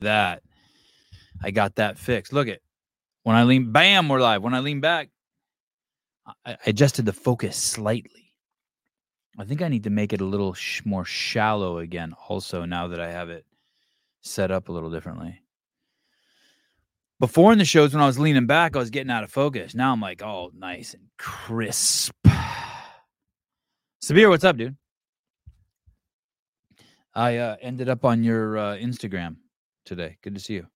that. I got that fixed. Look at when I lean, bam, we're live. When I lean back, I, adjusted the focus slightly. I think I need to make it a little sh- more shallow again. Also, now that I have it set up a little differently. Before in the shows, when I was leaning back, I was getting out of focus. Now I'm like, oh, nice and crisp. Sabir, what's up, dude? I uh, ended up on your uh, Instagram today. Good to see you.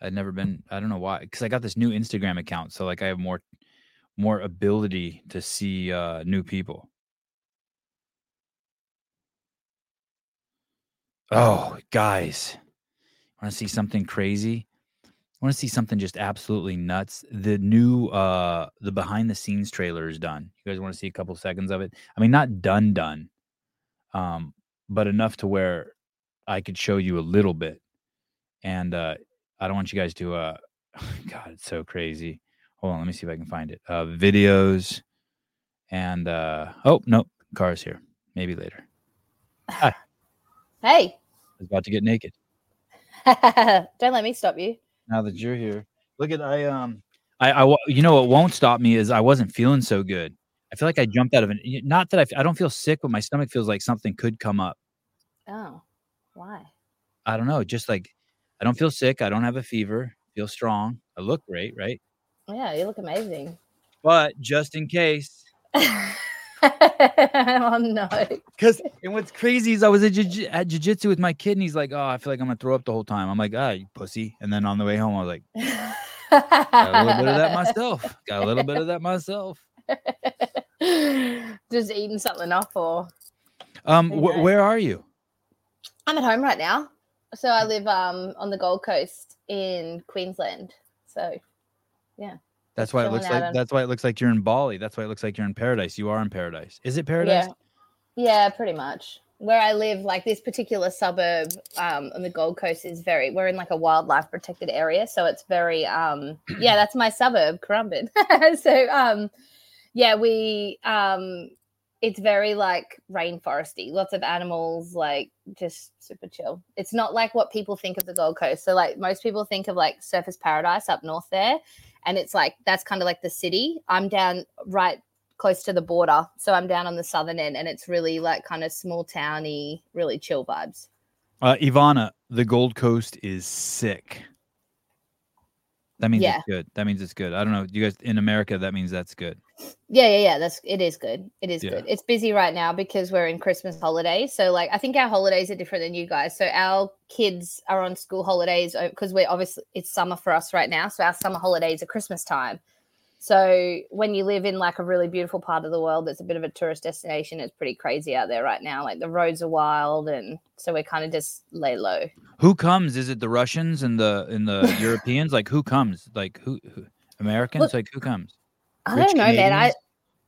I'd never been. I don't know why, because I got this new Instagram account, so like I have more, more ability to see uh, new people. Oh, guys, want to see something crazy? want to see something just absolutely nuts. The new, uh, the behind the scenes trailer is done. You guys want to see a couple seconds of it? I mean, not done, done, um, but enough to where I could show you a little bit. And uh, I don't want you guys to. Uh, God, it's so crazy. Hold on, let me see if I can find it. Uh, videos, and uh, oh no, cars here. Maybe later. Hi. Hey. I was about to get naked. Don't let me stop you. Now that you're here, look at I um I I you know what won't stop me is I wasn't feeling so good. I feel like I jumped out of an not that I I don't feel sick, but my stomach feels like something could come up. Oh, why? I don't know. Just like I don't feel sick. I don't have a fever. Feel strong. I look great, right? Yeah, you look amazing. But just in case. oh no! Because and what's crazy is I was at, jiu- at jiu-jitsu with my kid, and he's like, "Oh, I feel like I'm gonna throw up the whole time." I'm like, "Ah, you pussy!" And then on the way home, I was like, "Got a little bit of that myself. Got a little bit of that myself." Just eating something or um, wh- where are you? I'm at home right now. So I live um on the Gold Coast in Queensland. So, yeah. That's why it looks like. That's why it looks like you're in Bali. That's why it looks like you're in paradise. You are in paradise. Is it paradise? Yeah, yeah, pretty much. Where I live, like this particular suburb um, on the Gold Coast, is very. We're in like a wildlife protected area, so it's very. um Yeah, that's my suburb, Currumbin. so, um yeah, we. um It's very like rainforesty. Lots of animals, like just super chill. It's not like what people think of the Gold Coast. So, like most people think of like Surfers Paradise up north there and it's like that's kind of like the city. I'm down right close to the border, so I'm down on the southern end, and it's really like kind of small towny, really chill vibes. Uh, Ivana, the Gold Coast is sick. That means yeah. it's good. That means it's good. I don't know. You guys in America, that means that's good. Yeah, yeah, yeah. That's it is good. It is yeah. good. It's busy right now because we're in Christmas holidays. So like I think our holidays are different than you guys. So our kids are on school holidays because we're obviously it's summer for us right now. So our summer holidays are Christmas time. So when you live in like a really beautiful part of the world that's a bit of a tourist destination, it's pretty crazy out there right now. Like the roads are wild and so we're kind of just lay low. Who comes? Is it the Russians and the and the Europeans? Like who comes? Like who, who Americans? Look, like who comes? I don't know, Canadians? man. I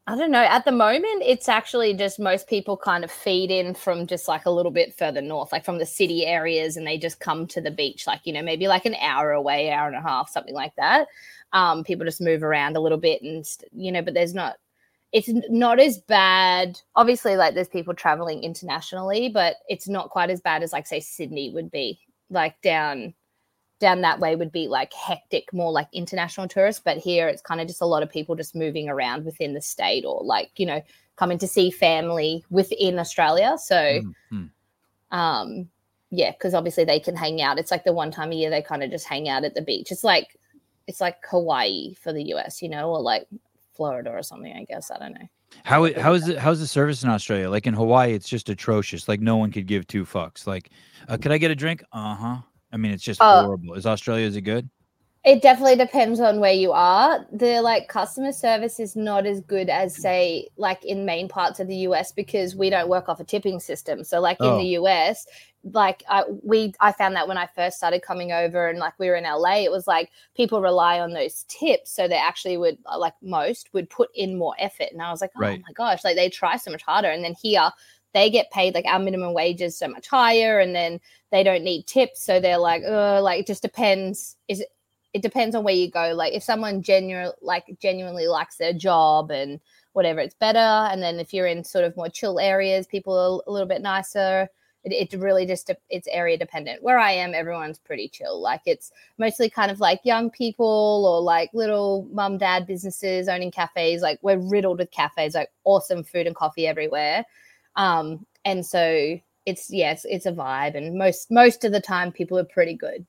I don't know. At the moment, it's actually just most people kind of feed in from just like a little bit further north, like from the city areas, and they just come to the beach, like, you know, maybe like an hour away, hour and a half, something like that. Um, people just move around a little bit and, you know, but there's not, it's not as bad. Obviously, like there's people traveling internationally, but it's not quite as bad as, like, say, Sydney would be, like down down that way would be like hectic, more like international tourists. But here it's kind of just a lot of people just moving around within the state or like, you know, coming to see family within Australia. So, mm-hmm. um, yeah, because obviously they can hang out. It's like the one time a year they kind of just hang out at the beach. It's like it's like Hawaii for the US, you know, or like Florida or something, I guess. I don't know. How how is it how's the service in Australia? Like in Hawaii, it's just atrocious. Like no one could give two fucks. Like, uh, could I get a drink? Uh-huh. I mean, it's just uh, horrible. Is Australia is it good? It definitely depends on where you are. The like customer service is not as good as say like in main parts of the US because we don't work off a tipping system. So like oh. in the US, like I, we I found that when I first started coming over and like we were in LA, it was like people rely on those tips, so they actually would uh, like most would put in more effort. And I was like, oh right. my gosh, like they try so much harder. And then here they get paid like our minimum wage is so much higher, and then they don't need tips, so they're like, oh, like it just depends. Is it? Depends on where you go. Like if someone genuine like genuinely likes their job and whatever, it's better. And then if you're in sort of more chill areas, people are a little bit nicer it, it really just it's area dependent. Where I am, everyone's pretty chill. Like it's mostly kind of like young people or like little mum dad businesses owning cafes. Like we're riddled with cafes, like awesome food and coffee everywhere. Um, and so it's yes, it's a vibe, and most most of the time people are pretty good.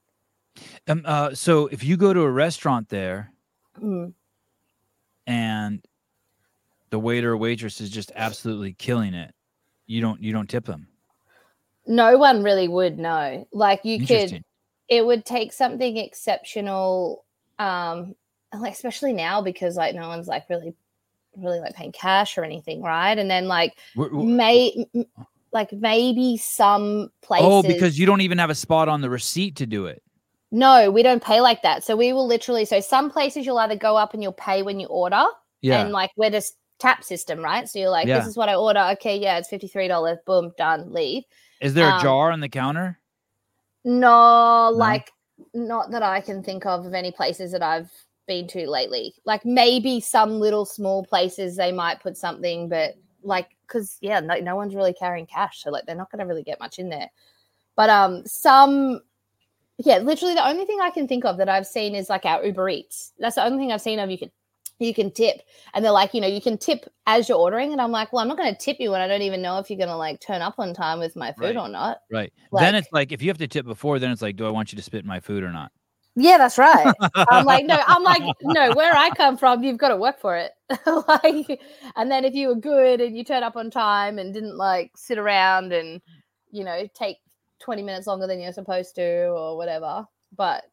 Um, uh, so if you go to a restaurant there, mm. and the waiter or waitress is just absolutely killing it, you don't you don't tip them no one really would know. Like you could, it would take something exceptional, um, like especially now because like no one's like really, really like paying cash or anything, right? And then like we're, we're, may like maybe some places. Oh, because you don't even have a spot on the receipt to do it. No, we don't pay like that. So we will literally. So some places you'll either go up and you'll pay when you order. Yeah. And like we're just tap system, right? So you're like, yeah. this is what I order. Okay, yeah, it's fifty three dollars. Boom, done. Leave. Is there a um, jar on the counter? No, no, like not that I can think of of any places that I've been to lately. Like maybe some little small places they might put something, but like because yeah, no, no one's really carrying cash, so like they're not going to really get much in there. But um, some yeah, literally the only thing I can think of that I've seen is like our Uber Eats. That's the only thing I've seen of you can you can tip. And they're like, you know, you can tip as you're ordering. And I'm like, well, I'm not going to tip you when I don't even know if you're going to like turn up on time with my food right. or not. Right. Like, then it's like, if you have to tip before, then it's like, do I want you to spit my food or not? Yeah, that's right. I'm like, no, I'm like, no, where I come from, you've got to work for it. like, and then if you were good and you turn up on time and didn't like sit around and, you know, take 20 minutes longer than you're supposed to or whatever. But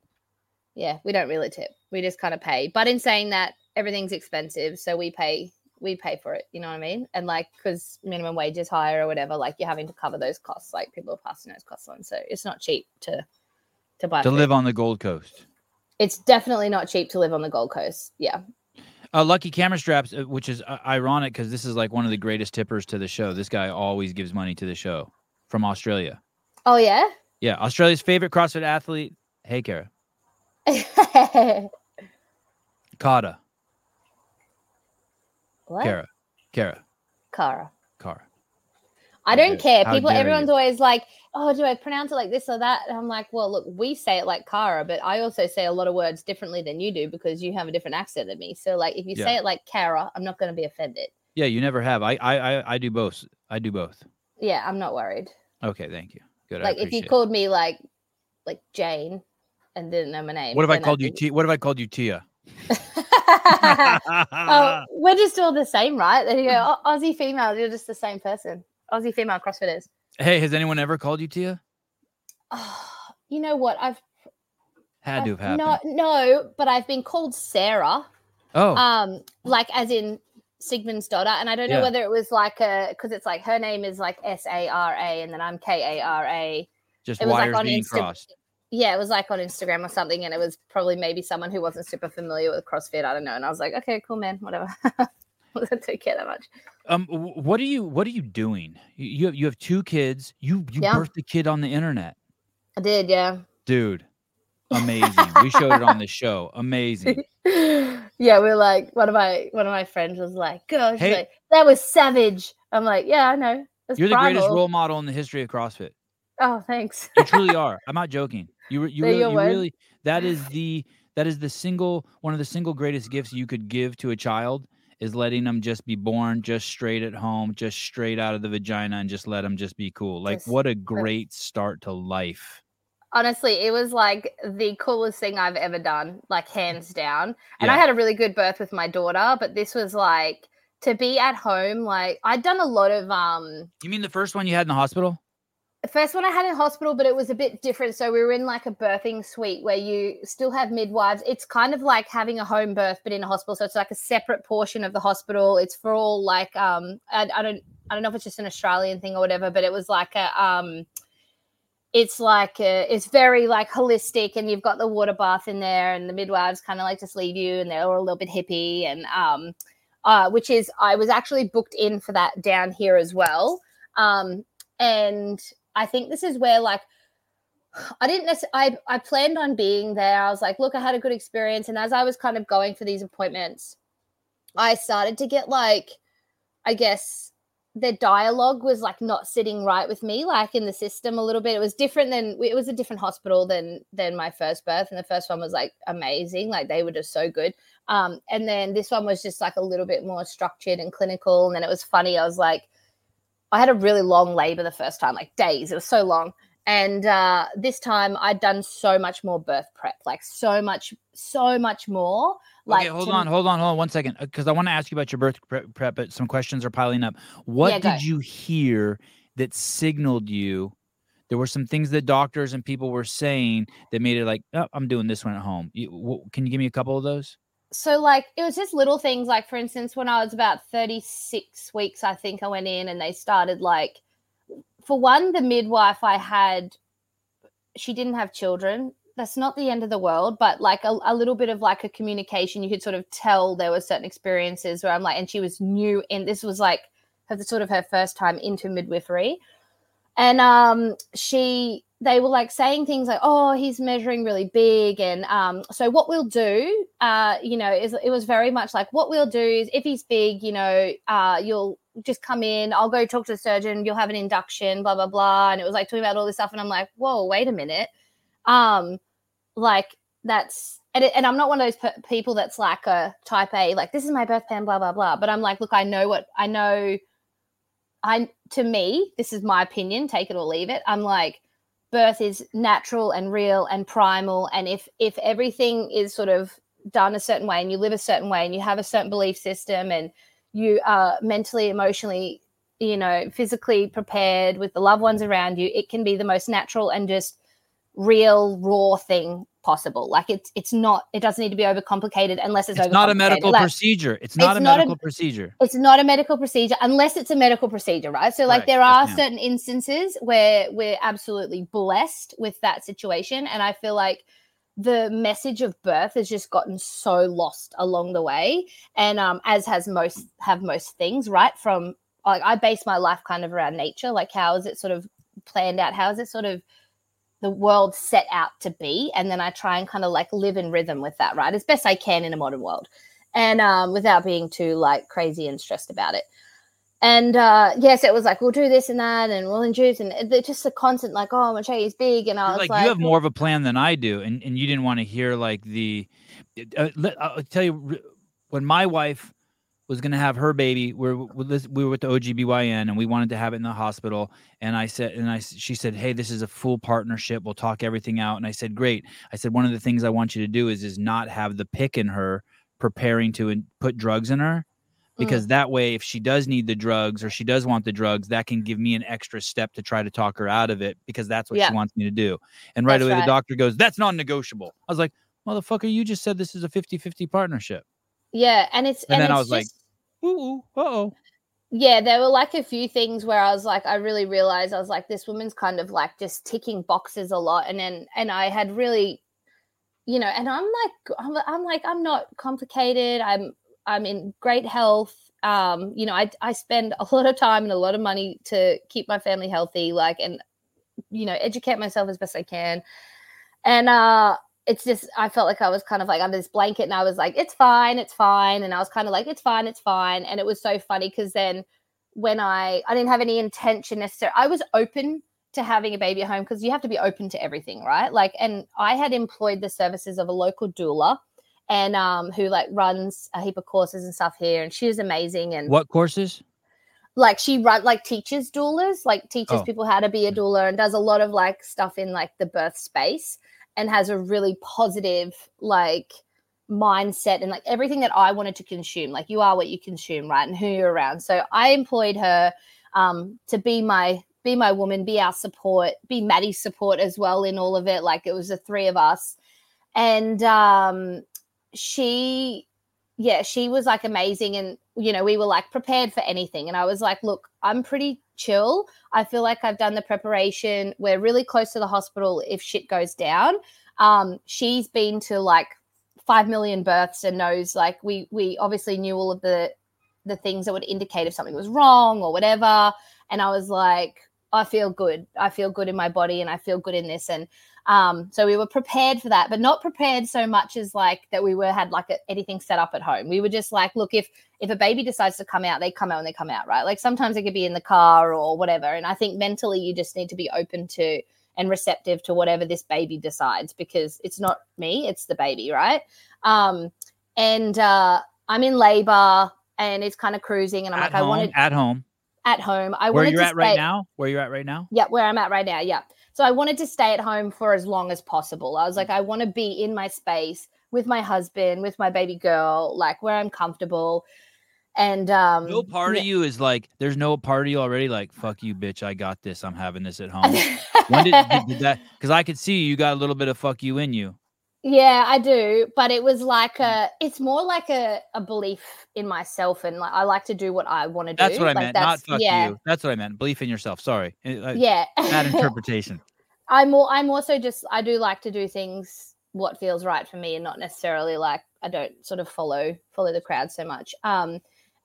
yeah, we don't really tip. We just kind of pay. But in saying that, everything's expensive, so we pay we pay for it. You know what I mean? And like because minimum wage is higher or whatever, like you're having to cover those costs. Like people are passing those costs on, so it's not cheap to to buy to live on the Gold Coast. It's definitely not cheap to live on the Gold Coast. Yeah. Uh, Lucky Camera Straps, uh, which is uh, ironic because this is like one of the greatest tippers to the show. This guy always gives money to the show from Australia. Oh yeah. Yeah, Australia's favorite CrossFit athlete. Hey, Kara. Kata. What? Kara. Kara. Kara. I don't care. People, everyone's you. always like, "Oh, do I pronounce it like this or that?" And I'm like, "Well, look, we say it like Kara, but I also say a lot of words differently than you do because you have a different accent than me. So, like, if you yeah. say it like Kara, I'm not going to be offended." Yeah, you never have. I, I, I, I do both. I do both. Yeah, I'm not worried. Okay, thank you. Good. Like, if you called me like, like Jane, and didn't know my name. What if I called I you T? What if I called you Tia? oh, we're just all the same, right? There you go. Aussie female. you're just the same person. Aussie female CrossFitters. Hey, has anyone ever called you Tia? Oh, you know what? I've had to have happened. No, no, but I've been called Sarah. Oh, um, like as in Sigmundsdottir, and I don't know yeah. whether it was like a because it's like her name is like S A R A, and then I'm K A R A. Just it was wires like on being Insta- crossed yeah, it was like on Instagram or something, and it was probably maybe someone who wasn't super familiar with CrossFit. I don't know, and I was like, okay, cool, man, whatever. I don't care that much. Um, what are you what are you doing? You have you have two kids. You you yeah. birthed a kid on the internet. I did, yeah. Dude, amazing. we showed it on the show. Amazing. yeah, we're like one of my one of my friends was like, "Gosh, hey, like, that was savage." I'm like, "Yeah, I know." You're primal. the greatest role model in the history of CrossFit. Oh, thanks. you truly are. I'm not joking. You you, really, you really that is the that is the single one of the single greatest gifts you could give to a child is letting them just be born just straight at home, just straight out of the vagina and just let them just be cool. Like just, what a great start to life. Honestly, it was like the coolest thing I've ever done, like hands down. And yeah. I had a really good birth with my daughter, but this was like to be at home like I'd done a lot of um You mean the first one you had in the hospital? The first one I had in hospital, but it was a bit different. So we were in like a birthing suite where you still have midwives. It's kind of like having a home birth, but in a hospital. So it's like a separate portion of the hospital. It's for all like um I, I don't I don't know if it's just an Australian thing or whatever, but it was like a um it's like a, it's very like holistic and you've got the water bath in there and the midwives kind of like just leave you and they're all a little bit hippie and um uh which is I was actually booked in for that down here as well. Um and I think this is where like I didn't necessarily, I, I planned on being there. I was like, look, I had a good experience. And as I was kind of going for these appointments, I started to get like, I guess, the dialogue was like not sitting right with me like in the system a little bit. It was different than it was a different hospital than than my first birth. And the first one was like amazing. Like they were just so good. Um and then this one was just like a little bit more structured and clinical. And then it was funny. I was like i had a really long labor the first time like days it was so long and uh this time i'd done so much more birth prep like so much so much more like okay, hold on, hold on, hold on one second, because I want to ask you about your birth prep, but some questions are piling up. What yeah, did you hear that signaled you? There were some things that doctors and people were saying that made it like, oh, I'm doing this one at home. You, can you give me a couple of those? So, like, it was just little things. Like, for instance, when I was about 36 weeks, I think I went in and they started like, for one, the midwife I had, she didn't have children that's not the end of the world, but like a, a, little bit of like a communication, you could sort of tell there were certain experiences where I'm like, and she was new, and this was like her sort of her first time into midwifery, and um, she they were like saying things like, "Oh, he's measuring really big," and um, so what we'll do, uh, you know, is it was very much like what we'll do is if he's big, you know, uh, you'll just come in, I'll go talk to the surgeon, you'll have an induction, blah blah blah, and it was like talking about all this stuff, and I'm like, "Whoa, wait a minute." Um, like that's and, it, and I'm not one of those p- people that's like a type A, like this is my birth plan, blah blah blah. But I'm like, look, I know what I know. I to me, this is my opinion. Take it or leave it. I'm like, birth is natural and real and primal, and if if everything is sort of done a certain way and you live a certain way and you have a certain belief system and you are mentally, emotionally, you know, physically prepared with the loved ones around you, it can be the most natural and just real raw thing possible. Like it's it's not it doesn't need to be overcomplicated unless it's, it's not a medical like, procedure. It's not it's a not medical a, procedure. It's not a medical procedure unless it's a medical procedure, right? So like right. there are yes, certain instances where we're absolutely blessed with that situation and I feel like the message of birth has just gotten so lost along the way and um as has most have most things, right? From like I base my life kind of around nature, like how is it sort of planned out? How is it sort of the world set out to be and then i try and kind of like live in rhythm with that right as best i can in a modern world and um, without being too like crazy and stressed about it. And uh, yes it was like we'll do this and that and we'll induce and it's just a constant like oh Mache is big and i was like, like you have more of a plan than i do and, and you didn't want to hear like the uh, i'll tell you when my wife was going to have her baby. We're, we were with the OBGYN and we wanted to have it in the hospital. And I said, and I, she said, Hey, this is a full partnership. We'll talk everything out. And I said, great. I said, one of the things I want you to do is, is not have the pick in her preparing to in, put drugs in her because mm. that way, if she does need the drugs or she does want the drugs, that can give me an extra step to try to talk her out of it because that's what yeah. she wants me to do. And right that's away, right. the doctor goes, that's non negotiable. I was like, motherfucker, you just said this is a 50 50 partnership. Yeah, and it's and, and then it's I was just, like, ooh, uh oh. Yeah, there were like a few things where I was like, I really realized I was like, this woman's kind of like just ticking boxes a lot, and then and I had really, you know, and I'm like, I'm, I'm like, I'm not complicated. I'm I'm in great health. Um, you know, I I spend a lot of time and a lot of money to keep my family healthy, like, and you know, educate myself as best I can. And uh it's just I felt like I was kind of like under this blanket and I was like, it's fine, it's fine. And I was kind of like, it's fine, it's fine. And it was so funny because then when I I didn't have any intention necessarily, I was open to having a baby at home because you have to be open to everything, right? Like, and I had employed the services of a local doula and um who like runs a heap of courses and stuff here and she was amazing and what courses like she run like teaches doulas like teaches oh. people how to be a doula and does a lot of like stuff in like the birth space and has a really positive like mindset and like everything that I wanted to consume. Like you are what you consume, right? And who you're around. So I employed her um, to be my be my woman, be our support, be Maddie's support as well in all of it. Like it was the three of us. And um she yeah, she was like amazing and you know, we were like prepared for anything. And I was like, look, I'm pretty chill. I feel like I've done the preparation. We're really close to the hospital if shit goes down. Um, she's been to like five million births and knows like we we obviously knew all of the the things that would indicate if something was wrong or whatever. And I was like, I feel good. I feel good in my body and I feel good in this. And Um, so we were prepared for that, but not prepared so much as like that we were had like a, anything set up at home. We were just like, look, if if a baby decides to come out, they come out and they come out, right? Like sometimes it could be in the car or whatever. And I think mentally you just need to be open to and receptive to whatever this baby decides because it's not me, it's the baby, right? Um, and uh, I'm in labor and it's kind of cruising, and I'm at like, home, I wanted at home. at home. I Where you're at stay, right now? Where you're at right now? Yeah, where I'm at right now. Yeah. So I wanted to stay at home for as long as possible. I was like, I want to be in my space with my husband, with my baby girl, like where I'm comfortable. And um No part yeah. of you is like, there's no part of you already like, fuck you, bitch. I got this. I'm having this at home. when did, did, did that? Because I could see you got a little bit of fuck you in you. Yeah, I do, but it was like a. It's more like a, a belief in myself, and like I like to do what I want to do. That's what I like, meant. Not fuck yeah, you. That's what I meant. Belief in yourself. Sorry. Yeah, Bad interpretation. I'm more. I'm also just. I do like to do things what feels right for me, and not necessarily like I don't sort of follow follow the crowd so much. Um,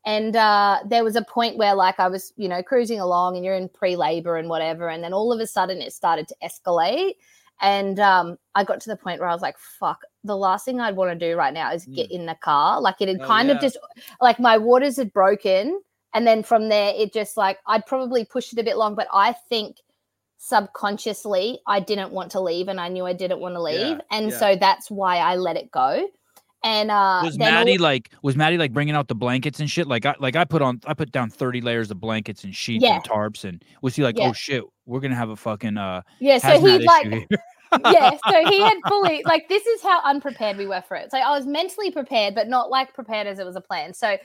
and uh, there was a point where like I was, you know, cruising along, and you're in pre labor and whatever, and then all of a sudden it started to escalate, and um, I got to the point where I was like, "Fuck." The last thing I'd want to do right now is get in the car. Like it had Oh, kind yeah. of just like my waters had broken. And then from there, it just like I'd probably pushed it a bit long, but I think subconsciously I didn't want to leave and I knew I didn't want to leave. and yeah. so that's why I let it go. And uh was then all- Maddie like was Maddie like bringing out the blankets and shit? Like I like I put on I put down 30 layers of blankets and sheets Yeah. and tarps and was he like, Yeah. oh shit, we're gonna have a fucking uh yeah, so he like. Yeah, so he had fully like this is how unprepared we were for it. So I was mentally prepared, but not like prepared as it was a plan. So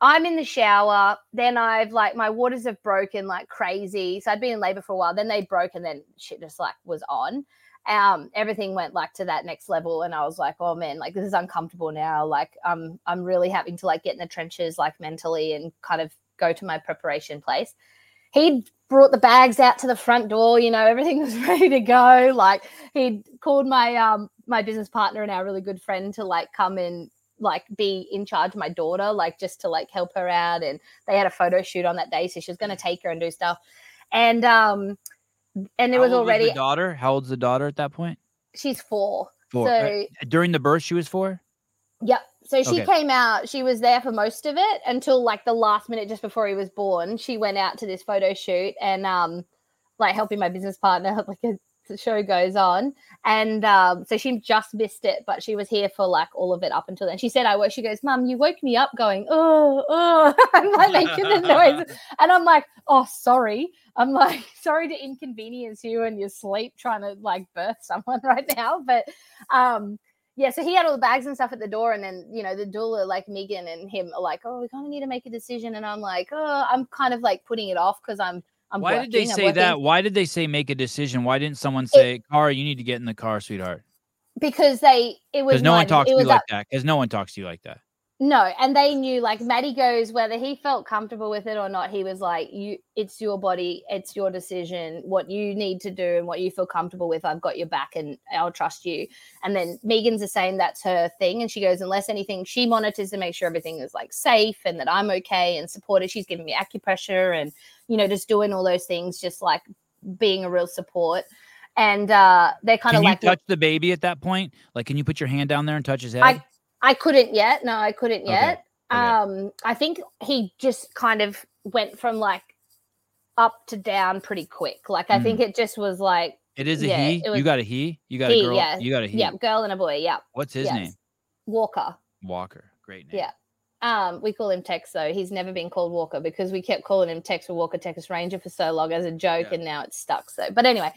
I'm in the shower, then I've like my waters have broken like crazy. So I'd been in labor for a while, then they broke, and then shit just like was on. Um, everything went like to that next level, and I was like, oh man, like this is uncomfortable now. Like I'm I'm really having to like get in the trenches like mentally and kind of go to my preparation place. He'd brought the bags out to the front door, you know, everything was ready to go. Like he'd called my um my business partner and our really good friend to like come and like be in charge of my daughter, like just to like help her out. And they had a photo shoot on that day, so she was gonna take her and do stuff. And um and it was already the daughter. How old's the daughter at that point? she's four. Four. So Uh, during the birth, she was four. Yep. So she Okay. came out, she was there for most of it until like the last minute just before he was born. She went out to this photo shoot and um like helping my business partner like as the show goes on. And um so she just missed it, but she was here for like all of it up until then. She said I woke she goes, Mum, you woke me up going, oh, oh I'm like making the noise. And I'm like, oh sorry. I'm like, sorry to inconvenience you and your sleep trying to like birth someone right now. But um yeah, so he had all the bags and stuff at the door, and then you know the doula, like Megan and him, are like, "Oh, we kind of need to make a decision," and I'm like, "Oh, I'm kind of like putting it off because I'm, I'm." Why did they say that? Why did they say make a decision? Why didn't someone say, Kara, you need to get in the car, sweetheart? Because they, it was Because no one talks to you like that. Because no one talks to you like that. No, and they knew like Maddie goes whether he felt comfortable with it or not. He was like, "You, it's your body, it's your decision. What you need to do and what you feel comfortable with, I've got your back, and I'll trust you." And then Megan's the same. That's her thing, and she goes, unless anything, she monitors to make sure everything is like safe and that I'm okay and supported. She's giving me acupressure and you know just doing all those things, just like being a real support. And uh, they're kind of like, touch the baby at that point? Like, can you put your hand down there and touch his head? I I couldn't yet. No, I couldn't yet. okay. Um, I think he just kind of went from like up to down pretty quick. Like I Mm. think it just was like it is a yeah, he. you got a he. You got he, a girl. yeah, You got a he. yeah, girl and a boy. Yeah, What's his yes. name? Walker. Walker. Great name. Yeah. Um, we call him Tex though. He's never been called Walker because we kept calling him Tex or Walker Texas Ranger for so long as a joke, Yeah. and now it's stuck. So, but anyway,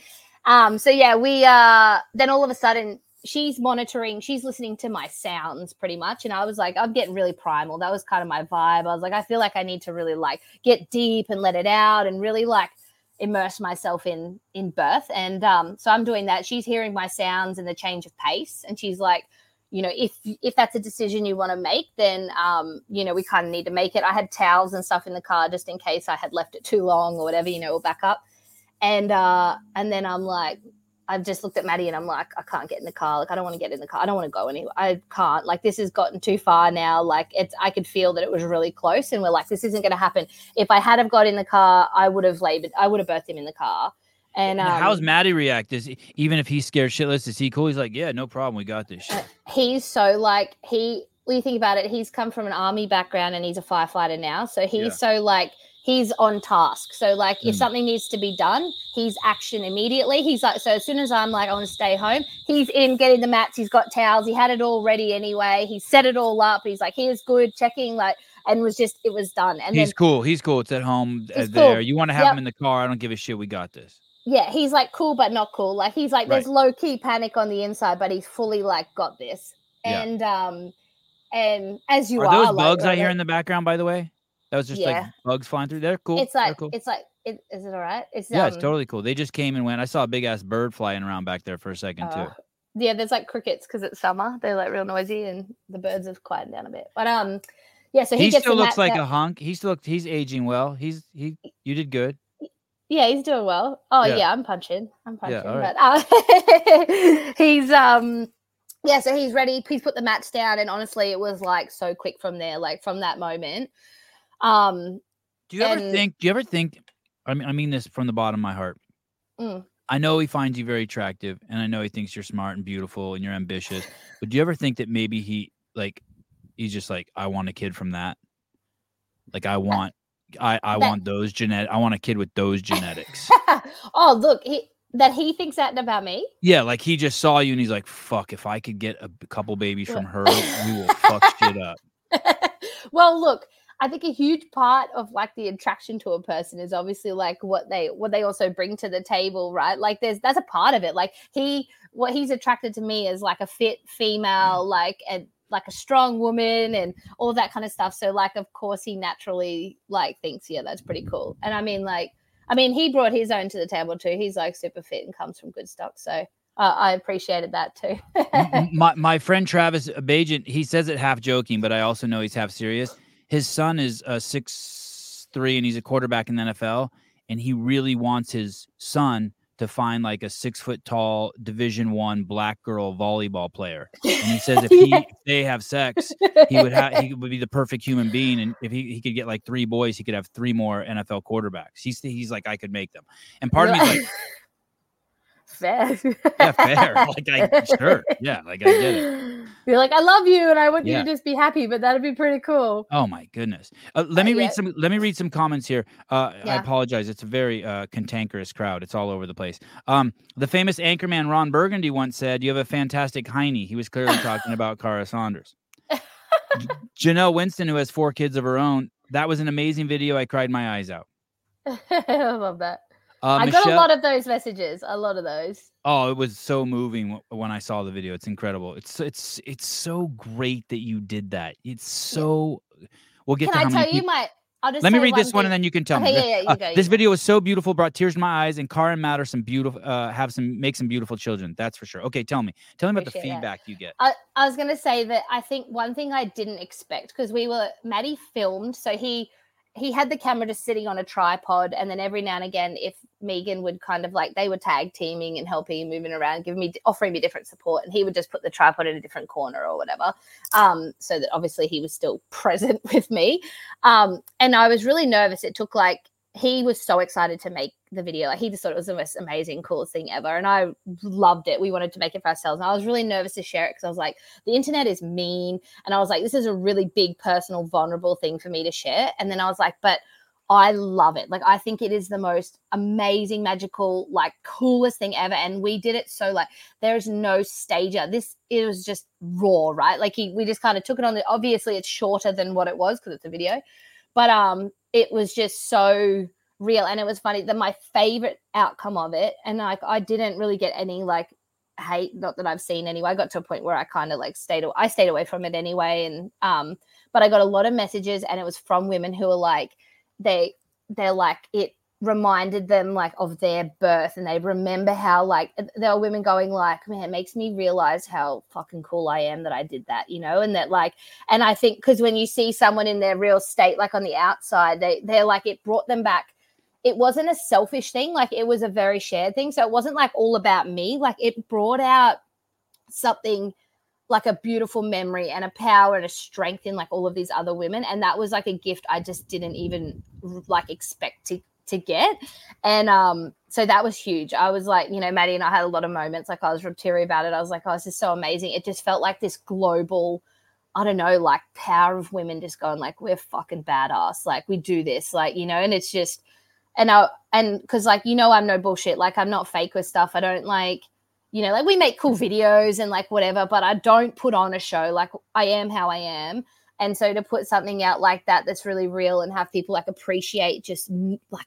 um, so yeah, we uh, then all of a sudden she's monitoring, she's listening to my sounds pretty much, and I was like, I'm getting really primal. That was kind of my vibe. I was like, I feel like I need to really like get deep and let it out, and really like immerse myself in in birth and um so i'm doing that she's hearing my sounds and the change of pace and she's like you know if if that's a decision you want to make then um you know we kind of need to make it i had towels and stuff in the car just in case i had left it too long or whatever you know we'll back up and uh and then i'm like i've just looked at maddie and i'm like i can't get in the car like i don't want to get in the car i don't want to go anywhere i can't like this has gotten too far now like it's i could feel that it was really close and we're like this isn't going to happen if i had have got in the car i would have labored i would have birthed him in the car And um, how's Maddie react? Is even if he's scared shitless, is he cool? He's like, yeah, no problem, we got this shit. Uh, he's so like he. When you think about it, he's come from an army background and he's a firefighter now. So he's yeah. so like he's on task. So like mm. if something needs to be done, he's action immediately. He's like so as soon as I'm like I want to stay home, he's in getting the mats, he's got towels, he had it all ready anyway. He set it all up. He's like, here's good, checking like and was just it was done. And he's then, cool. He's cool. It's at home uh, there. Cool. You want to have yep. him in the car? I don't give a shit. We got this. Yeah, he's like cool but not cool. Like he's like there's low key panic on the inside, but he's fully like got this. Yeah. And um and as you are, are those bugs I hear in the background, by the way. That was just yeah. like bugs flying through. They're cool. It's like cool. it's like it, is it all right? It's yeah, um, it's totally cool. They just came and went. I saw a big ass bird flying around back there for a second uh, too. Yeah, there's like crickets because it's summer. They're like real noisy, and the birds have quieted down a bit. But um, yeah. So he, he still looks like that, a hunk. He still looks. He's aging well. He's he. You did good. Yeah, he's doing well. Oh yeah, yeah I'm punching. I'm punching. Yeah, but uh, he's um yeah, so he's ready. Please put the mats down. And honestly, it was like so quick from there, like from that moment. Um do you and, ever think? Do you ever think? I mean, I mean this from the bottom of my heart. Mm. I know he finds you very attractive, and I know he thinks you're smart and beautiful and you're ambitious. But do you ever think that maybe he like he's just like, I want a kid from that. Like I want, I I that, want those genetic. I want a kid with those genetics. oh, look, he that he thinks that about me. Yeah, like he just saw you and he's like, "Fuck! If I could get a couple babies from her, we will fuck shit up." well, look, I think a huge part of like the attraction to a person is obviously like what they what they also bring to the table, right? Like there's that's a part of it. Like he what he's attracted to me is like a fit female, like and like a strong woman and all that kind of stuff. So like of course he naturally like thinks, yeah, that's pretty cool. And I mean like I mean he brought his own to the table too. He's like super fit and comes from good stock. So uh, I appreciated that too. my my friend Travis Bagent, he says it half joking, but I also know he's half serious his son is a uh, six three and he's a quarterback in the NFL, and he really wants his son to find like a six foot tall Division One black girl volleyball player. And he says if he yeah. if they have sex, he would have he would be the perfect human being. And if he, he could get like three boys, he could have three more NFL quarterbacks. He's he's like I could make them. And part of me like fair. yeah, fair. Like I sure. Yeah, like I get it. You're like, I love you and I want yeah. you to just be happy, but that'd be pretty cool. Oh my goodness. Uh, let uh, me read some let me read some comments here. Uh, yeah. I apologize. It's a very uh, cantankerous crowd. It's all over the place. Um, the famous anchorman Ron Burgundy once said, You have a fantastic hiney. He was clearly talking about Kara Saunders. Janelle Winston, who has four kids of her own, that was an amazing video. I cried my eyes out. I love that. Uh, I Michelle, got a lot of those messages. A lot of those. Oh, it was so moving when I saw the video. It's incredible. It's it's it's so great that you did that. It's so. We'll get. Can to I tell you my? I'll just Let me read this thing. one and then you can tell okay, me. Yeah, yeah, you uh, go, this video was so beautiful, brought tears to my eyes, and Kara and Matt are some beautiful, uh, have some, make some beautiful children. That's for sure. Okay, tell me, tell me about Appreciate the feedback that. you get. I, I was gonna say that I think one thing I didn't expect because we were Maddie filmed, so he he had the camera just sitting on a tripod and then every now and again if megan would kind of like they were tag teaming and helping moving around giving me offering me different support and he would just put the tripod in a different corner or whatever um, so that obviously he was still present with me. Um, and i was really nervous. It took like he was so excited to make the video. Like he just thought it was the most amazing, coolest thing ever. And I loved it. We wanted to make it for ourselves. And I was really nervous to share it because I was like, the internet is mean. And I was like, this is a really big, personal, vulnerable thing for me to share. And then I was like, but I love it. Like I think it is the most amazing, magical, like coolest thing ever. And we did it so like there is no stager. This it was just raw, right? Like he, we just kind of took it on the obviously it's shorter than what it was because it's a video. But um it was just so real and it was funny that my favorite outcome of it and like i didn't really get any like hate not that i've seen anyway i got to a point where i kind of like stayed i stayed away from it anyway and um but i got a lot of messages and it was from women who were like they they're like it reminded them like of their birth and they remember how like there are women going like man it makes me realize how fucking cool i am that i did that you know and that like and i think because when you see someone in their real state like on the outside they they're like it brought them back. It wasn't a selfish thing like it was a very shared thing so it wasn't like all about me like it brought out something like a beautiful memory and a power and a strength in like all of these other women and that was like a gift i just didn't even like expect to to get. And um, so that was huge. I was like, you know, Maddie and I had a lot of moments. Like I was real teary about it. I was like, oh, this is so amazing. It just felt like this global, I don't know, like power of women just going like, we're fucking badass. Like we do this, like you know. And it's just, and I and because like you know, I'm no bullshit. Like I'm not fake with stuff. I don't like. You know, like we make cool videos and like whatever, but I don't put on a show. Like I am how I am. And so to put something out like that that's really real and have people like appreciate just like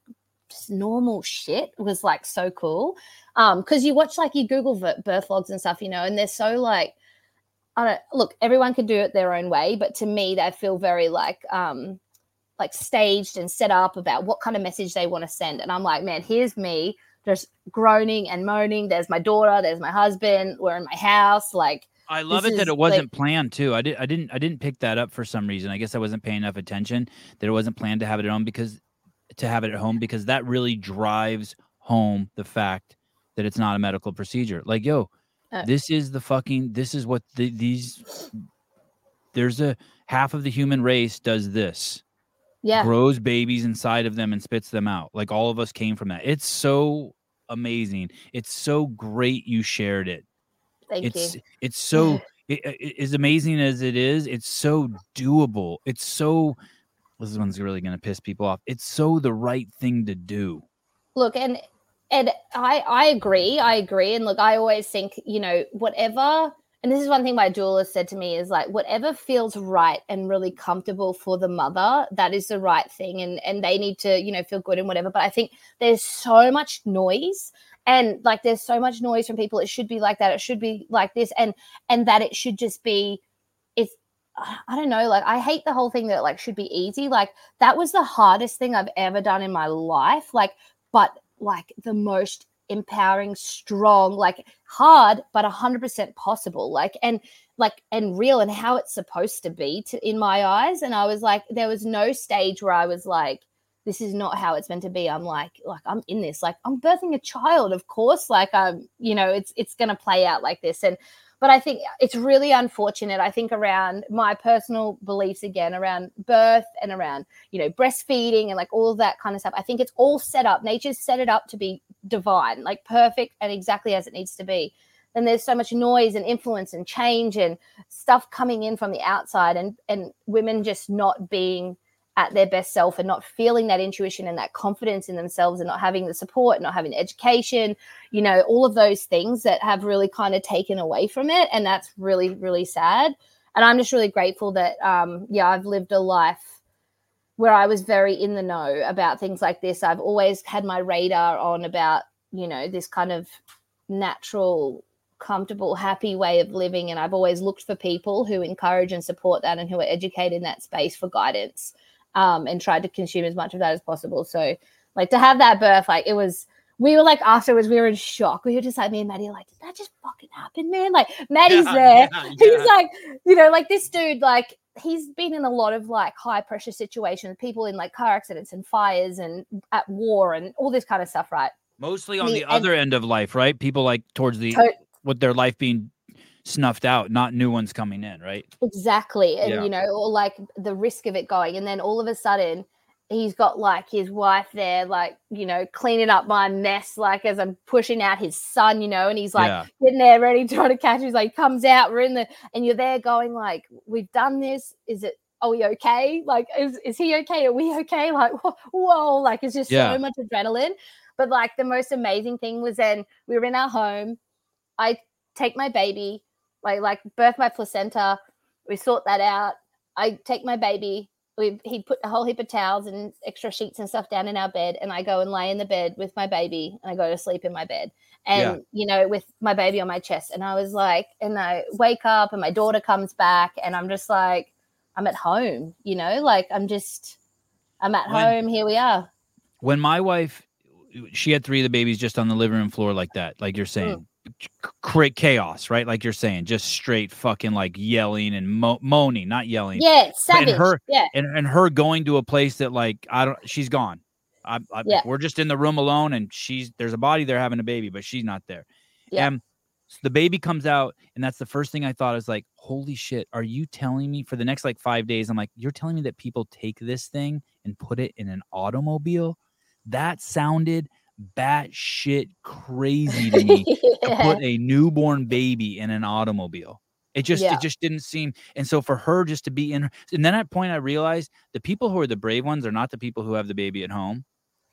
just normal shit was like so cool. Um, because you watch like you Google birth logs and stuff, you know, and they're so like I don't look, everyone can do it their own way, but to me they feel very like um like staged and set up about what kind of message they want to send. And I'm like, man, here's me just groaning and moaning. There's my daughter, there's my husband, we're in my house, like I love it that it wasn't like, planned too. I did I didn't I didn't pick that up for some reason. I guess I wasn't paying enough attention that it wasn't planned to have it at home because to have it at home because that really drives home the fact that it's not a medical procedure. Like, yo, uh, this is the fucking this is what the, these there's a half of the human race does this. Yeah. Grows babies inside of them and spits them out. Like all of us came from that. It's so amazing. It's so great you shared it Thank it's you. it's so it, it, as amazing as it is, it's so doable. It's so this one's really going to piss people off. It's so the right thing to do. Look, and and I I agree. I agree. And look, I always think, you know, whatever and this is one thing my doula said to me is like whatever feels right and really comfortable for the mother that is the right thing and and they need to you know feel good and whatever but i think there's so much noise and like there's so much noise from people. It should be like that. It should be like this and and that it should just be it's i don't know like i hate the whole thing that like should be easy. Like that was the hardest thing i've ever done in my life. Like but like the most empowering strong like hard but 100% possible. Like and like and real and how it's supposed to be to, in my eyes. And i was like there was no stage where i was like this is not how it's meant to be. I'm like like i'm in this like i'm birthing a child of course like i'm you know it's it's going to play out like this. And but i think it's really unfortunate i think around my personal beliefs again around birth and around you know breastfeeding and like all that kind of stuff. I think it's all set up nature's set it up to be divine like perfect and exactly as it needs to be. Then there's so much noise and influence and change and stuff coming in from the outside and and women just not being at their best self and not feeling that intuition and that confidence in themselves and not having the support, not having education, you know, all of those things that have really kind of taken away from it. And that's really, really sad. And I'm just really grateful that, um, yeah, I've lived a life where I was very in the know about things like this. I've always had my radar on about, you know, this kind of natural comfortable, happy way of living. And I've always looked for people who encourage and support that and who are educated in that space for guidance um, and tried to consume as much of that as possible. So, like to have that birth, like it was. We were like afterwards, we were in shock. We were just like me and Maddie, like, did that just fucking happen, man? Like Maddie's yeah, there. Yeah, yeah. He's like, you know, like this dude, like he's been in a lot of like high pressure situations, people in like car accidents and fires and at war and all this kind of stuff, right? Mostly on the, the other end of life, right? People like towards the to- with their life being snuffed out, not new ones coming in, right? Exactly. And yeah. you know, or like the risk of it going. And then all of a sudden he's got like his wife there, like, you know, cleaning up my mess, like as I'm pushing out his son, you know, and he's like yeah. getting there ready trying to catch. He's like, comes out, we're in the and you're there going, like, we've done this. Is it are we okay? Like, is, is he okay? Are we okay? Like, whoa, like it's just yeah. so much adrenaline. But like the most amazing thing was then we were in our home. I take my baby, I like birth my placenta. We sort that out. I take my baby. We he put a whole heap of towels and extra sheets and stuff down in our bed, and I go and lay in the bed with my baby, and I go to sleep in my bed, and yeah. you know, with my baby on my chest. And I was like, and I wake up, and my daughter comes back, and I'm just like, I'm at home, you know, like I'm just, I'm at when, home. Here we are. When my wife, she had three of the babies just on the living room floor like that, like you're saying. Mm create chaos, right? Like you're saying, just straight fucking like yelling and mo- moaning, not yelling. Yeah, savage. And her, yeah, and, and her going to a place that like I don't, she's gone. I, I, yeah. we're just in the room alone, and she's there's a body there having a baby, but she's not there. Yeah. And so the baby comes out, and that's the first thing I thought is like, holy shit, are you telling me for the next like five days? I'm like, you're telling me that people take this thing and put it in an automobile? that sounded batshit crazy to me yeah. to put a newborn baby in an automobile. It just yeah. it just didn't seem and so for her just to be in and then at point I realized the people who are the brave ones are not the people who have the baby at home.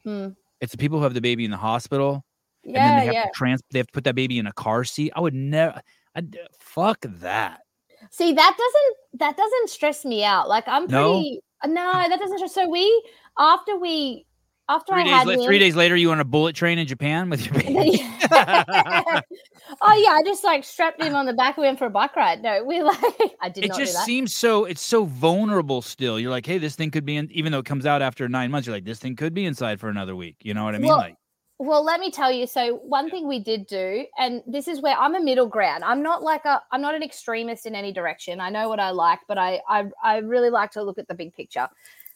Hmm. It's the people who have the baby in the hospital. Yeah, and then they have yeah. to trans they have to put that baby in a car seat. I would never I'd, fuck that. See, that doesn't that doesn't stress me out. Like I'm pretty no, no that doesn't stress. So we after we after three I days, had la- him, three days later, you on a bullet train in Japan with your baby. oh yeah, I just like strapped him on the back of him for a bike ride. No, we like I did. It just seems so. It's so vulnerable still. You're like, hey, this thing could be in. Even though it comes out after nine months, you're like, this thing could be inside for another week. You know what I mean? Well, like. Well, let me tell you. So one thing we did do, and this is where I'm a middle ground. I'm not like a, I'm not an extremist in any direction. I know what I like, but I, I, I really like to look at the big picture.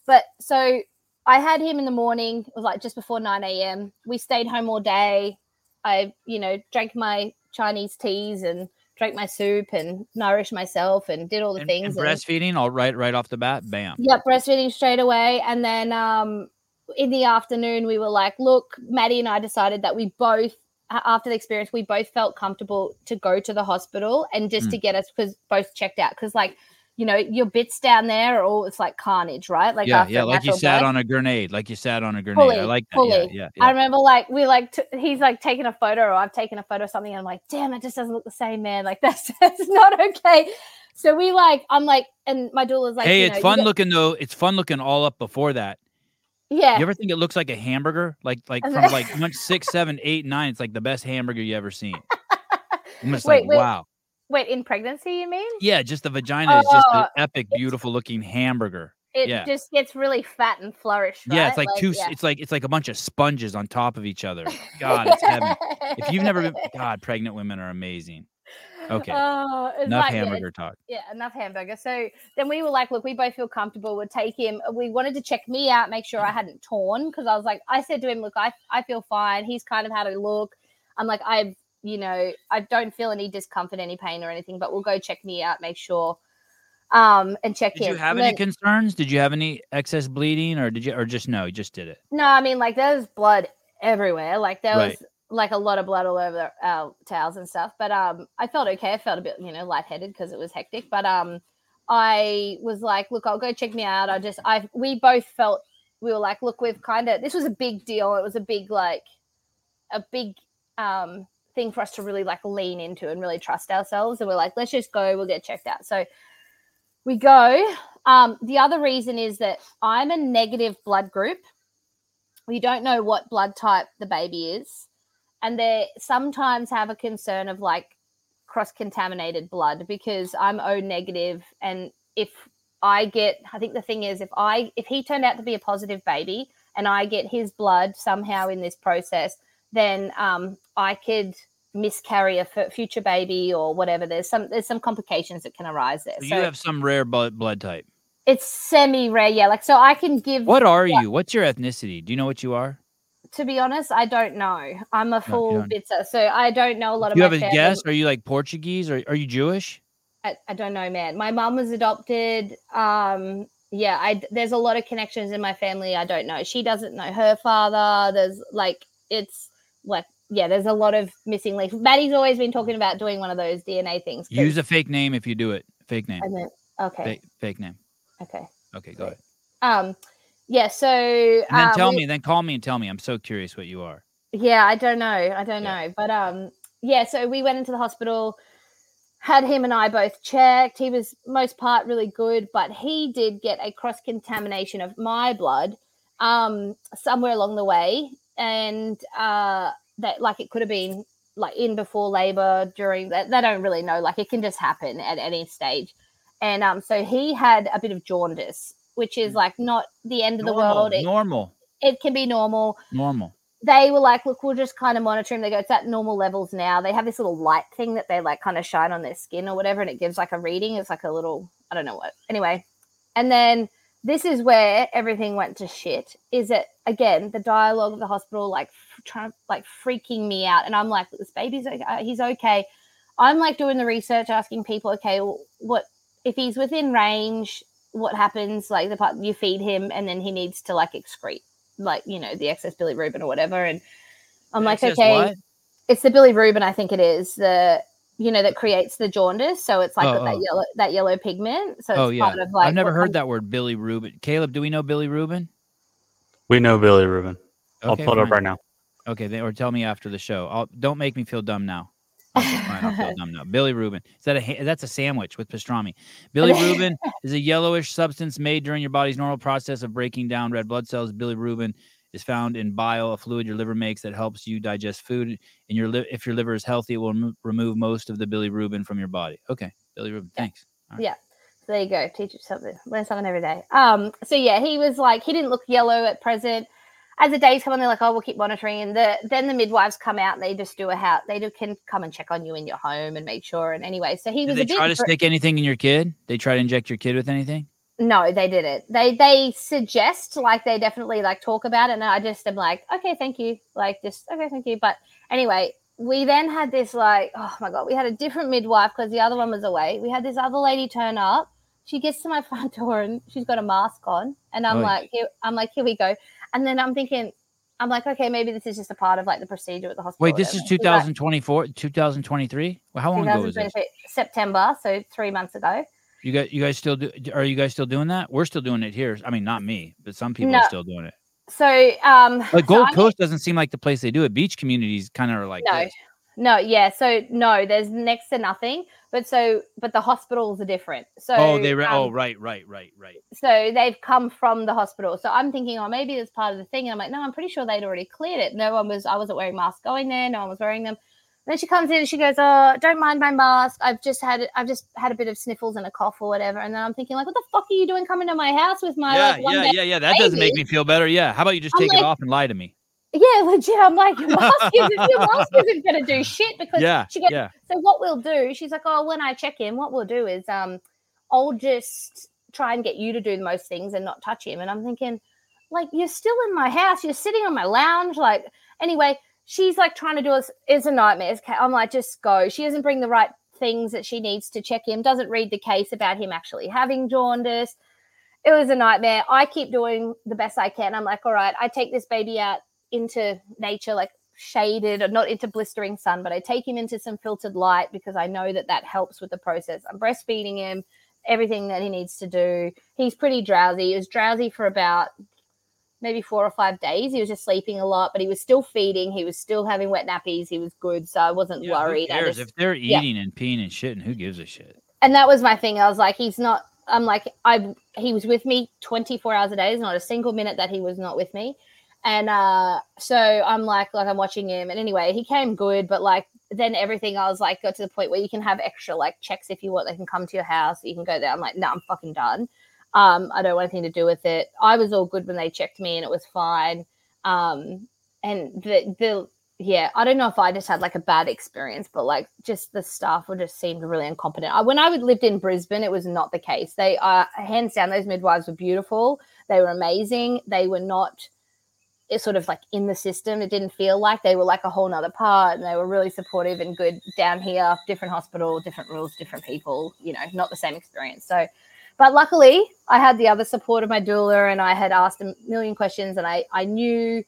But so I had him in the morning. It was like just before 9 a.m. We stayed home all day. I, you know, drank my Chinese teas and drank my soup and nourished myself and did all the and, things. And breastfeeding, and, all right, right off the bat, bam. Yep, breastfeeding straight away. And then um, in the afternoon, we were like, look, Maddie and I decided that we both, after the experience, we both felt comfortable to go to the hospital and just mm. to get us because both checked out. Because like you know, your bits down there are all it's like carnage, right? Like yeah, yeah, like you sat on a grenade, like you sat on a grenade. Fully, I like that. Fully. Yeah, yeah, yeah, I remember like we like t- he's like taking a photo, or I've taken a photo of something, and I'm like, damn, it just doesn't look the same, man. Like that's that's not okay. So we like, I'm like, and my doula's like, hey, it's know, fun looking though. It's fun looking all up before that. Yeah. You ever think it looks like a hamburger? Like like from like six, seven, eight, nine. It's like the best hamburger you ever seen. I'm just wait, like, wait. wow. Wait, in pregnancy, you mean? Yeah, just the vagina is just an oh, epic, beautiful looking hamburger. It yeah. just gets really fat and flourished. Right? Yeah, it's like, like two. Yeah. It's like it's like a bunch of sponges on top of each other. God, it's heaven. if you've never been, God, pregnant women are amazing. Okay. Oh, enough hamburger talk. Yeah, enough hamburger. So then we were like, look, we both feel comfortable. We'll take him. We wanted to check me out, make sure I mm-hmm. hadn't torn because I was like, I said to him, look, I, I feel fine. He's kind of had a look. I'm like, I've you know, I don't feel any discomfort, any pain or anything, but we'll go check me out, make sure um and check did in. Did you have any concerns? Did you have any excess bleeding or did you or just no, you just did it? No, I mean like there's blood everywhere. Like there right. was like a lot of blood all over our towels and stuff. But um I felt okay. I felt a bit, you know, lightheaded because it was hectic. But um I was like, look, I'll go check me out. I just I we both felt we were like, look, we've kind of this was a big deal. It was a big like a big um thing for us to really like lean into and really trust ourselves. And we're like, let's just go, we'll get checked out. So we go. Um, the other reason is that I'm a negative blood group. We don't know what blood type the baby is. And they sometimes have a concern of like cross contaminated blood because I'm O negative. And if I get, I think the thing is, if I, if he turned out to be a positive baby and I get his blood somehow in this process, then um, I could miscarry a f- future baby or whatever. There's some there's some complications that can arise there. So, so you have some rare blood blood type. It's semi rare, yeah. Like so, I can give. What are you? What's your ethnicity? Do you know what you are? To be honest, I don't know. I'm a full no, bitzer, so I don't know a lot of. You have a family. guess? Are you like Portuguese or are you Jewish? I, I don't know, man. My mom was adopted. Um, yeah, I there's a lot of connections in my family. I don't know. She doesn't know her father. There's like it's like yeah, there's a lot of missing links. Maddie's always been talking about doing one of those DNA things. Use a fake name if you do it. Fake name. okay. Fake, fake, name. Okay. Okay, go ahead. Um, yeah. So and then um, tell we, me, then call me and tell me. I'm so curious what you are. Yeah, I don't know. I don't yeah. know, but um, yeah. So we went into the hospital, had him and I both checked. He was most part really good, but he did get a cross contamination of my blood um somewhere along the way and uh that like it could have been like in before labor during that they don't really know like it can just happen at any stage. And um so he had a bit of jaundice which is mm. like not the end of normal, the world. It, normal. it can be normal. Normal. They were like look we'll just kind of monitor him. They go it's at normal levels now. They have this little light thing that they like kind of shine on their skin or whatever and it gives like a reading. It's like a little i don't know what. Anyway. And then this is where everything went to shit. Is it again the dialogue of the hospital like trying like freaking me out, and I'm like, this baby's okay, uh, he's okay. I'm like doing the research, asking people, okay, well, what if he's within range? What happens? Like the part you feed him, and then he needs to like excrete. like you know the excess bilirubin or whatever, and I'm like, okay, what? it's the bilirubin, I think it is the you know that creates the jaundice, so it's like Oh, that oh. yellow that yellow pigment. So it's Oh yeah, part of like I've never heard comes- that word, Billy Rubin. Caleb, do we know Billy Rubin? We know Billy Rubin. I'll Okay, pull it up right now. Okay, then, or tell me after the show. I'll, don't make me feel dumb now. I'll feel dumb now. Billy Rubin. Is that a that's a sandwich with pastrami? Billy Rubin is a yellowish substance made during your body's normal process of breaking down red blood cells. bilirubin is found in bile, a fluid your liver makes that helps you digest food. And your li- if your liver is healthy, it will remo- remove most of the bilirubin from your body. Okay, Billy Rubin. Yeah. Thanks. So there you go. Teach you something. Learn something every day. Um. So yeah, he was like, he didn't look yellow at present. As the days come on, they're like, oh, we'll keep monitoring. And the then the midwives come out and they just do a how they do can come and check on you in your home and make sure. And anyway, so he Did was they a bit. try to br- stick anything in your kid? They try to inject your kid with anything? No, they didn't. They they suggest like they definitely like talk about it, and I just am like, okay, thank you. Like just okay, thank you. But anyway, we then had this like, oh my god, we had a different midwife because the other one was away. We had this other lady turn up. She gets to my front door and she's got a mask on, and I'm Oy. like, here, I'm like, here we go. And then I'm thinking, I'm like, okay, maybe this is just a part of like the procedure at the hospital. Wait, this is whatever. She's like, 2024, 2023? Well, how long ago was? 2023 September, so three months ago. You guys, you guys still do? Are you guys still doing that? We're still doing it here. I mean, not me, but some people No. are still doing it. So um, Like so Gold I'm- Coast doesn't seem like the place they do it. Beach communities kind of are like No. this. No, yeah. So no, there's next to nothing. But so, but the hospitals are different. So oh, they. Re- um, oh, right, right, right, right. So they've come from the hospital. So I'm thinking, oh, maybe it's part of the thing. And I'm like, no, I'm pretty sure they'd already cleared it. No one was. I wasn't wearing masks going there. No one was wearing them. Then she comes in and she goes, oh, don't mind my mask. I've just had. I've just had a bit of sniffles and a cough or whatever. And then I'm thinking, like, what the fuck are you doing coming to my house with my yeah, like yeah, yeah, yeah. That doesn't make me feel better. Yeah. How about you just I'm take like- it off and lie to me? Yeah, legit. I'm like, your mask isn't, your mask isn't going to do shit because Yeah, she goes, yeah. So what we'll do, she's like, oh, when I check in, what we'll do is um, I'll just try and get you to do the most things and not touch him. And I'm thinking, like, you're still in my house. You're sitting on my lounge. Like, anyway, she's like trying to do us. It's a nightmare. I'm like, just go. She doesn't bring the right things that she needs to check him. Doesn't read the case about him actually having jaundice. It was a nightmare. I keep doing the best I can. I'm like, all right, I take this baby out into nature, like shaded or not into blistering sun, but I take him into some filtered light because I know that that helps with the process. I'm breastfeeding him, everything that he needs to do. He's pretty drowsy. He was drowsy for about maybe four or five days. He was just sleeping a lot, but he was still feeding. He was still having wet nappies. He was good, so I wasn't Yeah, who worried. I cares? just- If they're yeah. eating and peeing and shitting, who gives a shit? and that was my thing. I was like, he's not. I'm like, I. He was with me 24 hours a day. There's not a single minute that he was not with me. And uh, so I'm like, like I'm watching him. And anyway, he came good, but like then everything I was like got to the point where you can have extra like checks if you want. They can come to your house. You can go there. I'm like, no, I'm fucking done. Um, I don't want anything to do with it. I was all good when they checked me and it was fine. Um, and the the yeah, I don't know if I just had like a bad experience, but like just the staff were just seemed really incompetent. I, when I would- lived in Brisbane, it was not the case. They are hands down, those midwives were beautiful. They were amazing. They were not it's sort of like in the system. It didn't feel like they were like a whole nother part, and they were really supportive and good down here. Different hospital, different rules, different people. You know, not the same experience. So, but luckily, I had the other support of my doula, and I had asked a million questions, and I I knew.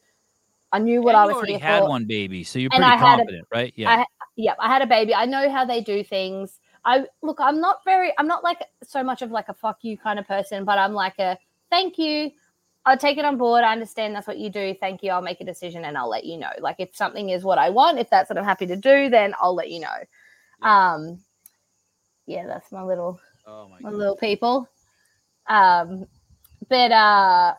I knew what And I you was already here had for. one baby, so you're And pretty I had a- confident, right? Yeah. Yep, I had a baby. I know how they do things. I look, I'm not very, I'm not like so much of like a fuck you kind of person, but I'm like a thank you. I'll take it on board. I understand that's what you do. Thank you. I'll make a decision and I'll let you know. Like if something is what I want, if that's what I'm happy to do, then I'll let you know. Um, yeah, that's my little oh my my god. little people. Um, but uh,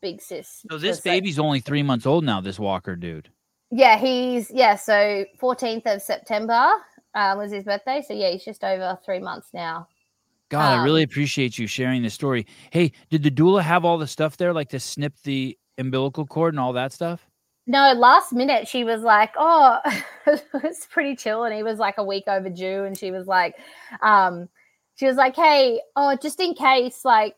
big sis. So this was like- baby's only three months old now. This Walker dude. yeah, he's yeah. So 14th of September um, was his birthday. So yeah, he's just over three months now. God, I really Um, appreciate you sharing this story. Hey, did the doula have all the stuff there, like to snip the umbilical cord and all that stuff? No, last minute she was like, "Oh, it's pretty chill," and he was like a week overdue, and she was like, um, she was like, "Hey, oh, just in case, like."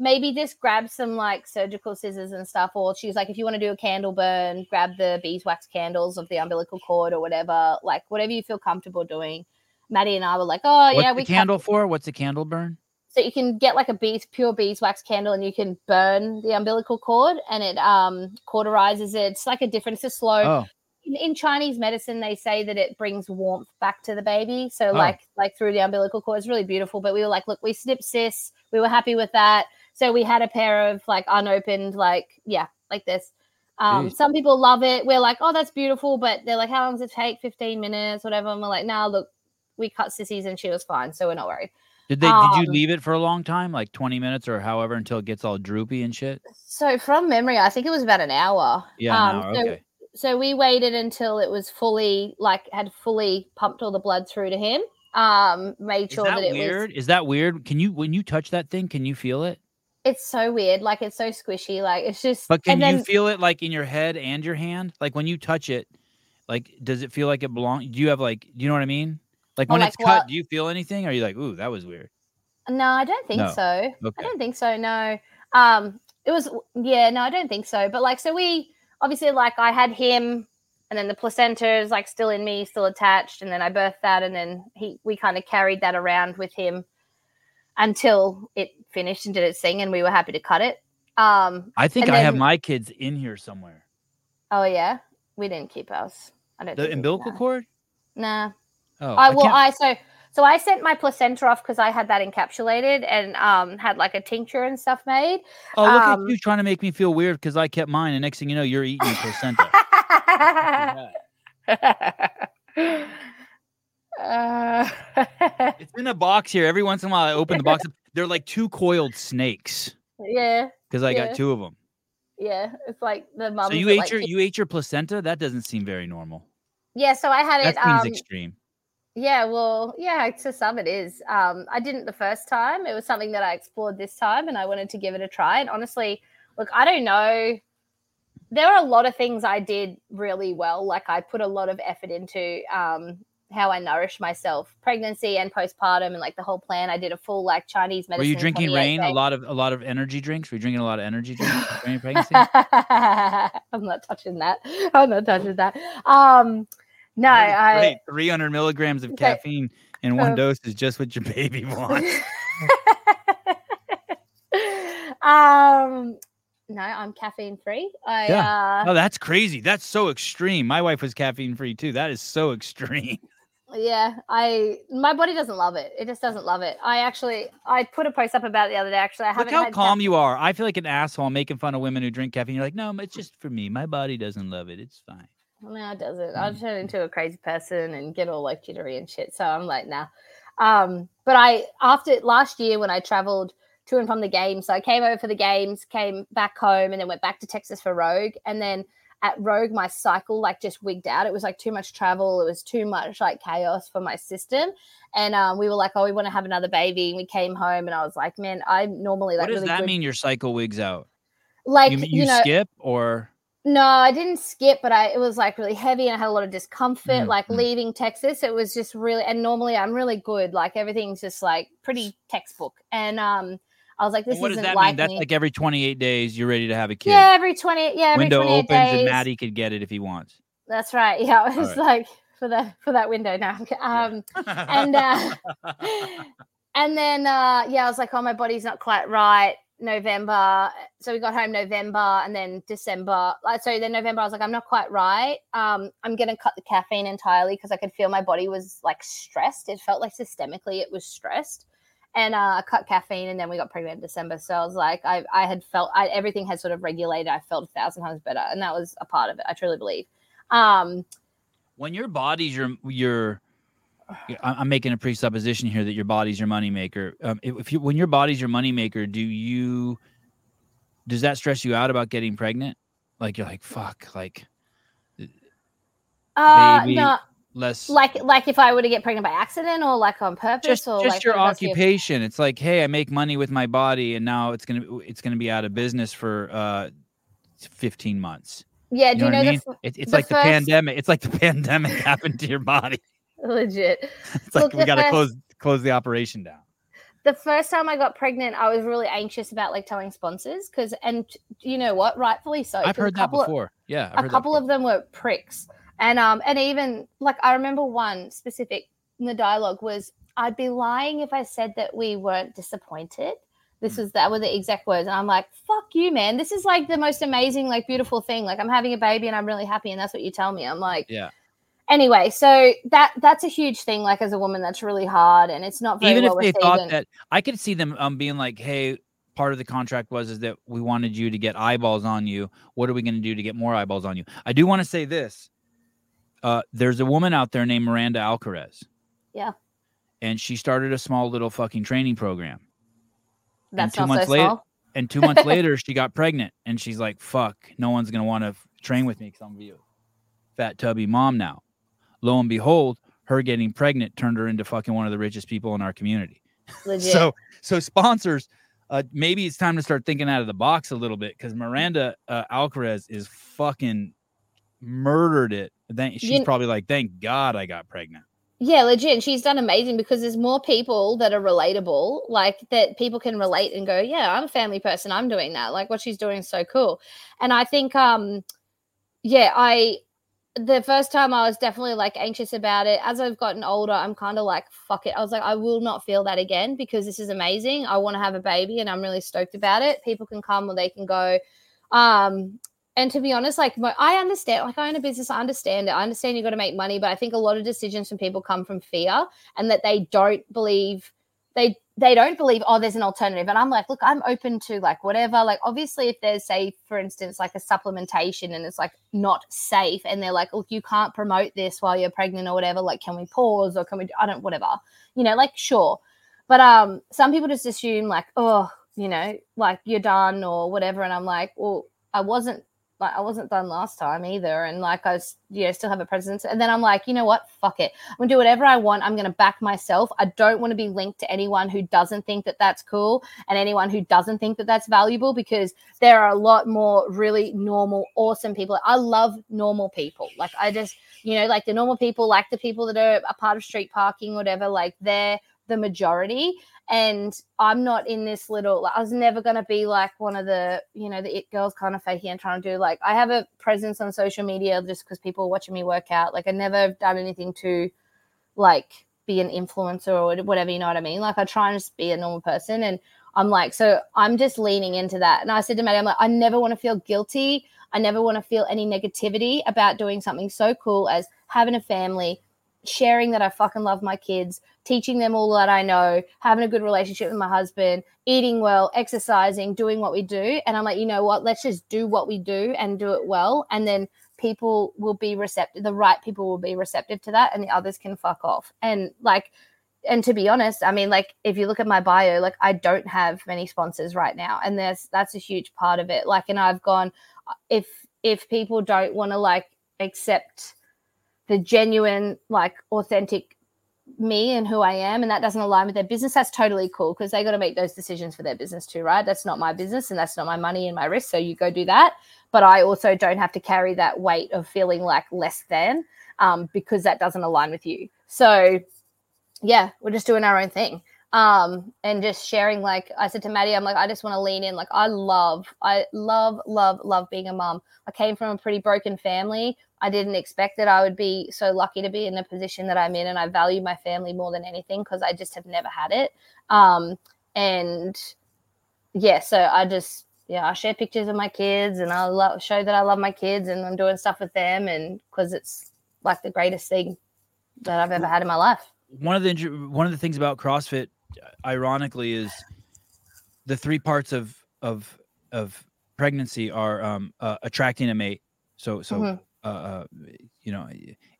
Maybe just grab some like surgical scissors and stuff, or she's like, if you want to do a candle burn, grab the beeswax candles of the umbilical cord or whatever, like whatever you feel comfortable doing. Maddie and I were like, oh What's yeah, we candle for? What's a candle burn? So you can get like a bees pure beeswax candle and you can burn the umbilical cord and it um cauterizes it. It's like a different, it's a slow. Oh, In, in Chinese medicine, they say that it brings warmth back to the baby. So Oh. like like through the umbilical cord, it's really beautiful. But we were like, look, we snipped cis. We were happy with that. So we had a pair of like unopened, like yeah, like this. Um, Jeez. some people love it. We're like, oh, that's beautiful, but they're like, how long does it take? Fifteen minutes, whatever. And we're like, nah, look, we cut sissies and she was fine, so we're not worried. did they? did you Um, leave it for a long time, like twenty minutes or however, until it gets all droopy and shit? So from memory, I think it was about an hour. Yeah, an Um, hour, so, okay. So we waited until it was fully like had fully pumped all the blood through to him. Um, made Is sure that, that, it weird? was. Is that weird? Can you when you touch that thing? Can you feel it? It's so weird. Like it's so squishy. Like it's just. But can you feel it like in your head and your hand? Like when you touch it, like does it feel like it belongs? Do you have like, do you know what I mean? Like when like it's cut, do you feel anything? Or are you like, ooh, that was weird? No, I don't think No. so. I don't think so. No. Um, it was yeah. No, I don't think so. But like, so we obviously like I had him, and then the placenta is like still in me, still attached, and then I birthed that, and then he we kind of carried that around with him until it finished and did its thing, and we were happy to cut it. Um. I think And I have my kids in here somewhere. Oh yeah, we didn't keep ours. I don't. The think we- umbilical nah. cord? Nah. Oh, I well, can't- I so so I sent my placenta off because I had that encapsulated and um had like a tincture and stuff made. oh, look um, at you trying to make me feel weird because I kept mine, and next thing you know, you're eating your placenta. Uh, it's in a box here. Every once in a while, I open the box. up. They're like two coiled snakes yeah, because I Yeah. got two of them. yeah. It's like the mum. So you ate your you ate your placenta? That doesn't seem very normal. yeah. So I had That it. seems Um, extreme. Yeah. Well, yeah. To some, it is. Um, I didn't the first time. It was something that I explored this time, and I wanted to give it a try. And honestly, look, I don't know. There are a lot of things I did really well. Like I put a lot of effort into um, how I nourish myself, pregnancy and postpartum, and like the whole plan. I did a full like Chinese medicine. Were you drinking rain? day- A lot of a lot of energy drinks. Were you drinking a lot of energy drinks during your pregnancy? I'm not touching that. I'm not touching that. Um, no, I. Great. 300 milligrams of caffeine in one Um, dose is just what your baby wants. um, no, I'm caffeine free. I Yeah. uh, Oh, that's crazy. That's so extreme. My wife was caffeine free too. That is so extreme. yeah, I my body doesn't love it. It just doesn't love it. I actually I put a post up about it the other day. Actually, I Look how calm ca- you are. I feel like an asshole making fun of women who drink caffeine. You're like, no, it's just for me. My body doesn't love it. It's fine. No, it doesn't. I'll Mm. turn into a crazy person and get all like jittery and shit. So I'm like, nah. Um, but I after last year when I traveled to and from the games, so I came over for the games, came back home, and then went back to Texas for Rogue. And then at Rogue, my cycle like just wigged out. It was like too much travel. It was too much like chaos for my system. And um, we were like, oh, we want to have another baby. And we came home, and I was like, man, I'm normally like what does really that good. mean? Your cycle wigs out. Like you you, you know, skip or no, I didn't skip, but I it was like really heavy and I had a lot of discomfort. Mm, like mm. leaving Texas, it was just really and normally I'm really good. Like everything's just like pretty textbook. And um I was like, this And what does isn't that like mean? That's like every 28 days you're ready to have a kid. yeah, every twenty yeah, every Window 28 opens and. Maddie could get it if he wants. That's right. Yeah, it was right. like for the for that window now. Um and uh and then uh yeah, I was like, oh my body's not quite right. November. So we got home November and then December. Like so then November I was like, I'm not quite right. Um, I'm gonna cut the caffeine entirely because I could feel my body was like stressed. It felt like systemically it was stressed. And uh, I cut caffeine and then we got pregnant in December. So I was like, I, I had felt I, everything had sort of regulated. I felt a thousand times better. And that was a part of it. I truly believe. Um, when your body's your your I'm making a presupposition here that your body's your moneymaker. Um, if, you when your body's your moneymaker, do you does that stress you out about getting pregnant? Like you're like fuck, like uh, Baby, no, less like like if I were to get pregnant by accident or like on purpose just or just like your occupation. It's like hey, I make money with my body, and now it's gonna it's gonna be out of business for uh 15 months. Yeah, You do you know know what I mean? It, it's the like the pandemic. It's like the pandemic happened to your body. Legit? It's like Look, we got to close close the operation down. the first time I got pregnant, I was really anxious about like telling sponsors because, and you know what, rightfully so. I've heard that couple of- before. yeah, I've a couple of them were pricks, and um, and even like I remember one specific in the dialogue was I'd be lying if I said that we weren't disappointed. This was that were the exact words. And I'm like, fuck you, man. This is like the most amazing, like beautiful thing. Like I'm having a baby and I'm really happy. And that's what you tell me. I'm like, yeah. Anyway, so that that's a huge thing. Like as a woman, that's really hard, and it's not very even well if they received. thought that I could see them um being like, hey, part of the contract was is that we wanted you to get eyeballs on you. What are we going to do to get more eyeballs on you? I do want to say this. Uh, there's a woman out there named Miranda Alcaraz. Yeah. And she started a small little fucking training program. that's two not months so later-. And two months later, she got pregnant, and she's like, "Fuck, no one's gonna want to train with me because I'm a fat tubby mom now." Lo and behold, her getting pregnant turned her into fucking one of the richest people in our community. Legit. So, so sponsors, uh, maybe it's time to start thinking out of the box a little bit because Miranda uh, Alcaraz is fucking murdered it. Then she's You- probably like, "Thank God I got pregnant." Yeah, legit. And she's done amazing because there's more people that are relatable, like that people can relate and go, Yeah, I'm a family person. I'm doing that. Like what she's doing is so cool. And I think um yeah, I the first time I was definitely like anxious about it. As I've gotten older, I'm kind of like, fuck it. I was like, I will not feel that again because this is amazing. I want to have a baby and I'm really stoked about it. People can come or they can go. Um, and to be honest, like I understand, like I own a business, I understand it. I understand you got to make money, but I think a lot of decisions from people come from fear and that they don't believe they they don't believe oh there's an alternative. And i'm like look i'm open to like whatever. Like obviously if there's say for instance like a supplementation and it's like not safe and they're like look you can't promote this while you're pregnant or whatever like can we pause or can we i don't whatever you know like sure. But um some people just assume like oh you know like you're done or whatever. And i'm like well i wasn't like I wasn't done last time either, and like I was, know, still have a presence. And then I'm like, you know what? Fuck it. I'm gonna do whatever I want. I'm gonna back myself. I don't want to be linked to anyone who doesn't think that that's cool and anyone who doesn't think that that's valuable because there are a lot more really normal, awesome people. I love normal people. Like I just, you know, like the normal people, like the people that are a part of street parking, whatever. Like they're the majority and I'm not in this little. Like, I was never going to be like one of the, you know, the it girls kind of faking and trying to do. Like, I have a presence on social media just because people are watching me work out. Like, I never done anything to, like, be an influencer or whatever. You know what I mean? Like, I try and just be a normal person, and I'm like, so I'm just leaning into that. And I said to Maddie, I'm like, I never want to feel guilty. I never want to feel any negativity about doing something so cool as having a family, sharing that I fucking love my kids, teaching them all that I know, having a good relationship with my husband, eating well, exercising, doing what we do. And I'm like, you know what? Let's just do what we do and do it well. And then people will be receptive. The right people will be receptive to that, and the others can fuck off. And like, and to be honest, I mean, like, if you look at my bio, like, I don't have many sponsors right now, and there's that's a huge part of it. Like, and I've gone, if if people don't want to like accept the genuine, like, authentic me and who I am, and that doesn't align with their business, that's totally cool because they got to make those decisions for their business too, right? That's not my business and that's not my money and my risk. So you go do that. But I also don't have to carry that weight of feeling like less than um, because that doesn't align with you. So yeah, we're just doing our own thing. Um, and just sharing, like I said to Maddie, I'm like, I just want to lean in. Like, I love, I love, love, love being a mom. I came from a pretty broken family. I didn't expect that I would be so lucky to be in the position that I'm in, and I value my family more than anything because I just have never had it. Um, and yeah, so I just yeah, I share pictures of my kids, and I love show that I love my kids, and I'm doing stuff with them, and because it's like the greatest thing that I've ever had in my life. One of the one of the things about CrossFit, ironically, is the three parts of of of pregnancy are um, uh, attracting a mate. So so Mhm. Uh, you know,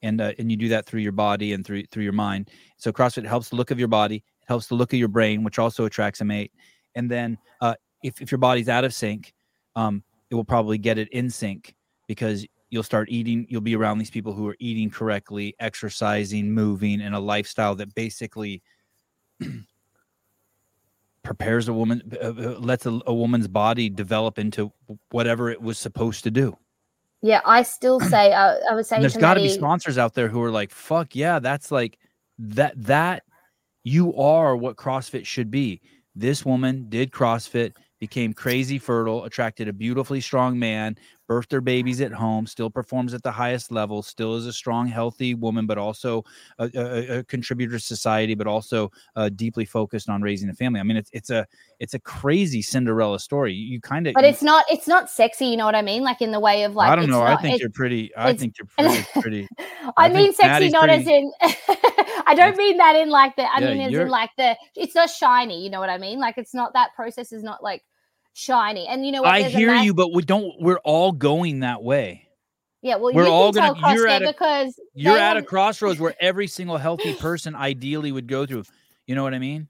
and uh, and you do that through your body and through through your mind. So CrossFit helps the look of your body, it helps the look of your brain, which also attracts a mate. And then uh, if if your body's out of sync, um, it will probably get it in sync because you'll start eating. You'll be around these people who are eating correctly, exercising, moving, and a lifestyle that basically prepares a woman, uh, uh, lets a, a woman's body develop into whatever it was supposed to do. Yeah, I still say uh, I, I was saying And there's got to be sponsors out there who are like, "Fuck yeah, that's like that that you are what CrossFit should be." This woman did CrossFit, became crazy fertile, attracted a beautifully strong man, birthed their babies at home, still performs at the highest level, still is a strong, healthy woman, but also a, a, a contributor to society, but also uh, deeply focused on raising a family. I mean, it's it's a it's a crazy Cinderella story. You, you kind of, but it's not it's not sexy. You know what I mean? Like in the way of like I don't know. Not, I think you're pretty. I think you're pretty. pretty I, I mean, sexy, not pretty, as in. I don't mean that in like the. I yeah, mean, as in like the. It's not shiny. You know what I mean? Like it's not that process is not like shiny. And you know what? I hear you, but we don't. We're all going that way. Yeah, well, we're all gonna. You're at a, because you're at a crossroads where every single healthy person ideally would go through. You know what I mean?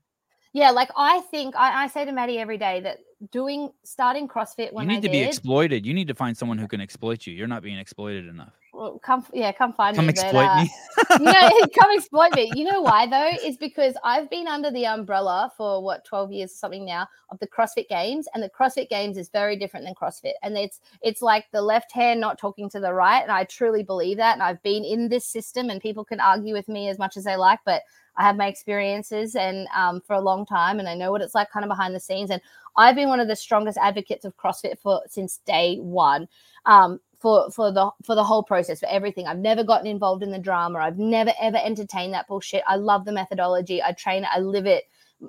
Yeah, like I think I, I say to Maddie every day that doing starting CrossFit when you need I to did, be exploited. You need to find someone who can exploit you. You're not being exploited enough. Well, come yeah, come find come me. Exploit but, uh, me. you know, come exploit me. You know why though? Is because I've been under the umbrella for what 12 years or something now of the CrossFit Games, and the CrossFit Games is very different than CrossFit, and it's it's like the left hand not talking to the right, and I truly believe that. And I've been in this system, and people can argue with me as much as they like, but I have my experiences and um, for a long time, and I know what it's like kind of behind the scenes. And I've been one of the strongest advocates of CrossFit for since day one. Um, for for the for the whole process for everything. I've never gotten involved in the drama. I've never ever entertained that bullshit. I love the methodology. I train i live it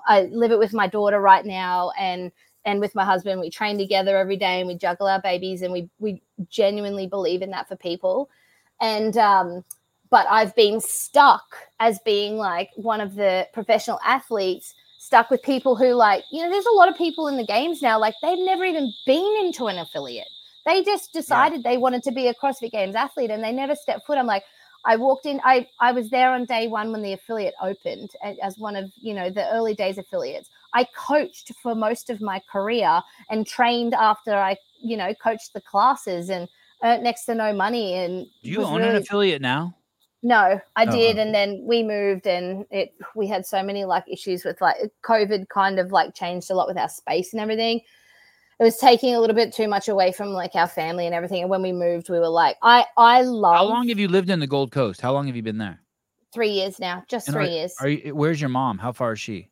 i live it with my daughter right now and and with my husband. We train together every day and we juggle our babies and we we genuinely believe in that for people. And um but I've been stuck as being like one of the professional athletes, stuck with people who like, you know, there's a lot of people in the games now, like they've never even been into an affiliate. They just decided yeah. they wanted to be a CrossFit Games athlete and they never stepped foot. I'm like, I walked in, I, I was there on day one when the affiliate opened as one of, you know, the early days affiliates. I coached for most of my career and trained after I, you know, coached the classes and earned next to no money. And do you own really, an affiliate now? No, I oh. did, and then we moved, and it we had so many like issues with like COVID, kind of like changed a lot with our space and everything. It was taking a little bit too much away from like our family and everything. And when we moved, we were like, I I love. How long have you lived in the Gold Coast? How long have you been there? Three years now, just and three are, years. Are you? Where's your mom? How far is she?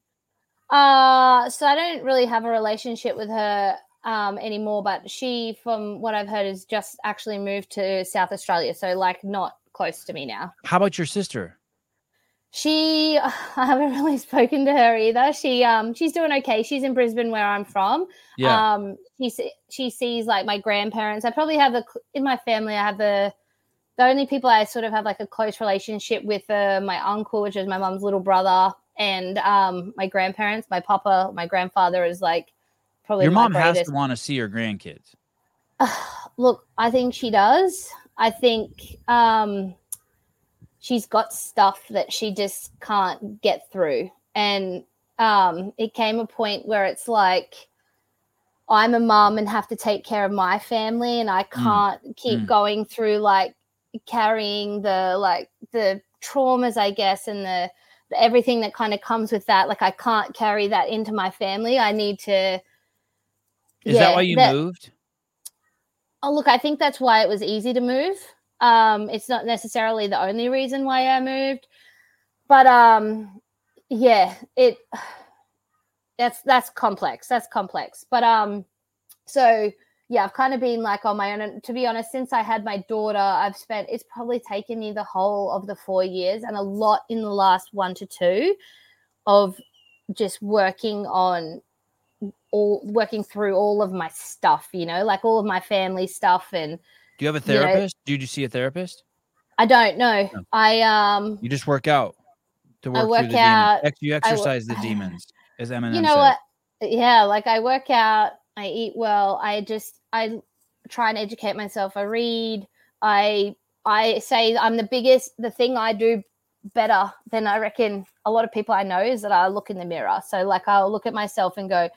Uh, so I don't really have a relationship with her um, anymore, but she, from what I've heard, has just actually moved to South Australia. So like not close to me now. How about your sister? She, I haven't really spoken to her either. She, um, she's doing okay. She's in Brisbane, where I'm from. Yeah. Um, she she sees like my grandparents. I probably have the in my family. I have the the only people I sort of have like a close relationship with uh, my uncle, which is my mom's little brother, and um, my grandparents. My papa, my grandfather is like probably your mom greatest. has to want to see her grandkids. look, I think she does. I think um, she's got stuff that she just can't get through. And um, it came a point where it's like, I'm a mom and have to take care of my family, and I mm. can't mm. keep mm. going through like carrying the like the traumas, I guess, and the, the everything that kind of comes with that. Like I can't carry that into my family. I need to. Is yeah, that why you that, moved? Oh, look, I think that's why it was easy to move. Um, it's not necessarily the only reason why I moved, but um, yeah, it that's that's complex. That's complex. But um, so yeah, I've kind of been like on my own. And to be honest, since I had my daughter, I've spent it's probably taken me the whole of the four years and a lot in the last one to two of just working on all working through all of my stuff, you know, like all of my family stuff and Do you have a therapist? You know, Do you see a therapist? I don't know. No. I um You just work out to work, I work through the out, demons. You exercise the demons, as Eminem You know said. what? Yeah, like I work out, I eat well, I just I try and educate myself. I read, I I say I'm the biggest the thing I do better than I reckon a lot of people I know is that I look in the mirror. So like I'll look at myself and go,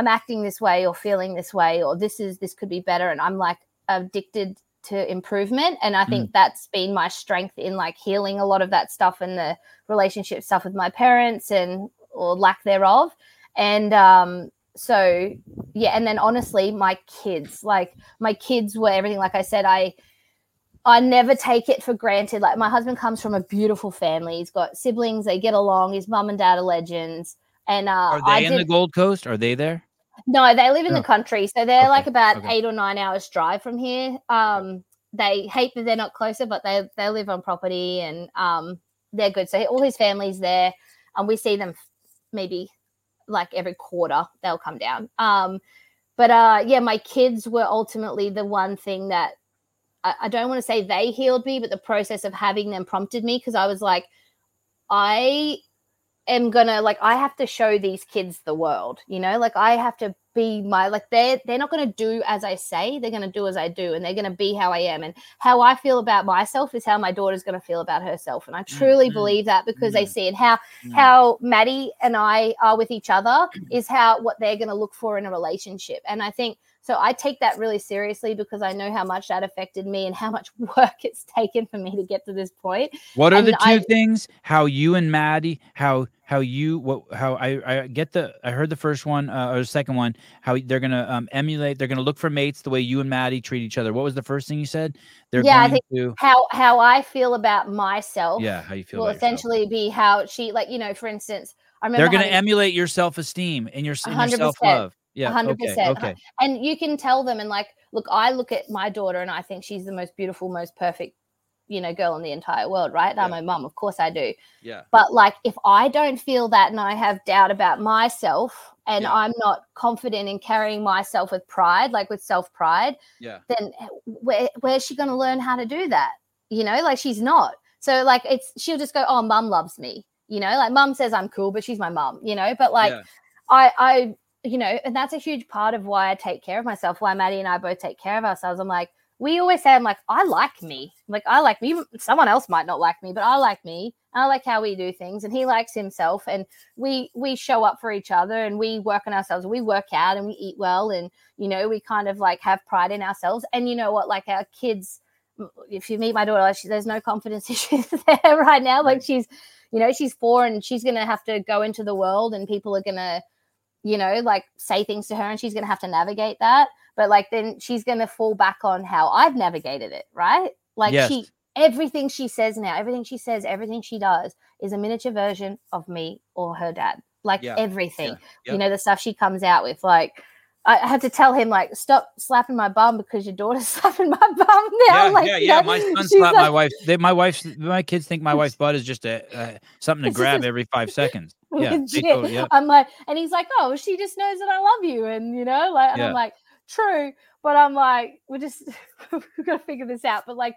I'm acting this way or feeling this way or this is this could be better and I'm like addicted to improvement and I think mm. that's been my strength in like healing a lot of that stuff and the relationship stuff with my parents and or lack thereof and um so yeah and then honestly my kids like my kids were everything like I said I I never take it for granted. Like my husband comes from a beautiful family. He's got siblings. They get along. His mom and dad are legends. And uh, are they I in did, the Gold Coast? Are they there? No, they live in the country, so they're okay. like about okay. eight or nine hours drive from here. Um, they hate that they're not closer, but they they live on property and um, they're good. So all his family's there, and we see them maybe like every quarter they'll come down. Um, but uh, yeah, my kids were ultimately the one thing that I, I don't want to say they healed me, but the process of having them prompted me because I was like, I am gonna like I have to show these kids the world, you know, like I have to be my like they're they're not to do as i say they're to do as i do and they're to be how i am and how i feel about myself is how my daughter's to feel about herself and i truly mm-hmm. believe that because mm-hmm. they see it how mm-hmm. how maddie and i are with each other is how what they're to look for in a relationship and i think so I take that really seriously because I know how much that affected me and how much work it's taken for me to get to this point. What are and the two I, things? How you and Maddie, how how you what how I I get the I heard the first one uh, or the second one how they're gonna um, emulate they're gonna look for mates the way you and Maddie treat each other. What was the first thing you said? They're yeah, I think to, how how I feel about myself. Yeah, how you feel will essentially yourself. be how she like you know for instance. I remember they're going to emulate your self esteem and your, your self love. Yeah. 100%. Okay, okay. And you can tell them, and like, look, I look at my daughter and I think she's the most beautiful, most perfect, you know, girl in the entire world, right? Yeah. I'm my mum. Of course I do. Yeah. But like, if I don't feel that and I have doubt about myself and yeah. I'm not confident in carrying myself with pride, like with self pride, yeah. then where, where's she going to learn how to do that? You know, like she's not. So like, it's, she'll just go, oh, mum loves me. You know, like mum says I'm cool, but she's my mum, you know, but like, yeah. I, I you know, and that's a huge part of why I take care of myself, why Maddie and I both take care of ourselves. I'm like, we always say, I'm like, I like me. Like, I like me. Someone else might not like me, but I like me. I like how we do things. And he likes himself. And we we show up for each other and we work on ourselves. We work out and we eat well. And, you know, we kind of like have pride in ourselves. And you know what? Like our kids, if you meet my daughter, she, there's no confidence issues there right now. Like she's, you know, she's four and she's going to have to go into the world and people are going to, you know, like say things to her and she's going to have to navigate that. But like then she's going to fall back on how I've navigated it, right? Like yes. she, everything she says now, everything she says, everything she does is a miniature version of me or her dad. Like yeah. everything, yeah. you know, the stuff she comes out with, like, I had to tell him like stop slapping my bum because your daughter's slapping my bum now. Yeah, like, yeah, yeah. My son slapped like, my wife. They, my wife's my kids think my wife's butt is just a uh, something to grab every five seconds. Yeah, totally, yeah, I'm like, and he's like, oh, she just knows that I love you, and you know, like, and yeah. I'm like, true, but I'm like, we're just we've got to figure this out. But like,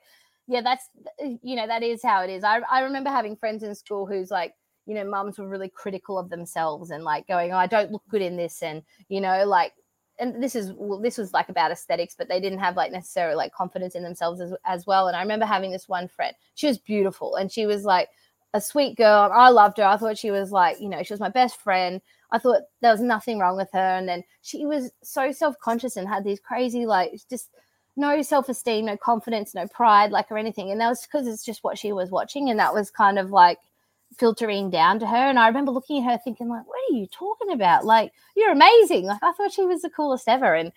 yeah, that's eh, you know, that is how it is. I I remember having friends in school who's like you know, mums were really critical of themselves and like going, oh, I don't look good in this. And, you know, like and this is well, this was like about aesthetics, but they didn't have like necessarily like confidence in themselves as, as well. And I remember having this one friend, she was beautiful and she was like a sweet girl. I loved her. I thought she was like, you know, she was my best friend. I thought there was nothing wrong with her. And then she was so self conscious and had these crazy, like, just no self esteem, no confidence, no pride, like, or anything. And that was because it's just what she was watching. And that was kind of like, filtering down to her. And I remember looking at her thinking, like, what are you talking about? Like, you're amazing. Like, I thought she was the coolest ever. And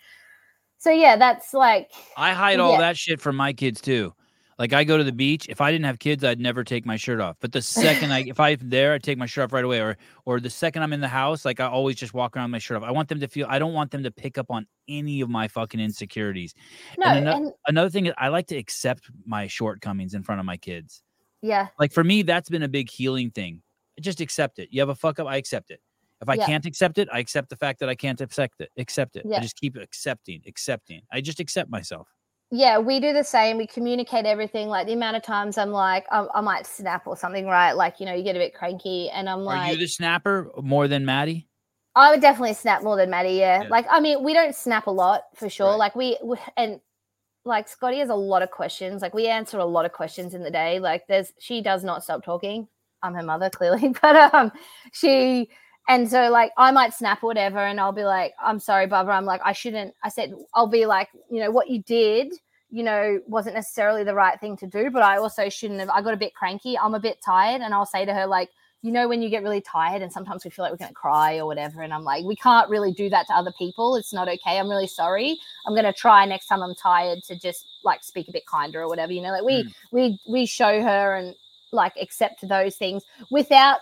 so, yeah, that's like. I hide all that shit from my kids too. Like, I go to the beach. If I didn't have kids, I'd never take my shirt off. But the second I, if I'm there, I take my shirt off right away. Or, or the second I'm in the house, like, I always just walk around my shirt off. I want them to feel, I don't want them to pick up on any of my fucking insecurities. No, and another, and- another thing, is I like to accept my shortcomings in front of my kids. Yeah. Like for me, that's been a big healing thing. Just accept it. You have a fuck up, I accept it. If I yeah. can't accept it, I accept the fact that I can't accept it. Accept it. Yeah. I just keep accepting, accepting. I just accept myself. Yeah, we do the same. We communicate everything. Like the amount of times I'm like, I, I might snap or something, right? Like you know, you get a bit cranky, and I'm like, Are you the snapper more than Maddie? I would definitely snap more than Maddie. Yeah. yeah. Like I mean, we don't snap a lot for sure. Right. Like we, we and like Scotty has a lot of questions. Like we answer a lot of questions in the day. Like there's she does not stop talking. I'm her mother, clearly, but um she and so like I might snap or whatever, and I'll be like, I'm sorry, Barbara. I'm like, I shouldn't. I said I'll be like, you know, what you did, you know, wasn't necessarily the right thing to do, but I also shouldn't have. I got a bit cranky. I'm a bit tired, and I'll say to her like, you know when you get really tired and sometimes we feel like we're going to cry or whatever and i'm like we can't really do that to other people it's not okay i'm really sorry i'm going to try next time i'm tired to just like speak a bit kinder or whatever you know like we mm. we we show her and like accept those things without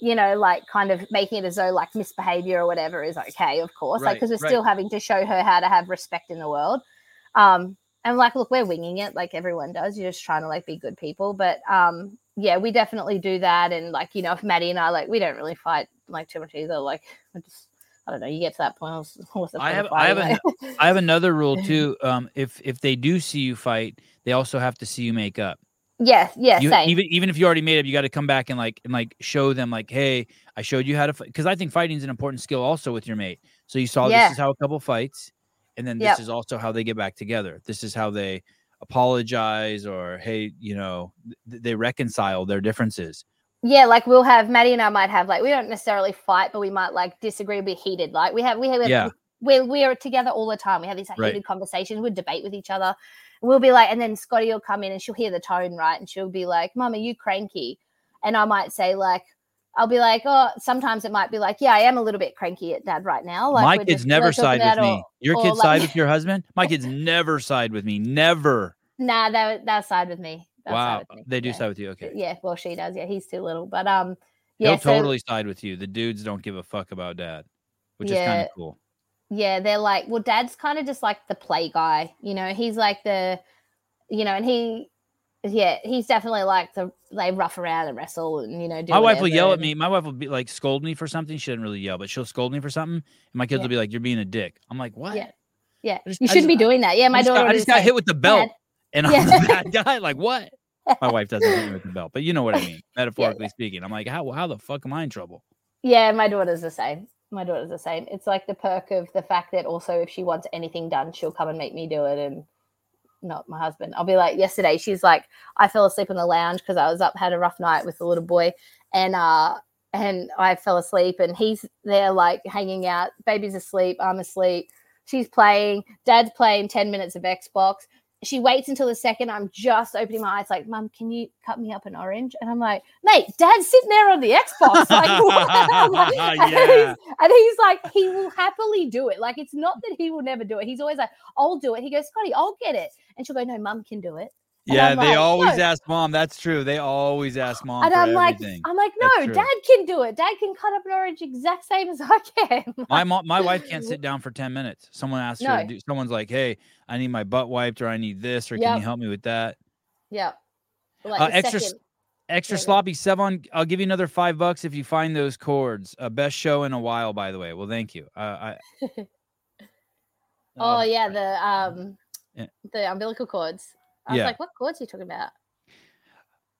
you know, like kind of making it as though like misbehavior or whatever is okay, of course, Right, like because we're right. still having to show her how to have respect in the world. Um, and like, look, we're winging it like everyone does. You're just trying to like be good people, but um, yeah, we definitely do that. And like, you know, if Maddie and I like, we don't really fight like too much either. Like, we just I don't know. You get to that point. What's, what's the I have- I have an- I have another rule too. Um, if if they do see you fight, they also have to see you make up. Yeah, yeah, You, same. even even if you already made up, you got to come back and like and like show them like, hey, I showed you how to fight. Because I think fighting is an important skill also with your mate. So you saw Yeah. this is how a couple fights, and then this Yep. is also how they get back together. This is how they apologize or hey, you know, th- they reconcile their differences. yeah, like we'll have Maddie and I might have like we don't necessarily fight, but we might like disagree, be heated. Like we have we have Yeah. we're we're together all the time. We have these like, Right. heated conversations. We debate with each other. We'll be like, and then Scotty will come in and she'll hear the tone, right? And she'll be like, Mum, are you cranky? And I might say, like, I'll be like, oh, sometimes it might be like, yeah, I am a little bit cranky at dad right now. Like My kids just- never side with me. or- Your or, kids like- side with your husband. My kids never side with me. Never. Nah, they they'll side with me. They'll wow, with me. they do yeah. side with you. Okay. Yeah, well, she does. Yeah, he's too little, but um, yeah, He'll so- totally side with you. The dudes don't give a fuck about dad, which is kind of cool. Yeah, they're like, well, dad's kind of just like the play guy, you know, he's like the, you know, and he, yeah, he's definitely like the, they rough around and wrestle and, you know, do My wife will yell at me. My wife will be like scold me for something. She doesn't really yell, but she'll scold me for something. And my kids Yeah. will be like, "You're being a dick." I'm like, "What?" Yeah. Yeah, just- you shouldn't just- be doing that. Yeah, my I daughter. got, I just got like, hit with the belt, and I'm Yeah. the bad guy. Like what? My wife doesn't hit me with the belt, but you know what I mean, metaphorically speaking. I'm like, how how the fuck am I in trouble? Yeah, my daughter's the same. My daughter's the same. It's like the perk of the fact that also if she wants anything done, she'll come and make me do it and not my husband. I'll be like yesterday, she's like, I fell asleep in the lounge because I was up, had a rough night with the little boy, and uh and I fell asleep and he's there like hanging out, baby's asleep, I'm asleep, she's playing, dad's playing 10 minutes of Xbox. She waits until the second I'm just opening my eyes, like, Mum, can you cut me up an orange? And I'm like, mate, dad's sitting there on the Xbox. Like, like- and, Yeah. he's, and he's like, he will happily do it. Like, it's not that he will never do it. He's always like, I'll do it. He goes, Scotty, I'll get it. And she'll go, No, mum can do it. Yeah, they like, always "No." ask mom. That's true. They always ask mom and I'm like, everything. I'm like, no, dad can do it. Dad can cut up an orange exact same as I can. my mom, my wife can't sit down for ten minutes. Someone asks her, to do, someone's like, "Hey, I need my butt wiped, or I need this, or can you help me with that?" yeah. Like Uh, extra second- Extra Yeah, yeah. sloppy seven. I'll give you another five bucks if you find those chords. Uh, best show in a while, by the way. Well, thank you. Uh, I. Oh Um, yeah, the um Yeah. the umbilical cords. I was Yeah. like, what cords are you talking about?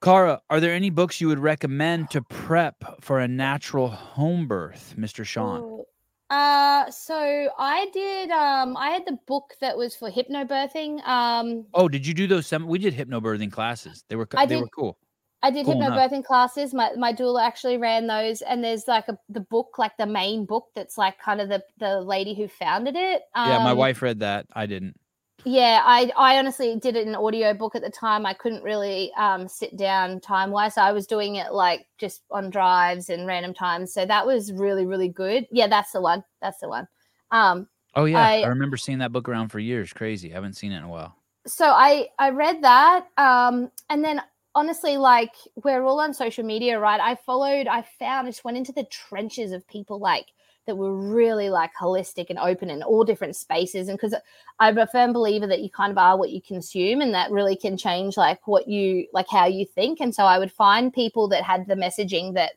Kara, are there any books you would recommend to prep for a natural home birth, Mr. Sean? Ooh. Uh so I did um I had the book that was for hypnobirthing. Um Oh, did you do those? Sem- we did hypnobirthing classes. They were I they did- were cool. I did Cool enough. classes. My my doula actually ran those, and there's like a the book, like the main book, that's like kind of the the lady who founded it. yeah, my Um, wife read that. I didn't. Yeah, I I honestly did it in audio book at the time. I couldn't really um, sit down time wise, so I was doing it like just on drives and random times. So that was really really good. Yeah, that's the one. That's the one. Um, Oh yeah, I, I- remember seeing that book around for years. Crazy. I haven't seen it in a while. so I I read that, um, and then honestly, like we're all on social media, right? I followed, I found, I just went into the trenches of people like that were really like holistic and open in all different spaces, and because I'm a firm believer that you kind of are what you consume, and that really can change like what you like how you think, and so I would find people that had the messaging that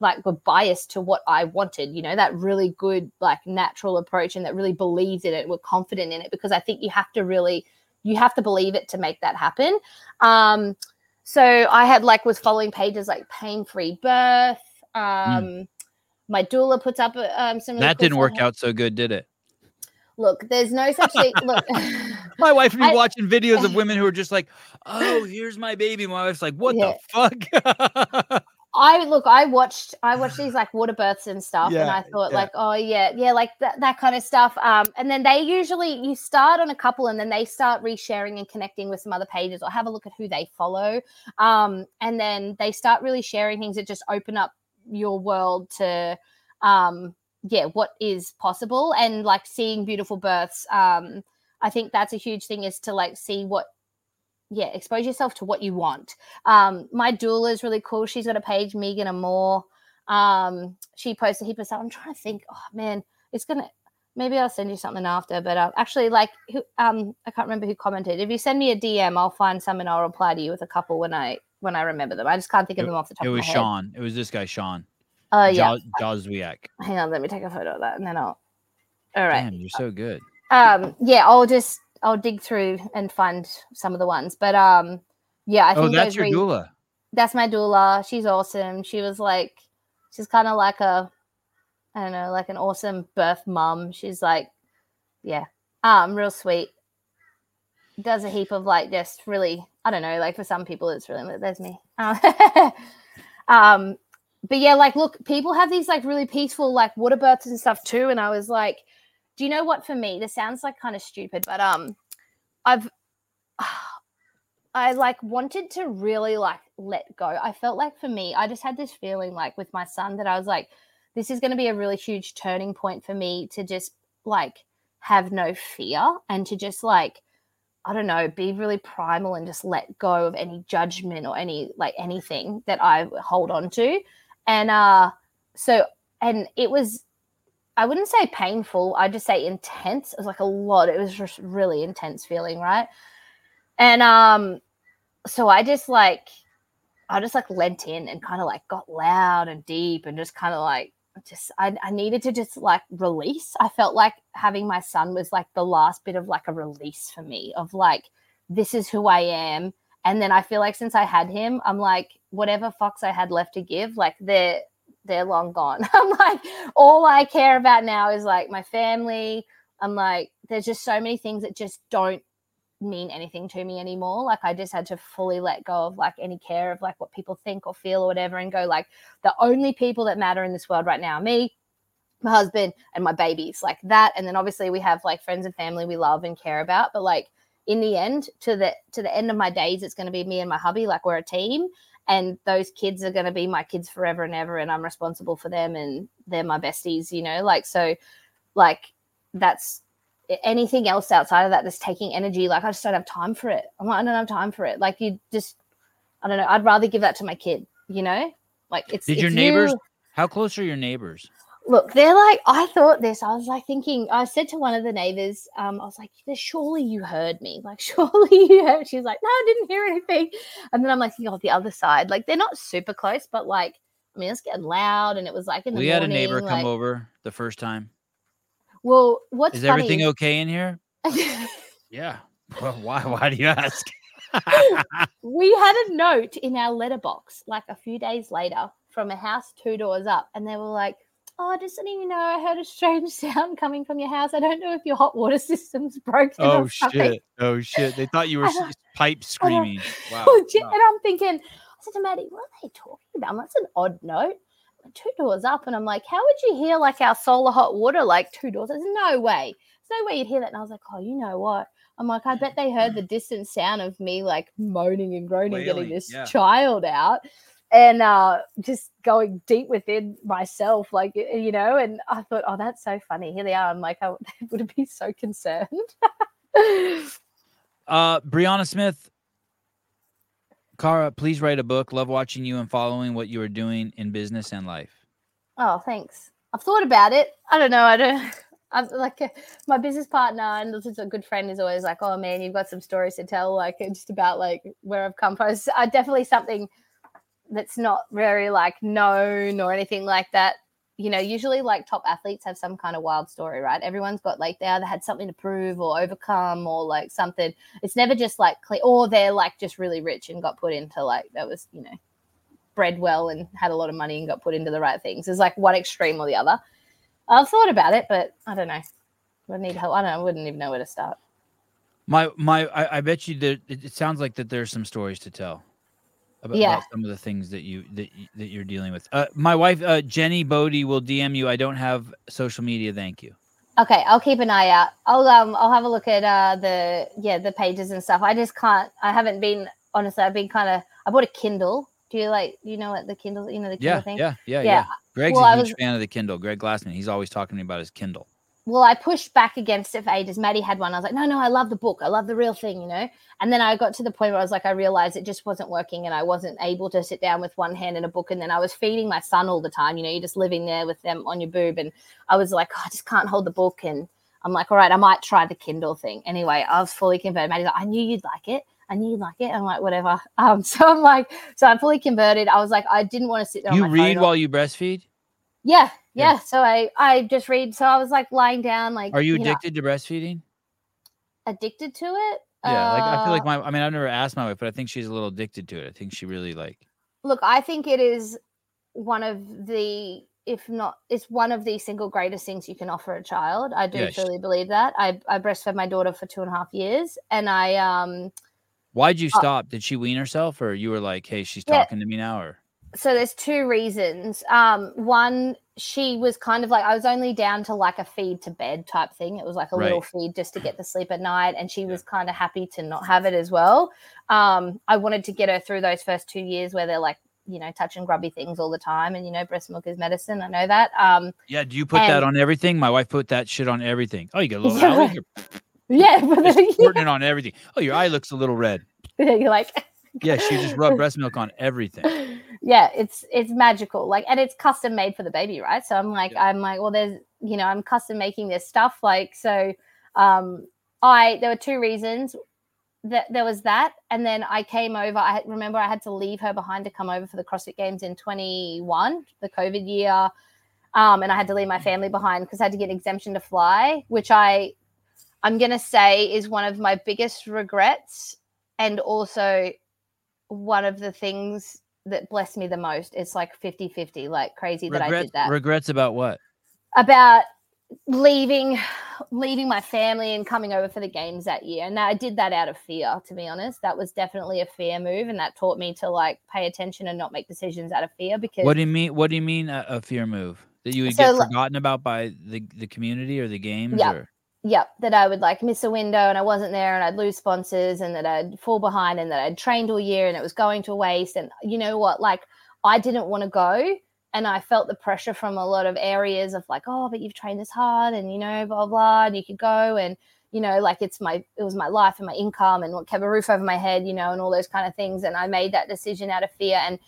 like were biased to what I wanted, you know, that really good, like natural approach and that really believed in it, were confident in it, because I think you have to really, you have to believe it to make that happen. Um, so I had like was following pages like pain free birth. Um, my doula puts up um, some. really that cool didn't work out so good, did it? Look, there's no such thing. Look, My wife would be I- watching videos of women who are just like, "Oh, here's my baby." My wife's like, "What Yeah. the fuck?" I look, I watched, I watched these like water births and stuff, and I thought yeah. like, oh yeah, yeah, like that, that kind of stuff. Um, and then they usually you start on a couple, and then they start resharing and connecting with some other pages, or have a look at who they follow. Um, and then they start really sharing things that just open up your world to, um, yeah, what is possible, and like seeing beautiful births. Um, I think that's a huge thing is to like see what yeah, expose yourself to what you want. Um, my doula is really cool. She's got a page, Megan Amore. Um, she posted of stuff. I'm trying to think. Oh man, it's gonna. Maybe I'll send you something after. But uh, actually, like, who, um, I can't remember who commented. If you send me a DM, I'll find some and I'll reply to you with a couple when I when I remember them. I just can't think of It- them off the top It was head. Sean. It was this guy, Sean. Oh yeah. Jaws Zwiak. Hang on, let me take a photo of that, and then I'll. All right. Damn, you're so good. um yeah i'll just i'll dig through and find some of the ones but um yeah i Oh, think that's your re- doula. that's my doula she's awesome she was like she's kind of like a i don't know like an awesome birth mum she's like yeah um real sweet does a heap of like just really i don't know like for some people it's really there's me. Um, um but yeah like look people have these like really peaceful like water births and stuff too and i was like do you know what for me this sounds like kind of stupid but um i've i like wanted to really like let go. I felt like for me i just had this feeling like with my son that i was like this is going to be a really huge turning point for me to just like have no fear and to just like i don't know be really primal and just let go of any judgment or any like anything that i hold on to and uh so and it was I wouldn't say painful. I'd just say intense. It was like a lot. It was just really intense feeling, right? And um, so I just like, I just like lent in and kind of like got loud and deep and just kind of like, just I, I needed to just like release. I felt like having my son was like the last bit of like a release for me of like, this is who I am. And then I feel like since I had him, I'm like, whatever fucks I had left to give, like they're they're long gone. I'm like, all I care about now is like my family. I'm like, there's just so many things that just don't mean anything to me anymore. Like I just had to fully let go of like any care of like what people think or feel or whatever and go like the only people that matter in this world right now me, my husband, and my babies. Like that. And then obviously we have like friends and family we love and care about. But like in the end, to the to the end of my days, it's gonna be me and my hubby, like we're a team and those kids are going to be my kids forever and ever and i'm responsible for them and they're my besties you know like so like that's anything else outside of that that's taking energy like i just don't have time for it i'm like i don't have time for it like you just i don't know i'd rather give that to my kid you know like it's Did your neighbors? you. How close are your neighbors? Look, they're like, I thought this. I was like thinking, I said to one of the neighbors, um, I was like, surely you heard me. Like, surely you heard. She was like, no, I didn't hear anything. And then I'm like, oh, the other side. Like, they're not super close, but like, I mean, it's getting loud. And it was like in the We morning. had a neighbor come over the first time. Well, what's Is funny everything okay in here? Yeah. Well, why? Why do you ask? we had a note in our letterbox like a few days later from a house two doors up, and they were like, "Oh, just letting you know, I heard a strange sound coming from your house. I don't know if your hot water system's broken." Oh shit! Oh shit! They thought you were I don't- s- pipe screaming. Wow. Legit. wow. And I'm thinking, I said to Maddie, what are they talking about? That's an odd note. Two doors up, and I'm like, how would you hear like our solar hot water like two doors? There's no way. There's no way you'd hear that. And I was like, oh, you know what? I'm like, I bet they heard the distant sound of me like moaning and groaning, getting this yeah. child out, and uh, just going deep within myself, like you know. And I thought, oh, that's so funny. Here they are. I'm like, I would be so concerned. Uh, Brianna Smith, Kara, please write a book. Love watching you and following what you are doing in business and life. Oh, thanks. I've thought about it. I don't know. I don't. I'm like uh, my business partner and a good friend is always like, "Oh man, you've got some stories to tell." Like just about like where I've come from. It's uh, definitely something that's not very like known or anything like that. You know, usually like top athletes have some kind of wild story, right? Everyone's got like they either had something to prove or overcome or like something. It's never just like clear, or they're like just really rich and got put into like that was you know bred well and had a lot of money and got put into the right things. It's like one extreme or the other. I've thought about it, but I don't know. I need help. I don't. I wouldn't even know where to start. My my, I, I bet you that it sounds like that there's some stories to tell about, Yeah. about some of the things that you that that you're dealing with. Uh, my wife uh, Jenny Bodie will DM you. I don't have social media. Thank you. Okay, I'll keep an eye out. I'll um I'll have a look at uh the yeah the pages and stuff. I just can't. I haven't been honestly. I've been kind of. I bought a Kindle. Do you like? You know what the Kindle? You know the Kindle Yeah, thing. yeah, yeah, yeah, Yeah. Greg's Well, a huge was- fan of the Kindle. Greg Glassman. He's always talking to me about his Kindle. Well, I pushed back against it for ages. Maddie had one. I was like, no, no, I love the book. I love the real thing, you know? And then I got to the point where I was like, I realized it just wasn't working and I wasn't able to sit down with one hand in a book. And then I was feeding my son all the time. You know, you're just living there with them on your boob. And I was like, oh, I just can't hold the book. And I'm like, all right, I might try the Kindle thing. Anyway, I was fully converted. Maddie's like, I knew you'd like it. I knew you'd like it. I'm like, whatever. Um, so I'm like, so I'm fully converted. I was like, I didn't want to sit there. You read while you breastfeed? Yeah, yeah, yeah. So I I just read. So I was like lying down, like. Are you addicted know, to breastfeeding? Addicted to it? Yeah, like I feel like uh my. I mean, I've never asked my wife, but I think she's a little addicted to it. I think she really like. Look, I think it is one of the, if not, it's one of the single greatest things you can offer a child. I do yeah, truly she, believe that. I I breastfed my daughter for two and a half years, and I um. Why'd you uh stop? Uh, Did she wean herself, or you were like, "Hey, she's yeah. talking to me now," or? So there's two reasons. Um, one, she was kind of like I was only down to like a feed to bed type thing. It was like a right. little feed just to get to sleep at night, and she was kind of happy to not have it as well. Um, I wanted to get her through those first two years where they're like, you know, touching grubby things all the time, and you know, breast milk is medicine. I know that. Um, yeah, do you put and, that on everything? My wife put that shit on everything. Oh, you get a little yeah, yeah, but putting it on everything. Oh, your eye looks a little red. Yeah, you're like, yeah, she just rubbed breast milk on everything. Yeah, it's it's magical. Like, and it's custom made for the baby, right? So I'm like, yeah. I'm like, well, there's, you know, I'm custom making this stuff. Like, so, um, I there were two reasons that there was that, and then I came over. I remember I had to leave her behind to come over for the CrossFit Games in 21, the COVID year. Um, and I had to leave my family behind because I had to get an exemption to fly, which I I'm gonna say is one of my biggest regrets and also one of the things that blessed me the most. It's like 50 50, like crazy that I did that. Regrets about what? About leaving leaving my family and coming over for the games that year and i did that out of fear to be honest that was definitely a fear move and that taught me to like pay attention and not make decisions out of fear because what do you mean what do you mean a, a fear move that you would so, get forgotten about by the the community or the games yeah or? Yep, that I would like miss a window and I wasn't there and I'd lose sponsors and that I'd fall behind and that I'd trained all year and it was going to waste. And you know what? Like, I didn't want to go. And I felt the pressure from a lot of areas of like, oh, but you've trained this hard and, you know, blah, blah, and you could go. And, you know, like it's my, it was my life and my income and what kept a roof over my head, you know, and all those kind of things. And I made that decision out of fear. And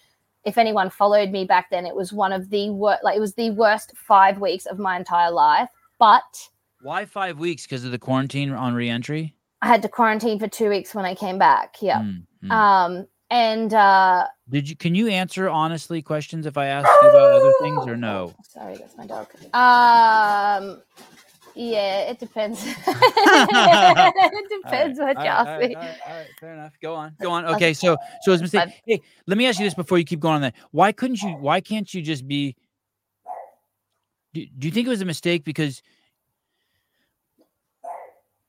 if anyone followed me back then, it was one of the worst, like, it was the worst five weeks of my entire life. But, why five weeks? Because of the quarantine on reentry? I had to quarantine for two weeks when I came back. Yeah. Mm-hmm. Um, and uh, did you? Can you answer honestly questions if I ask you about other things or no? Sorry, that's my dog. Um, yeah, it depends. it depends right, what you ask me. All right, all right, fair enough. Go on, go on. Okay, so so as mistake. Hey, let me ask you this before you keep going on that. Why couldn't you? Why can't you just be? Do, do you think it was a mistake because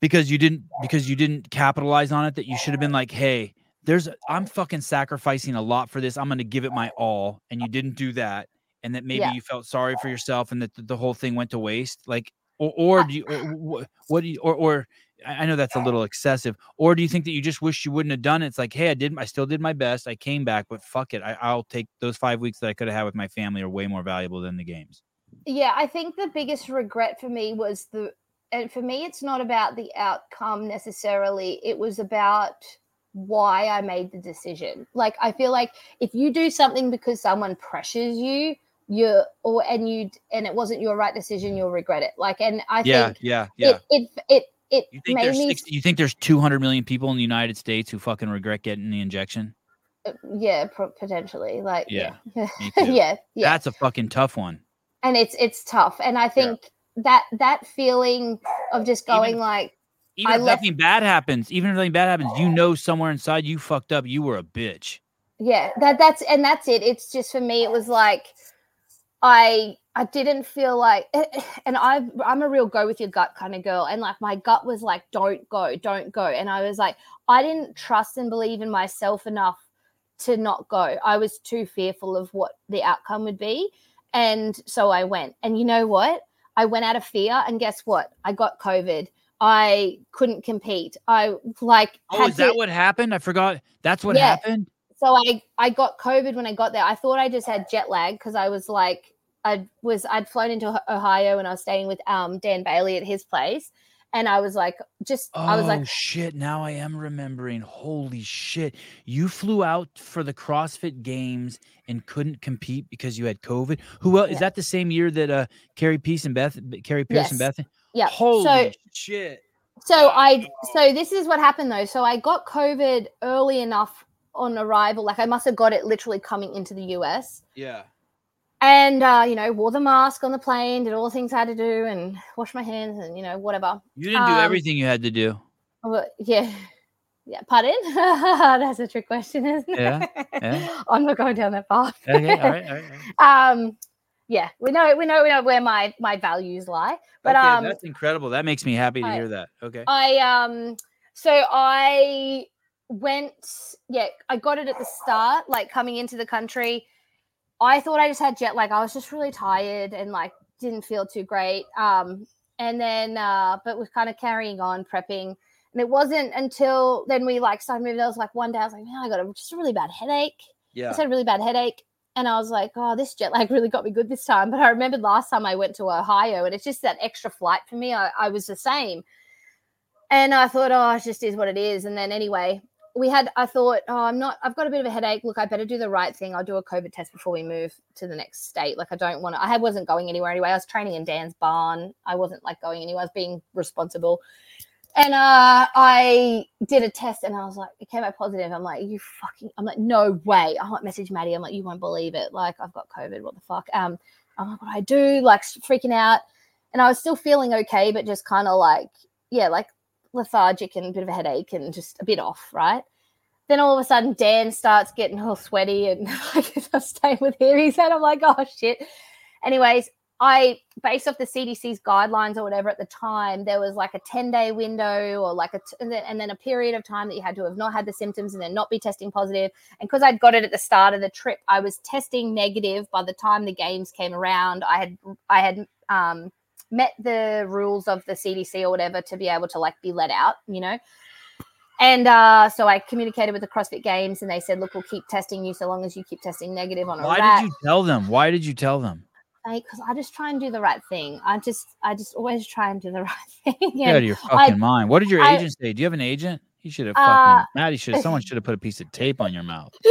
because you didn't because you didn't capitalize on it that you should have been like hey there's i'm fucking sacrificing a lot for this i'm going to give it my all and you didn't do that and that maybe yeah. you felt sorry for yourself and that the whole thing went to waste like or, or do you or, what do you or or I know that's a little excessive. Or do you think that you just wish you wouldn't have done it? It's like, hey, I did, I still did my best. I came back, but fuck it. I, I'll take those five weeks that I could have had with my family are way more valuable than the games. Yeah, I think the biggest regret for me was the and for me it's not about the outcome necessarily it was about why i made the decision like i feel like if you do something because someone pressures you you're or and you and it wasn't your right decision you'll regret it like and i yeah, think yeah yeah it it, it it you think there's 60, you think there's 200 million people in the United States who fucking regret getting the injection? Uh, yeah, potentially. Like yeah, yeah. yeah, yeah. That's a fucking tough one. And it's it's tough, and I think that that feeling of just going even, like even I if left, nothing bad happens, even if nothing bad happens, you know somewhere inside you fucked up. You were a bitch. Yeah, that that's and that's it. It's just for me, it was like I I didn't feel like eh, eh, and I I'm a real go with your gut kind of girl. And like my gut was like, don't go, don't go. And I was like, I didn't trust and believe in myself enough to not go. I was too fearful of what the outcome would be. And so I went. And you know what? I went out of fear, and guess what? I got COVID. I couldn't compete. I like. Oh, is that to, what happened? I forgot. That's what yeah. happened. So I I got COVID when I got there. I thought I just had jet lag because I was like I was I'd flown into Ohio and I was staying with um Dan Bailey at his place and I was like, just oh, I was like, shit. Now I am remembering. Holy shit! You flew out for the CrossFit Games and couldn't compete because you had COVID. Who else? Yeah. Is that the same year that uh Kari Pearce and Beth, Kari Pearce yes. and Beth? Yeah. Holy so, shit! So I, so this is what happened though. So I got COVID early enough on arrival. Like I must have got it literally coming into the US. Yeah and uh, you know wore the mask on the plane did all the things i had to do and wash my hands and you know whatever. You didn't do um, everything you had to do. well, yeah. Yeah pardon? That's a trick question isn't it? Yeah, yeah. i'm not going down that path. Okay all right, all right, all right. um yeah we know we know we know where my my values lie but okay, um that's incredible. That makes me happy to I, hear that. Okay. I um so i went yeah i got it at the start like coming into the country I thought I just had jet lag. I was just really tired and like didn't feel too great. Um, and then, uh, but was kind of carrying on prepping. And it wasn't until then we like started moving. There was like one day I was like, man, I got a, just a really bad headache. Yeah. I had a really bad headache. And I was like, oh, this jet lag really got me good this time. But I remembered last time I went to Ohio and it's just that extra flight for me. I, I was the same. And I thought, oh, it just is what it is. And then anyway, we had i thought oh i'm not i've got a bit of a headache look i better do the right thing i'll do a covid test before we move to the next state like i don't want to i wasn't going anywhere anyway i was training in dan's barn i wasn't like going anywhere i was being responsible and uh, I did a test and I was like, it came out positive. I'm like, you fucking, I'm like, no way. I like message Maddie. I'm like, you won't believe it. Like, I've got COVID. What the fuck? Um, I'm like, what do I do? Like, freaking out. And I was still feeling okay, but just kind of like, yeah, like lethargic and a bit of a headache and just a bit off, right? Then all of a sudden, Dan starts getting all sweaty and like I'm staying with him. He said, I'm like, oh shit. Anyways, I based off the CDC's guidelines or whatever at the time, there was like a 10 day window or like a t- and then a period of time that you had to have not had the symptoms and then not be testing positive. And because I'd got it at the start of the trip, I was testing negative by the time the games came around. I had I had um met the rules of the CDC or whatever to be able to like be let out, you know. And uh, so I communicated with the CrossFit Games, and they said, "Look, we'll keep testing you so long as you keep testing negative on a Why rat. did you tell them? Why did you tell them? Because I just try and do the right thing. I just, I just always try and do the right thing. Get out of your fucking I, mind. What did your I, agent say? Do you have an agent? He should have fucking uh, Maddie should someone should have put a piece of tape on your mouth.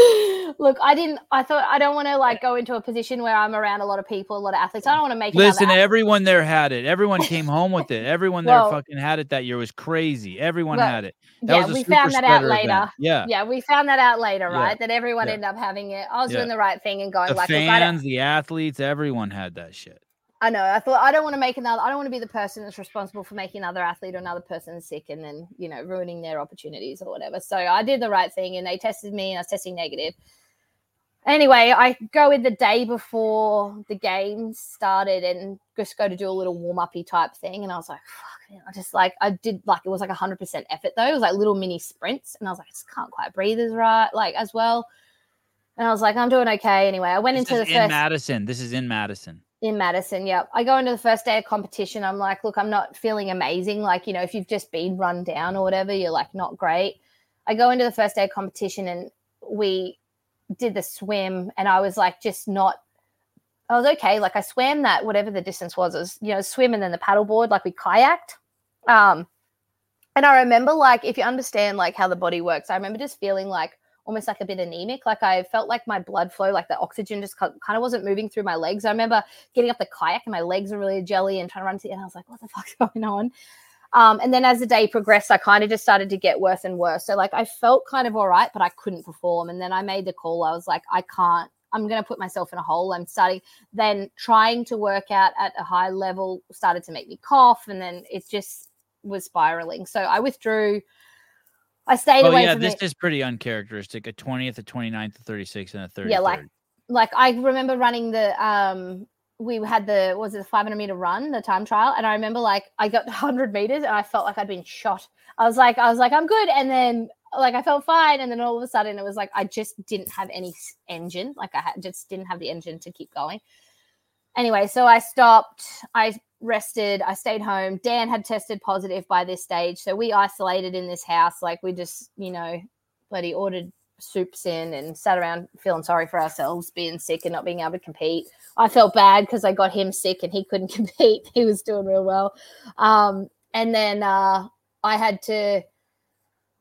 Look, I didn't I thought I don't want to like go into a position where I'm around a lot of people, a lot of athletes. I don't want to make Listen, everyone there had it. Everyone came home with it. Everyone there fucking had it that year. It was crazy. Everyone well, had it. That yeah, we found that out later. Event. Yeah. Yeah, we found that out later, right? Yeah. That everyone yeah. ended up having it. I was yeah. doing the right thing and going like the like fans, the athletes, everyone had that shit. I know. I thought I don't want to make another. I don't want to be the person that's responsible for making another athlete or another person sick and then you know ruining their opportunities or whatever. So I did the right thing, and they tested me, and I was testing negative. Anyway, I go in the day before the game started and just go to do a little warm uppy type thing, and I was like, "Fuck!" I just like I did like it was like hundred percent effort though. It was like little mini sprints, and I was like, I just can't quite breathe as right like as well. And I was like, I'm doing okay. Anyway, I went this into the in first Madison. This is in Madison in Madison. Yep. I go into the first day of competition. I'm like, look, I'm not feeling amazing. Like, you know, if you've just been run down or whatever, you're like not great. I go into the first day of competition and we did the swim and I was like just not I was okay. Like I swam that whatever the distance was, it was, you know, swim and then the paddleboard, like we kayaked. Um and I remember like if you understand like how the body works, I remember just feeling like almost like a bit anemic. Like I felt like my blood flow, like the oxygen just kind of wasn't moving through my legs. I remember getting up the kayak and my legs were really jelly and trying to run to the, and I was like, what the fuck's going on? Um, and then as the day progressed, I kind of just started to get worse and worse. So like I felt kind of all right, but I couldn't perform. And then I made the call. I was like, I can't. I'm going to put myself in a hole. I'm starting then trying to work out at a high level started to make me cough, and then it just was spiraling. So I withdrew. I stayed oh, away yeah, this it. is pretty uncharacteristic. A 20th, a 29th, a 36th, and a 30. Yeah, like like I remember running the um we had the was it the 500 meter run the time trial and i remember like i got 100 meters and i felt like i'd been shot i was like i was like i'm good and then like i felt fine and then all of a sudden it was like i just didn't have any engine like i had, just didn't have the engine to keep going anyway so i stopped i rested. I stayed home. Dan had tested positive by this stage. So we isolated in this house. Like we just, you know, bloody ordered soups in and sat around feeling sorry for ourselves, being sick and not being able to compete. I felt bad because I got him sick and he couldn't compete. He was doing real well. Um, and then uh, I had to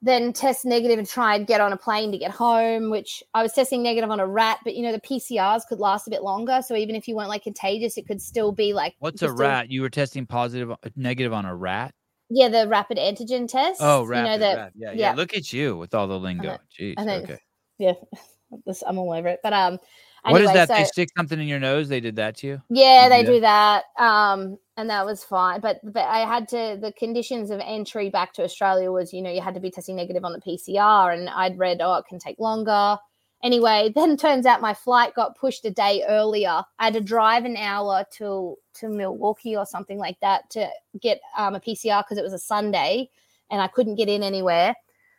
then test negative and try and get on a plane to get home, which I was testing negative on a rat, but you know, the PCRs could last a bit longer. So even if you weren't like contagious, it could still be like What's a rat? You were testing uh, negative on a rat? Yeah, the rapid antigen test. Oh, rapid, you know, the, yeah, yeah, yeah, Look at you with all the lingo. Jeez. okay. Yeah. I'm all over it. But um Anyway, what is that? So, they stick something in your nose. They did that to you. Yeah, they do that. Um, and that was fine. But but I had to. The conditions of entry back to Australia was, you know, you had to be testing negative on the PCR, and I'd read, oh, it can take longer. Anyway, then turns out my flight got pushed a day earlier. I had to drive an hour to to Milwaukee or something like that to get um, a PCR because it was a Sunday, and I couldn't get in anywhere.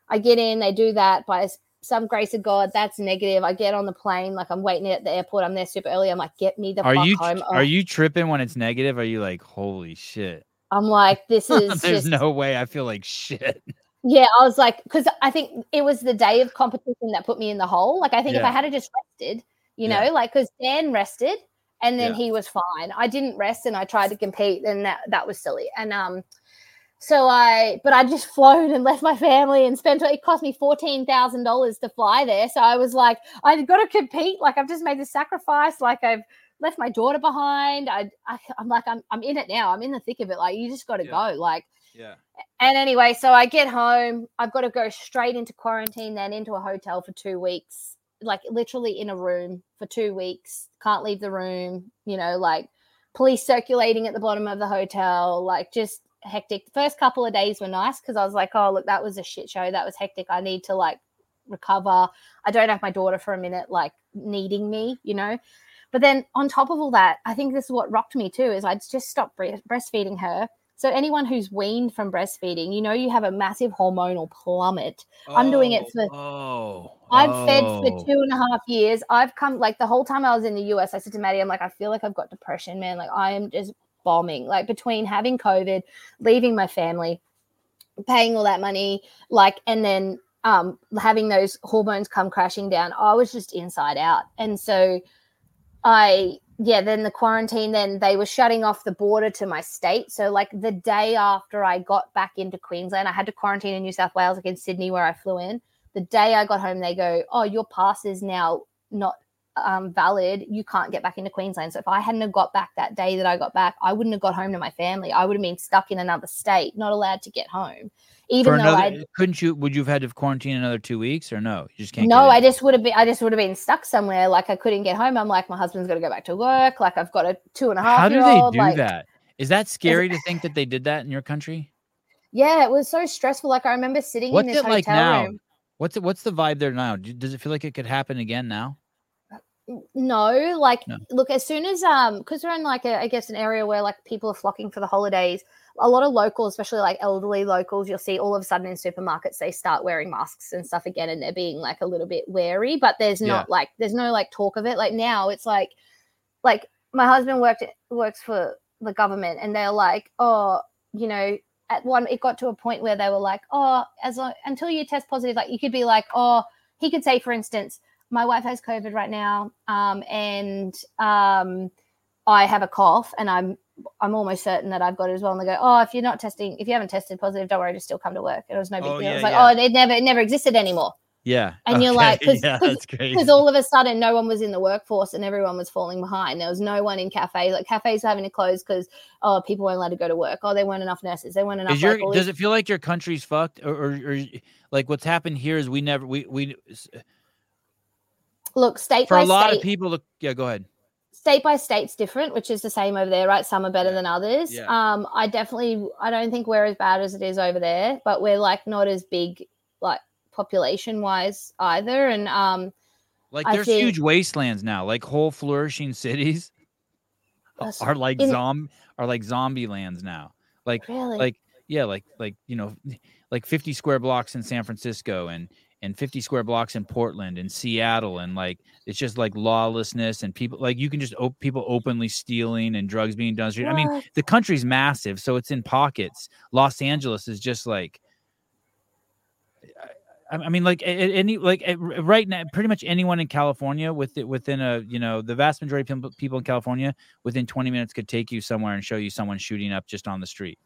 I get in, they do that by some grace of God, that's negative. I get on the plane, like I'm waiting at the airport. I'm there super early. I'm like, get me the are fuck you, home. Are you tripping when it's negative? Are you like, holy shit? I'm like, this is. There's just... no way. I feel like shit. Yeah, I was like, because I think it was the day of competition that put me in the hole. Like, I think yeah. if I had just rested, you know, yeah. like because Dan rested and then yeah. he was fine. I didn't rest and I tried to compete, and that that was silly. And um, so I, but I just flown and left my family and spent. It cost me fourteen thousand dollars to fly there. So I was like, I've got to compete. Like I've just made the sacrifice. Like I've left my daughter behind. I, I am like, I'm, I'm in it now. I'm in the thick of it. Like you just got to yeah. go. Like, yeah. And anyway, so I get home. I've got to go straight into quarantine, then into a hotel for two weeks. Like literally in a room for two weeks. Can't leave the room. You know, like police circulating at the bottom of the hotel. Like just hectic. The first couple of days were nice because I was like, oh, look, that was a shit show. That was hectic. I need to like recover. I don't have my daughter for a minute, like needing me, you know. But then on top of all that, I think this is what rocked me too is I just stopped breastfeeding her. So anyone who's weaned from breastfeeding, you know, you have a massive hormonal plummet. Oh, I'm doing it for. Oh, I've oh. fed for oh. two and a half years. I've come like the whole time I was in the US. I said to Maddie, I'm like, I feel like I've got depression, man. Like I am just bombing. Like between having COVID, leaving my family, paying all that money, like, and then um, having those hormones come crashing down, I was just inside out. And so I, yeah, then the quarantine, then they were shutting off the border to my state. So, like, the day after I got back into Queensland, I had to quarantine in New South Wales, like in Sydney, where I flew in. The day I got home, they go, Oh, your pass is now not um, valid, you can't get back into Queensland. So if I hadn't have got back that day that I got back, I wouldn't have got home to my family. I would have been stuck in another state, not allowed to get home. Even though I couldn't you would you have had to quarantine another two weeks or no? You just can't. No, I just would have been. I just would have been stuck somewhere. Like I couldn't get home. I'm like, my husband's got to go back to work. Like I've got a two and a half. How do they do like, that? Is that scary to think that they did that in your country? Yeah, it was so stressful. Like I remember sitting What's in this it like now? room. What's it, what's the vibe there now? Does it feel like it could happen again now? No like no. look as soon as um because we're in like a, I guess an area where like people are flocking for the holidays a lot of locals especially like elderly locals you'll see all of a sudden in supermarkets they start wearing masks and stuff again and they're being like a little bit wary but there's not yeah. like there's no like talk of it like now it's like like my husband worked works for the government and they're like oh you know at one it got to a point where they were like oh as long until you test positive like you could be like oh he could say for instance my wife has COVID right now, um, and um, I have a cough, and I'm I'm almost certain that I've got it as well. And they go, oh, if you're not testing, if you haven't tested positive, don't worry, just still come to work. It was no big oh, deal. Yeah, it's like, yeah. oh, it never it never existed anymore. Yeah. And okay. you're like, because yeah, all of a sudden, no one was in the workforce and everyone was falling behind. There was no one in cafes. Like cafes having to close because oh, people weren't allowed to go to work. Oh, there weren't enough nurses. There weren't enough. Your, does it feel like your country's fucked, or, or, or, like what's happened here is we never we we Look, state by state. for a lot state, of people. Look, yeah, go ahead. State by state's different, which is the same over there, right? Some are better yeah. than others. Yeah. Um, I definitely, I don't think we're as bad as it is over there, but we're like not as big, like population wise either. And um, like there's think, huge wastelands now, like whole flourishing cities are like in, are like zombie lands now. Like really? like yeah, like like you know, like 50 square blocks in San Francisco and and 50 square blocks in Portland and Seattle and like it's just like lawlessness and people like you can just op- people openly stealing and drugs being done. I mean, the country's massive, so it's in pockets. Los Angeles is just like I mean, like any like right now, pretty much anyone in California with it within a you know the vast majority of people in California within 20 minutes could take you somewhere and show you someone shooting up just on the street.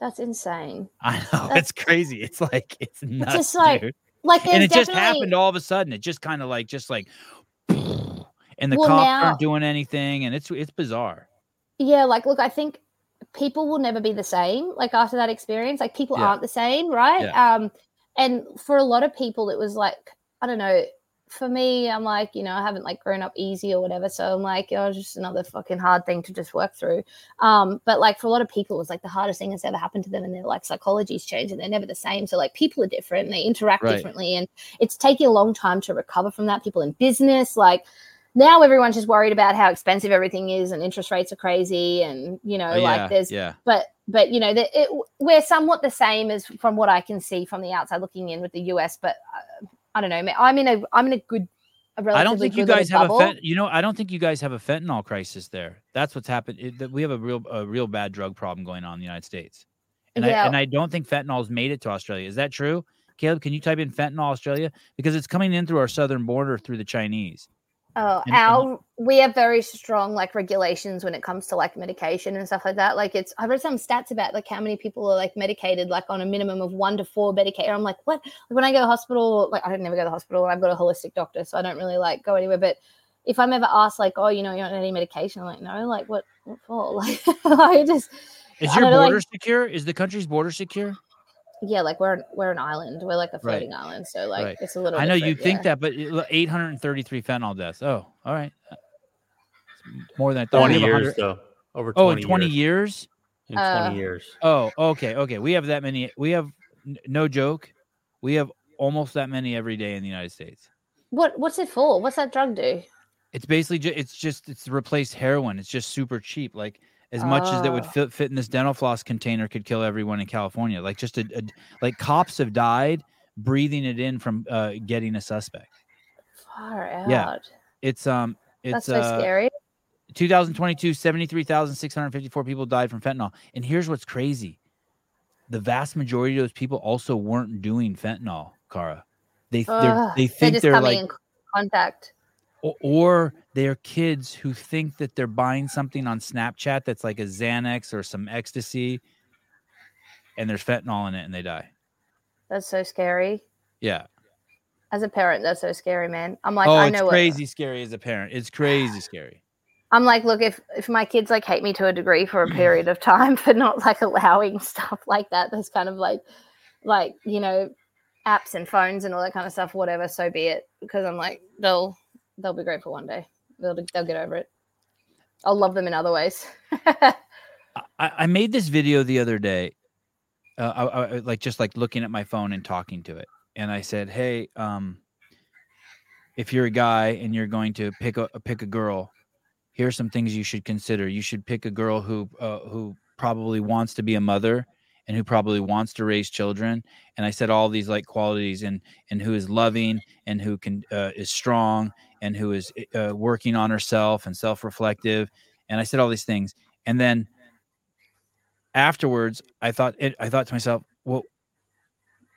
That's insane. I know That's, it's crazy. It's like it's nuts, just like dude. Like and it just happened all of a sudden. It just kind of like just like, and the well, cops now, aren't doing anything, and it's it's bizarre. Yeah, like look, I think people will never be the same. Like after that experience, like people yeah. aren't the same, right? Yeah. Um, and for a lot of people, it was like I don't know for me, I'm like, you know, I haven't like grown up easy or whatever. So I'm like, oh, just another fucking hard thing to just work through. Um, but like for a lot of people, it was like the hardest thing that's ever happened to them. And their like psychology's changed and they're never the same. So like people are different and they interact right. differently. And it's taking a long time to recover from that. People in business, like now everyone's just worried about how expensive everything is and interest rates are crazy. And, you know, oh, yeah, like there's, yeah. but, but you know, the, it, we're somewhat the same as from what I can see from the outside looking in with the US, but uh, I don't know. I'm in a I'm in a good. A I don't think you guys have bubble. a fent- you know I don't think you guys have a fentanyl crisis there. That's what's happened. We have a real a real bad drug problem going on in the United States, and yeah. I and I don't think fentanyl's made it to Australia. Is that true, Caleb? Can you type in fentanyl Australia because it's coming in through our southern border through the Chinese. Oh, and, our and, we have very strong like regulations when it comes to like medication and stuff like that. Like it's I read some stats about like how many people are like medicated like on a minimum of one to four medication. I'm like, what? Like, when I go to hospital, like I don't never go to the hospital. I've got a holistic doctor, so I don't really like go anywhere. But if I'm ever asked like, oh, you know, you don't need any medication, I'm like, no, like what, what for? Like I just is your border like, secure? Is the country's border secure? Yeah, like we're we're an island. We're like a floating right. island, so like right. it's a little. I know you yeah. think that, but 833 fentanyl deaths. Oh, all right, more than 20 years though. Over 20 oh, in 20 years. years? In 20 uh, years. Oh, okay, okay. We have that many. We have no joke. We have almost that many every day in the United States. What What's it for? What's that drug do? It's basically just it's just it's replaced heroin. It's just super cheap. Like as much as that would oh. fit, fit in this dental floss container could kill everyone in California. Like just a, a like cops have died breathing it in from uh, getting a suspect. Far out. Yeah, it's um, it's That's so uh, scary. 2022, 73,654 people died from fentanyl. And here's what's crazy: the vast majority of those people also weren't doing fentanyl, Kara. They they think they're, they're like in contact or, or they're kids who think that they're buying something on Snapchat that's like a Xanax or some ecstasy, and there's fentanyl in it, and they die. That's so scary. Yeah. As a parent, that's so scary, man. I'm like, oh, I know it's crazy what... scary as a parent. It's crazy scary. I'm like, look, if if my kids like hate me to a degree for a mm-hmm. period of time for not like allowing stuff like that, that's kind of like, like you know, apps and phones and all that kind of stuff, whatever. So be it. Because I'm like, they'll they'll be grateful one day. They'll they'll get over it. I'll love them in other ways. I, I, made this video the other day, uh, I, I, like just like looking at my phone and talking to it, and I said, "Hey, um, if you're a guy and you're going to pick a pick a girl, here's some things you should consider. You should pick a girl who uh, who probably wants to be a mother and who probably wants to raise children and i said all these like qualities and and who is loving and who can uh, is strong and who is uh, working on herself and self-reflective and i said all these things and then afterwards i thought it, i thought to myself well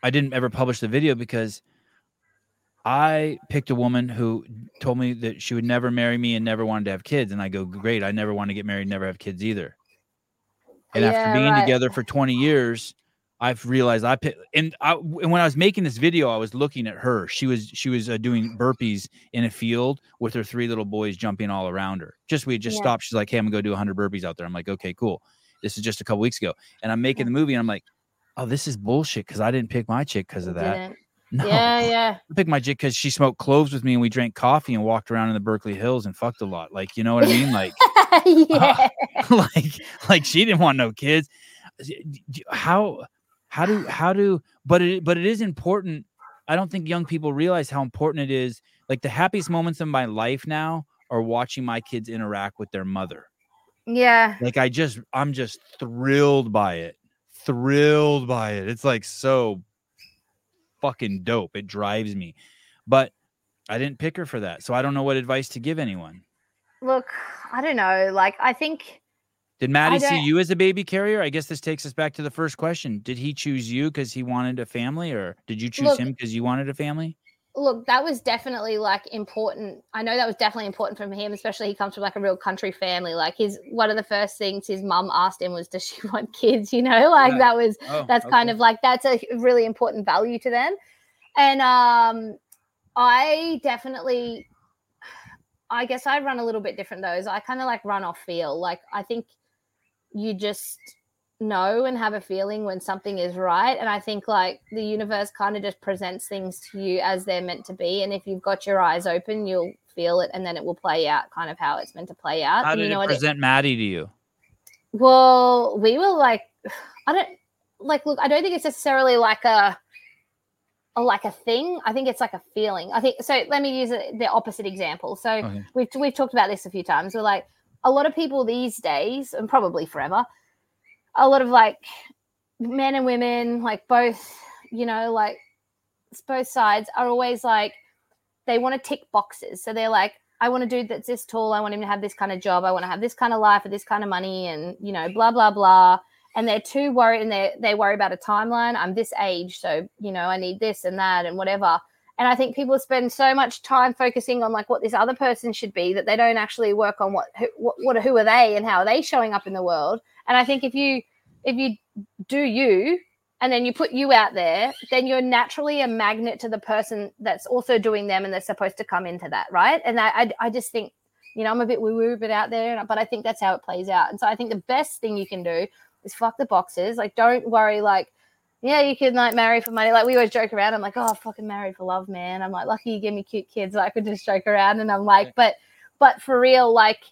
i didn't ever publish the video because i picked a woman who told me that she would never marry me and never wanted to have kids and i go great i never want to get married never have kids either and yeah, after being right. together for 20 years, I've realized I picked, and I, and when I was making this video, I was looking at her. She was she was uh, doing burpees in a field with her three little boys jumping all around her. Just we just yeah. stopped. She's like, "Hey, I'm gonna go do 100 burpees out there." I'm like, "Okay, cool." This is just a couple weeks ago, and I'm making the movie, and I'm like, "Oh, this is bullshit," because I didn't pick my chick because of that. Didn't. No, yeah, yeah. I picked my chick because she smoked cloves with me, and we drank coffee and walked around in the Berkeley Hills and fucked a lot. Like, you know what I mean? Like, yeah. Uh, like, like she didn't want no kids. How, how do, how do? But it, but it is important. I don't think young people realize how important it is. Like the happiest moments of my life now are watching my kids interact with their mother. Yeah. Like I just, I'm just thrilled by it. Thrilled by it. It's like so fucking dope. It drives me. But I didn't pick her for that. So I don't know what advice to give anyone. Look, I don't know. Like I think Did Maddie see you as a baby carrier? I guess this takes us back to the first question. Did he choose you because he wanted a family, or did you choose look, him because you wanted a family? Look, that was definitely like important. I know that was definitely important for him, especially he comes from like a real country family. Like his one of the first things his mum asked him was, "Does she want kids?" You know, like yeah. that was oh, that's okay. kind of like that's a really important value to them. And um, I definitely I guess I run a little bit different those. I kind of like run off feel. Like I think you just know and have a feeling when something is right. And I think like the universe kind of just presents things to you as they're meant to be. And if you've got your eyes open, you'll feel it and then it will play out kind of how it's meant to play out. How did you know it present it, Maddie to you? Well, we were like, I don't like look, I don't think it's necessarily like a a, like a thing. I think it's like a feeling. I think so. Let me use a, the opposite example. So okay. we've we've talked about this a few times. We're like a lot of people these days, and probably forever, a lot of like men and women, like both, you know, like both sides are always like they want to tick boxes. So they're like, I want to do that's this tall. I want him to have this kind of job. I want to have this kind of life or this kind of money, and you know, blah blah blah and they're too worried and they they worry about a timeline. I'm this age, so you know I need this and that and whatever. And I think people spend so much time focusing on like what this other person should be that they don't actually work on what who, what, what who are they and how are they showing up in the world. And I think if you if you do you and then you put you out there, then you're naturally a magnet to the person that's also doing them and they're supposed to come into that, right? And I I, I just think you know, I'm a bit woo woo, but out there, but I think that's how it plays out. And so I think the best thing you can do is fuck the boxes. Like, don't worry. Like, yeah, you can like marry for money. Like we always joke around. I'm like, oh, fucking married for love, man. I'm like, lucky you give me cute kids. I could just joke around, and I'm like, but, but for real, like,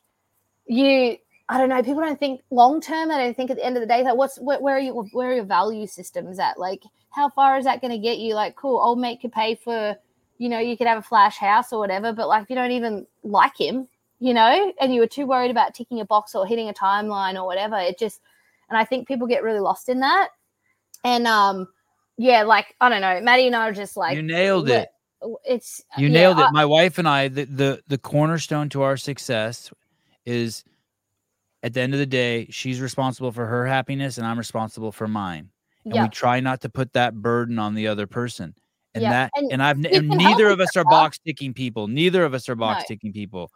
you, I don't know. People don't think long term. I don't think at the end of the day, like, what's where, where are you? Where are your value systems at? Like, how far is that going to get you? Like, cool, old mate could pay for, you know, you could have a flash house or whatever. But like, if you don't even like him, you know, and you were too worried about ticking a box or hitting a timeline or whatever, it just and I think people get really lost in that. And um, yeah, like I don't know, Maddie and I are just like you nailed it. It's you yeah, nailed it. I, My wife and I, the, the the cornerstone to our success is at the end of the day, she's responsible for her happiness and I'm responsible for mine. And yeah. we try not to put that burden on the other person. And yeah. that and, and I've and neither of us are box ticking people. Neither of us are box ticking no. people.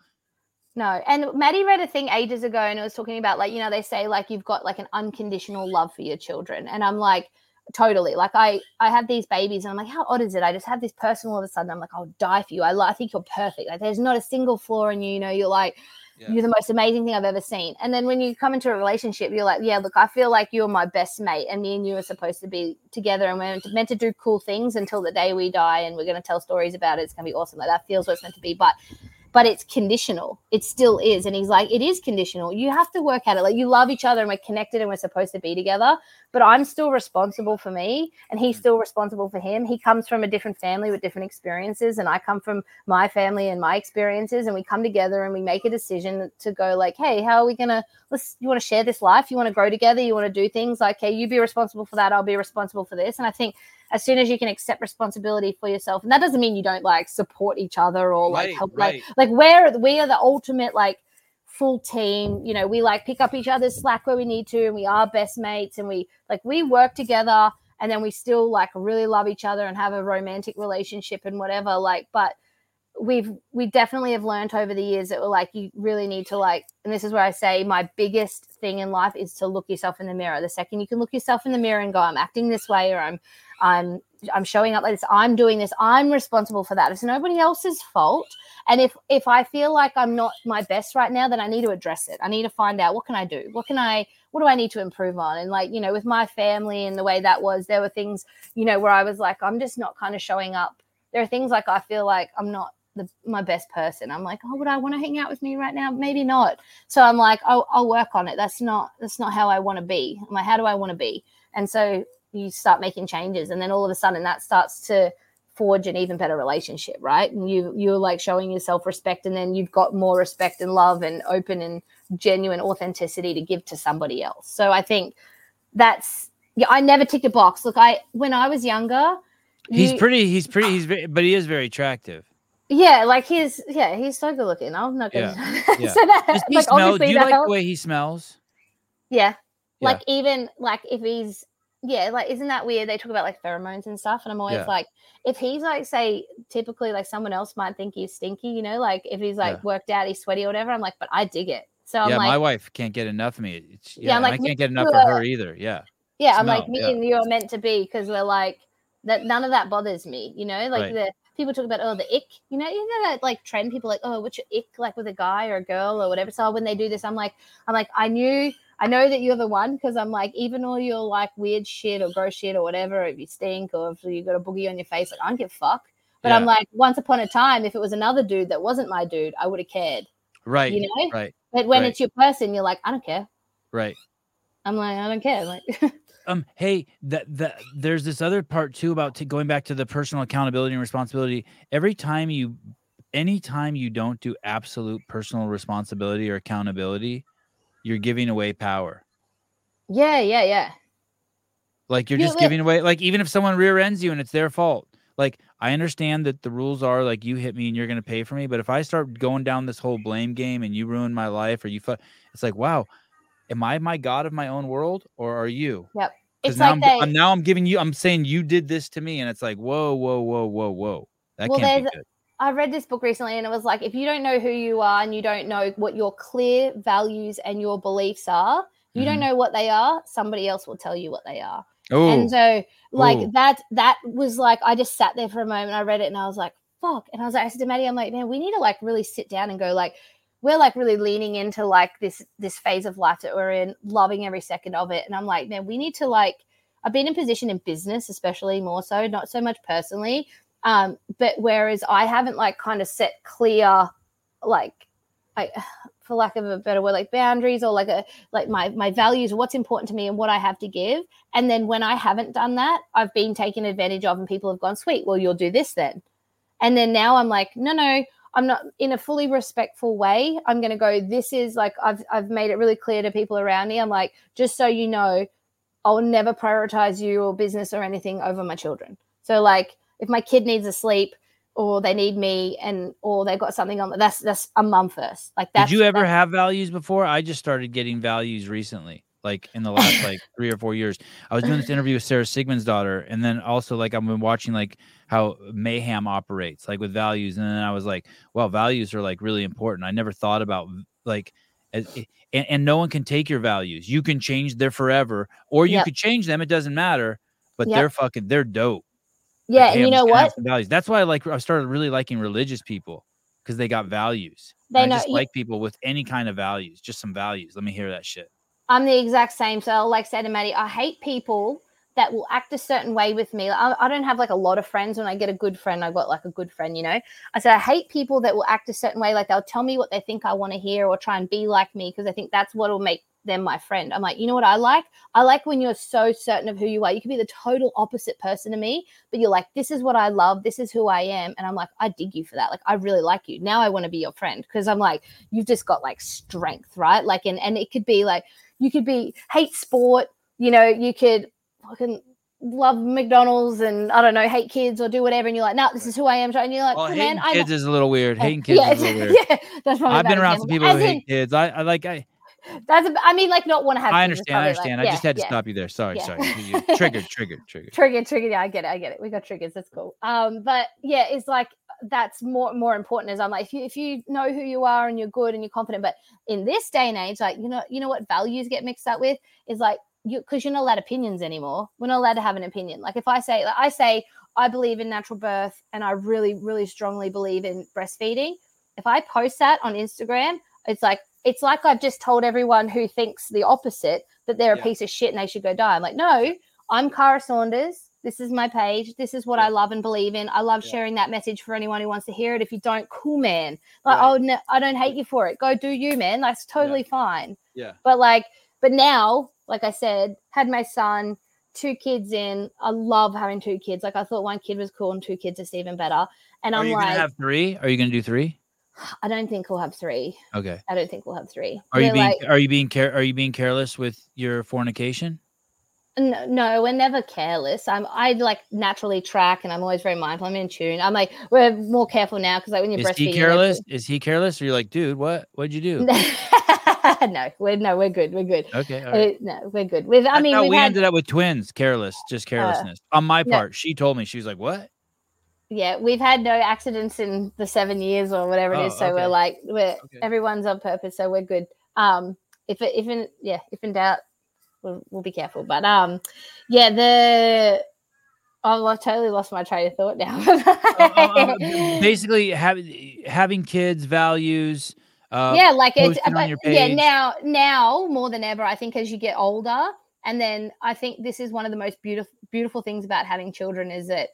No. And Maddie read a thing ages ago and it was talking about like, you know, they say like you've got like an unconditional love for your children. And I'm like, totally. Like I I have these babies and I'm like, how odd is it? I just have this person all of a sudden. I'm like, I'll die for you. I, I think you're perfect. Like there's not a single flaw in you. You know, you're like, yeah. you're the most amazing thing I've ever seen. And then when you come into a relationship, you're like, yeah, look, I feel like you're my best mate, and me and you are supposed to be together, and we're meant to do cool things until the day we die, and we're going to tell stories about it. It's going to be awesome. Like that feels what it's meant to be. But but it's conditional. It still is. And he's like, it is conditional. You have to work at it. Like you love each other and we're connected and we're supposed to be together, but I'm still responsible for me and he's mm. still responsible for him. He comes from a different family with different experiences and I come from my family and my experiences and we come together and we make a decision to go like, hey, how are we going to let's you want to share this life? You want to grow together? You want to do things like, hey, you be responsible for that, I'll be responsible for this. And I think as soon as you can accept responsibility for yourself. And that doesn't mean you don't like support each other or like right, help right. like like we're we are the ultimate like full team. You know we like pick up each other's slack where we need to and we are best mates and we like we work together and then we still like really love each other and have a romantic relationship and whatever like but we've we definitely have learned over the years that we're like you really need to like and this is where i say my biggest thing in life is to look yourself in the mirror. The second you can look yourself in the mirror and go i'm acting this way or i'm i'm i'm showing up like this i'm doing this i'm responsible for that it's nobody else's fault and if if i feel like i'm not my best right now then i need to address it i need to find out what can i do what can i what do i need to improve on and like you know with my family and the way that was there were things you know where i was like i'm just not kind of showing up there are things like i feel like i'm not the, my best person. I'm like, oh, would I want to hang out with me right now? Maybe not. So I'm like, oh, I'll work on it. That's not that's not how I want to be. I'm like, how do I want to be? And so you start making changes, and then all of a sudden that starts to forge an even better relationship, right? And you you're like showing yourself respect, and then you've got more respect and love and open and genuine authenticity to give to somebody else. So I think that's yeah. I never ticked a box. Look, I when I was younger. He's you, pretty. He's pretty. He's very, but he is very attractive. Yeah, like he's yeah, he's so good looking. I'm not gonna yeah. yeah. say that. Does he like, smell, do you like the way he smells? Yeah. Like even like if he's yeah, like isn't that weird? They talk about like pheromones and stuff, and I'm always Yeah. like, if he's like, say, typically like someone else might think he's stinky, you know, like if he's like Yeah. worked out, he's sweaty or whatever. I'm like, but I dig it. So I'm yeah, like, my wife can't get enough of me. It's, Yeah, yeah, I'm like, I can't get enough of her either. Yeah. yeah, I'm like me and you are meant to be because we're like that. None of that bothers me, you know. Like Right. the people talk about oh the ick, you know, you know that like trend. People like oh what's your ick like with a guy or a girl or whatever. So when they do this, I'm like, I'm like, I knew. I know that you're the one because I'm like, even all your like weird shit or gross shit or whatever, if you stink or if you got a boogie on your face, like I don't give a fuck. But I'm like, once upon a time, if it was another dude that wasn't my dude, I would have cared, Right. you know. Right. But when right. it's your person, you're like, I don't care. Right. I'm like, I don't care. Like, Um. Hey, that that there's this other part too about t- going back to the personal accountability and responsibility. Every time you, anytime you don't do absolute personal responsibility or accountability, you're giving away power. yeah, yeah, yeah. Like you're Yeah, just giving away. Like even if someone rear ends you and it's their fault. Like I understand that the rules are like you hit me and you're gonna pay for me. But if I start going down this whole blame game and you ruin my life or you, fu- it's like wow, am I my god of my own world or are you? Yep. It's now like I'm, they, I'm now I'm giving you. I'm saying you did this to me, and it's like whoa, whoa, whoa, whoa, whoa. That Well, can't be good. I read this book recently and it was like, if you don't know who you are and you don't know what your clear values and your beliefs are, you don't Mhm. know what they are, somebody else will tell you what they are. Oh, And so, like, Ooh. that, that was like, I just sat there for a moment. I read it and I was like, fuck. And I was like, I said to Maddie, I'm like, man, we need to like really sit down and go, like, we're like really leaning into like this this phase of life that we're in, loving every second of it. And I'm like, man, we need to like I've been in position in business, especially more so, not so much personally. Um, but whereas I haven't like kind of set clear, like, I, for lack of a better word, like boundaries or like a like my my values, what's important to me and what I have to give. And then when I haven't done that, I've been taken advantage of, and people have gone, "Sweet, well, you'll do this then." And then now I'm like, no, no, I'm not in a fully respectful way. I'm going to go. This is like I've I've made it really clear to people around me. I'm like, just so you know, I'll never prioritize you or business or anything over my children. So like if my kid needs a sleep or they need me and or they've got something on that's that's a mum first. Like that's Did you ever have values before? I just started getting values recently, like in the last like three or four years. I was doing this interview with Sara Sigmundsdottir, and then also like I've been watching like how Mayhem operates, like with values, and then I was like, well, values are like really important. I never thought about like. as- And, and no one can take your values. You can change their forever, or you Yep. could change them. It doesn't matter. But Yep. they're fucking. They're dope. Yeah, Like, and you know just gonna have what? Values. That's why I like. I started really liking religious people because they got values. They know I just like people with any kind of values, just some values. Let me hear that shit. I'm the exact same. So like say to Maddie, I hate people that will act a certain way with me. I, I don't have like a lot of friends. When I get a good friend, I got like a good friend, you know. I said I hate people that will act a certain way, like they'll tell me what they think I want to hear or try and be like me because I think that's what will make them my friend. I'm like, you know what I like? I like when you're so certain of who you are. You could be the total opposite person to me, but you're like, this is what I love. This is who I am. And I'm like, I dig you for that. Like, I really like you. Now I want to be your friend because I'm like, you've just got like strength, right? Like, and, and it could be like, you could be hate sport, you know, you could fucking love McDonald's and I don't know, hate kids or do whatever. And you're like, no, this is who I am. And you're like, cool, hating man, I kids is a little weird. Hating kids yeah, is a little weird. yeah, that's probably I've been around some people who in, hate kids. I, I like. I, That's, a, I mean, like not want to have. I kids is understand. I probably, like- understand. I just had to yeah. stop you there. Sorry. Yeah. Sorry. You- triggered. Triggered. Triggered. triggered triggered yeah i get it i get it we got triggers that's cool um but yeah it's like that's more more important as i'm like if you if you know who you are and you're good and you're confident but in this day and age like you know you know what values get mixed up with is like you because you're not allowed opinions anymore we're not allowed to have an opinion like if i say like i say i believe in natural birth and i really really strongly believe in breastfeeding if i post that on instagram it's like it's like i've just told everyone who thinks the opposite that they're a Yeah. piece of shit and they should go die i'm like no I'm Kara Saunders. This is my page. This is what I love and believe in. I love Yeah. sharing that message for anyone who wants to hear it. If you don't, cool, man. Like, Right. oh, no, I don't hate you for it. Go do you, man. That's totally fine. Yeah. But like, but now, like I said, had my son, two kids in. I love having two kids. Like I thought one kid was cool and two kids is even better. And Are I'm you like, gonna have three? Are you gonna do three? I don't think we'll have three. Okay. I don't think we'll have three. Are you We're being like, Are you being care Are you being careless with your fornication? No, no, we're never careless. I'm I like naturally track and I'm always very mindful. I'm in tune. I'm like we're more careful now because like when you're Is breastfeeding. he careless? Is he careless? Or you're like, dude, what? What'd you do? no, we're no, we're good. We're good. Okay. Uh, no, we're good. With I, I mean, we had, ended up with twins. Careless, just carelessness uh, on my part. No. She told me she was like, "What?" Yeah, we've had no accidents in the seven years or whatever it oh, is. So okay. we're like, we're okay. everyone's on purpose, so we're good. Um, if it, if in yeah, if in doubt, we'll, we'll be careful. But um, yeah, the oh, I totally lost my train of thought now. uh, um, basically, having having kids values. Uh, yeah, like it's but, yeah now now more than ever. I think as you get older, and then I think this is one of the most beautiful beautiful things about having children is that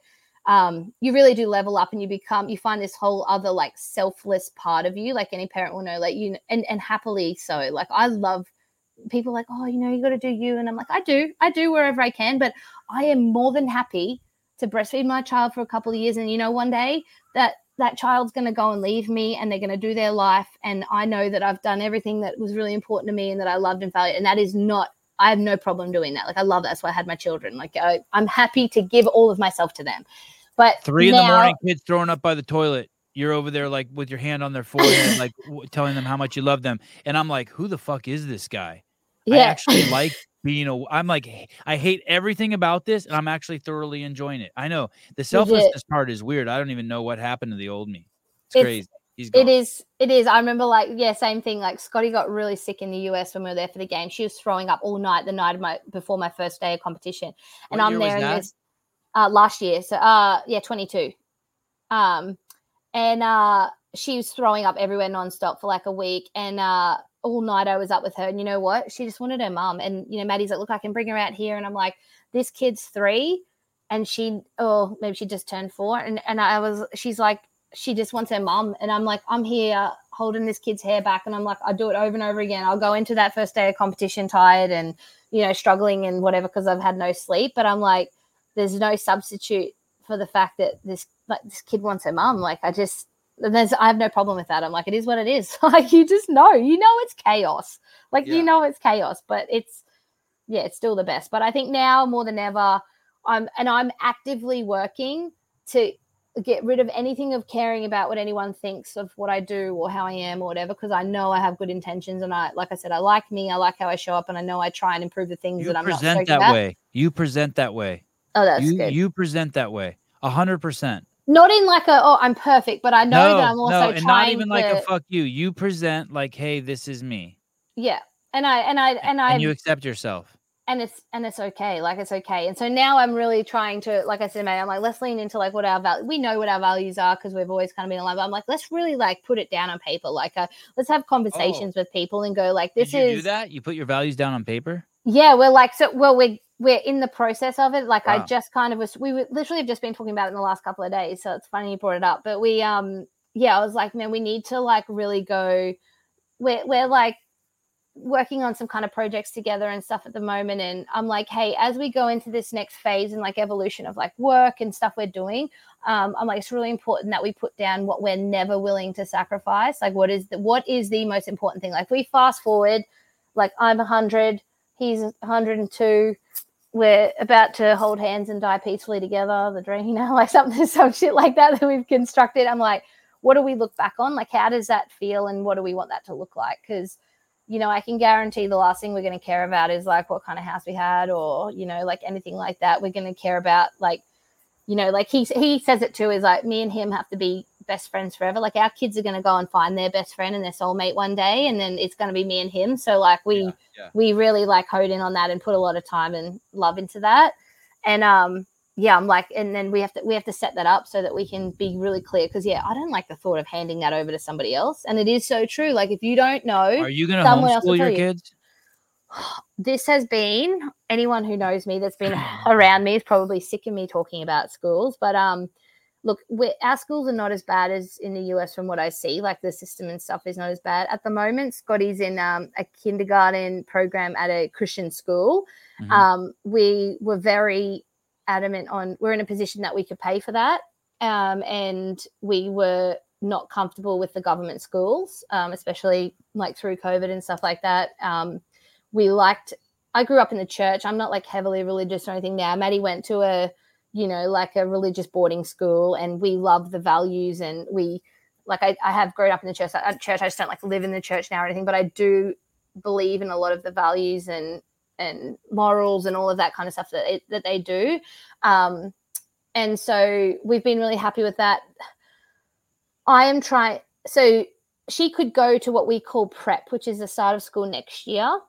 um, you really do level up and you become you find this whole other like selfless part of you like any parent will know like you and, and happily so like i love people like oh you know you got to do you and i'm like i do i do wherever i can but i am more than happy to breastfeed my child for a couple of years and you know one day that that child's going to go and leave me and they're going to do their life and i know that i've done everything that was really important to me and that i loved and valued and that is not I have no problem doing that. Like I love that. That's why I had my children. Like I, am happy to give all of myself to them. But three in the morning, kids throwing up by the toilet. You're over there like with your hand on their forehead, like w- telling them how much you love them. And I'm like, who the fuck is this guy? Yeah. I actually like being a. I'm like, I hate everything about this, and I'm actually thoroughly enjoying it. I know the selflessness part is weird. I don't even know what happened to the old me. It's, it's crazy. It is. It is. I remember, like, yeah, same thing. Like, Scotty got really sick in the US when we were there for the game. She was throwing up all night the night of my before my first day of competition, and what I'm there in this uh, last year. So, uh, yeah, 22. Um, and uh, she was throwing up everywhere nonstop for like a week, and uh, all night I was up with her. And you know what? She just wanted her mum. And you know, Maddie's like, "Look, I can bring her out here," and I'm like, "This kid's three, and she, oh, maybe she just turned four, and and I was, she's like, she just wants her mum. And I'm like, I'm here holding this kid's hair back. And I'm like, I do it over and over again. I'll go into that first day of competition tired and, you know, struggling and whatever because I've had no sleep. But I'm like, there's no substitute for the fact that this like this kid wants her mum. Like I just there's I have no problem with that. I'm like, it is what it is. like you just know, you know it's chaos. Like yeah. you know it's chaos, but it's yeah, it's still the best. But I think now more than ever, I'm and I'm actively working to get rid of anything of caring about what anyone thinks of what I do or how I am or whatever, because I know I have good intentions and I, like I said, I like me, I like how I show up, and I know I try and improve the things you that I'm present not that about. way. You present that way. Oh, that's you, good. You present that way, a hundred percent. Not in like a oh I'm perfect, but I know no, that I'm also no, and not even to... like a fuck you. You present like, hey, this is me. Yeah, and I and I and I and you accept yourself and it's and it's okay like it's okay and so now i'm really trying to like i said man i'm like let's lean into like what our value we know what our values are because we've always kind of been alive i'm like let's really like put it down on paper like uh, let's have conversations oh. with people and go like this is do that you put your values down on paper yeah we're like so well we're we're in the process of it. Like wow. i just kind of was we were literally have just been talking about it in the last couple of days so it's funny you brought it up. But we um yeah i was like man we need to like really go we're, we're like working on some kind of projects together and stuff at the moment. And i'm like hey as we go into this next phase and like evolution of like work and stuff we're doing um, i'm like it's really important that we put down what we're never willing to sacrifice. Like what is the what is the most important thing? Like we fast forward like i'm 100 he's 102 we're about to hold hands and die peacefully together the dream you know like something some shit like that that we've constructed. I'm like what do we look back on? Like how does that feel? And what do we want that to look like? Because you know, I can guarantee the last thing we're going to care about is like what kind of house we had or, you know, like anything like that. We're going to care about like, you know, like he, he says it too is like me and him have to be best friends forever. Like our kids are going to go and find their best friend and their soulmate one day. And then it's going to be me and him. So like we, yeah, yeah. we really like hone in on that and put a lot of time and love into that. And, um, yeah, I'm like, and then we have to we have to set that up so that we can be really clear. Because yeah, I don't like the thought of handing that over to somebody else, and it is so true. Like if you don't know, are you going to homeschool your you. kids? This has been anyone who knows me that's been around me is probably sick of me talking about schools. But um, look, our schools are not as bad as in the US from what I see. Like the system and stuff is not as bad at the moment. Scotty's in um, a kindergarten program at a Christian school. Mm-hmm. Um, we were very adamant on we're in a position that we could pay for that. Um, and we were not comfortable with the government schools, um, especially like through COVID and stuff like that. Um, we liked, I grew up in the church. I'm not like heavily religious or anything now. Maddie went to a, you know, like a religious boarding school and we love the values and we, like I, I have grown up in the church. At church, I just don't like live in the church now or anything, but I do believe in a lot of the values and and morals and all of that kind of stuff that it, that they do. Um, and so we've been really happy with that. I am trying. So she could go to what we call prep, which is the start of school next year.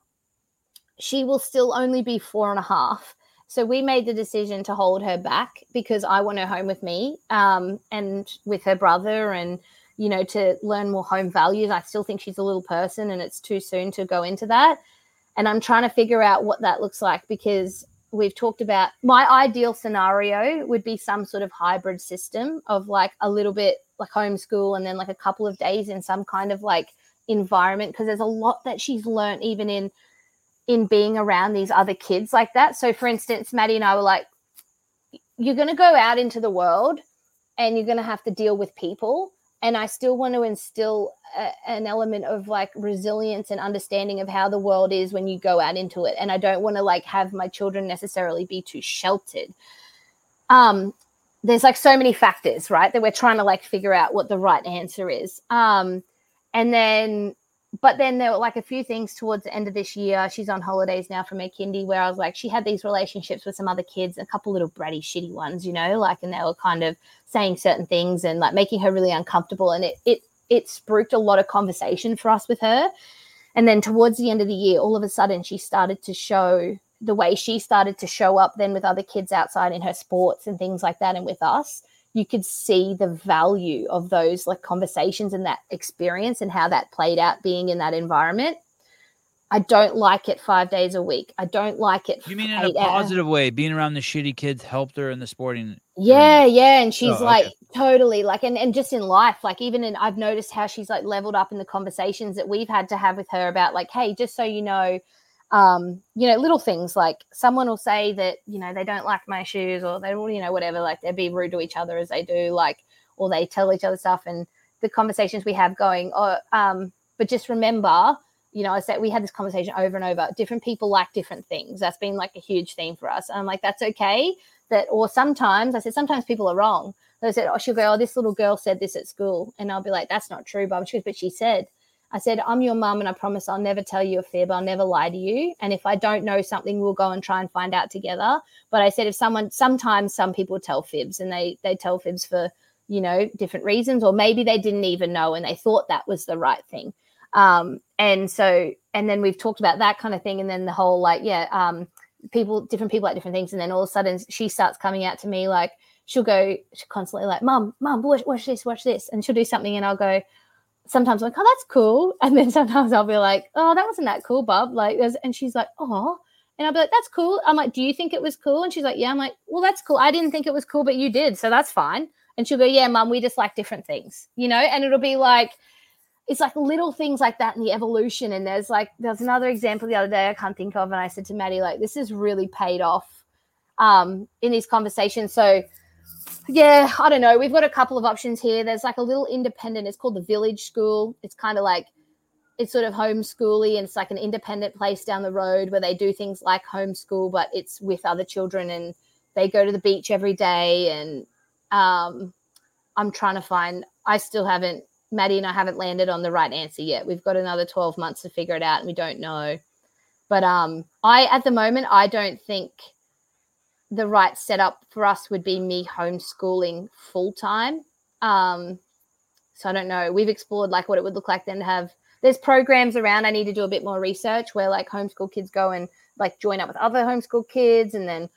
She will still only be four and a half. So we made the decision to hold her back because I want her home with me um, and with her brother and, you know, to learn more home values. I still think she's a little person and it's too soon to go into that. And I'm trying to figure out what that looks like because we've talked about my ideal scenario would be some sort of hybrid system of like a little bit like homeschool and then like a couple of days in some kind of like environment because there's a lot that she's learned even in in being around these other kids like that. So for instance, Maddie and I were like, you're going to go out into the world and you're going to have to deal with people and I still want to instill a, an element of like resilience and understanding of how the world is when you go out into it. And I don't want to like have my children necessarily be too sheltered. Um, there's like so many factors, right? That we're trying to like figure out what the right answer is. Um, and then but then there were like a few things towards the end of this year. She's on holidays now from Makindi, where I was like, she had these relationships with some other kids, a couple little bratty, shitty ones, you know, like, and they were kind of saying certain things and like making her really uncomfortable. And it it it spruiked a lot of conversation for us with her. And then towards the end of the year, all of a sudden, she started to show the way she started to show up then with other kids outside in her sports and things like that, and with us you could see the value of those like conversations and that experience and how that played out being in that environment. I don't like it five days a week. I don't like it. You mean in a positive hours. way? Being around the shitty kids helped her in the sporting. Yeah, yeah, and she's oh, like okay. totally like, and and just in life, like even in, I've noticed how she's like leveled up in the conversations that we've had to have with her about like, hey, just so you know, um, you know, little things like someone will say that, you know, they don't like my shoes or they will, you know, whatever, like they'd be rude to each other as they do, like, or they tell each other stuff and the conversations we have going, oh, um, but just remember, you know, I said we had this conversation over and over. Different people like different things. That's been like a huge theme for us. And I'm like, that's okay. That, or sometimes I said, sometimes people are wrong. So I said, oh, she'll go, oh, this little girl said this at school. And I'll be like, that's not true, Bob. She goes, but she said, I said, I'm your mum and I promise I'll never tell you a fib. I'll never lie to you. And if I don't know something, we'll go and try and find out together. But I said, if someone, sometimes some people tell fibs and they, they tell fibs for, you know, different reasons, or maybe they didn't even know and they thought that was the right thing. Um, and so, and then we've talked about that kind of thing. And then the whole like, yeah, um, people, different people like different things. And then all of a sudden she starts coming out to me like, she'll go she'll constantly like, mum, mum, watch, watch this, watch this. And she'll do something and I'll go, sometimes I'm like, oh, that's cool. And then sometimes I'll be like, oh, that wasn't that cool, Bob. Like, and she's like, oh. And I'll be like, that's cool. I'm like, do you think it was cool? And she's like, yeah. I'm like, well, that's cool. I didn't think it was cool, but you did. So that's fine. And she'll go, yeah, mum, we just like different things, you know? And it'll be like, it's like little things like that in the evolution. And there's like, there's another example the other day I can't think of. And I said to Maddie, like, this has really paid off um, in these conversations. So, yeah, I don't know. We've got a couple of options here. There's like a little independent, it's called the Village School. It's kind of like it's sort of homeschooly and it's like an independent place down the road where they do things like homeschool, but it's with other children and they go to the beach every day. And um, I'm trying to find, I still haven't, Maddie and I haven't landed on the right answer yet. We've got another 12 months to figure it out and we don't know. But um, I, at the moment, I don't think the right setup for us would be me homeschooling full time. Um, so I don't know. We've explored like what it would look like then to have. There's programs around. I need to do a bit more research where like homeschool kids go and like join up with other homeschool kids, and then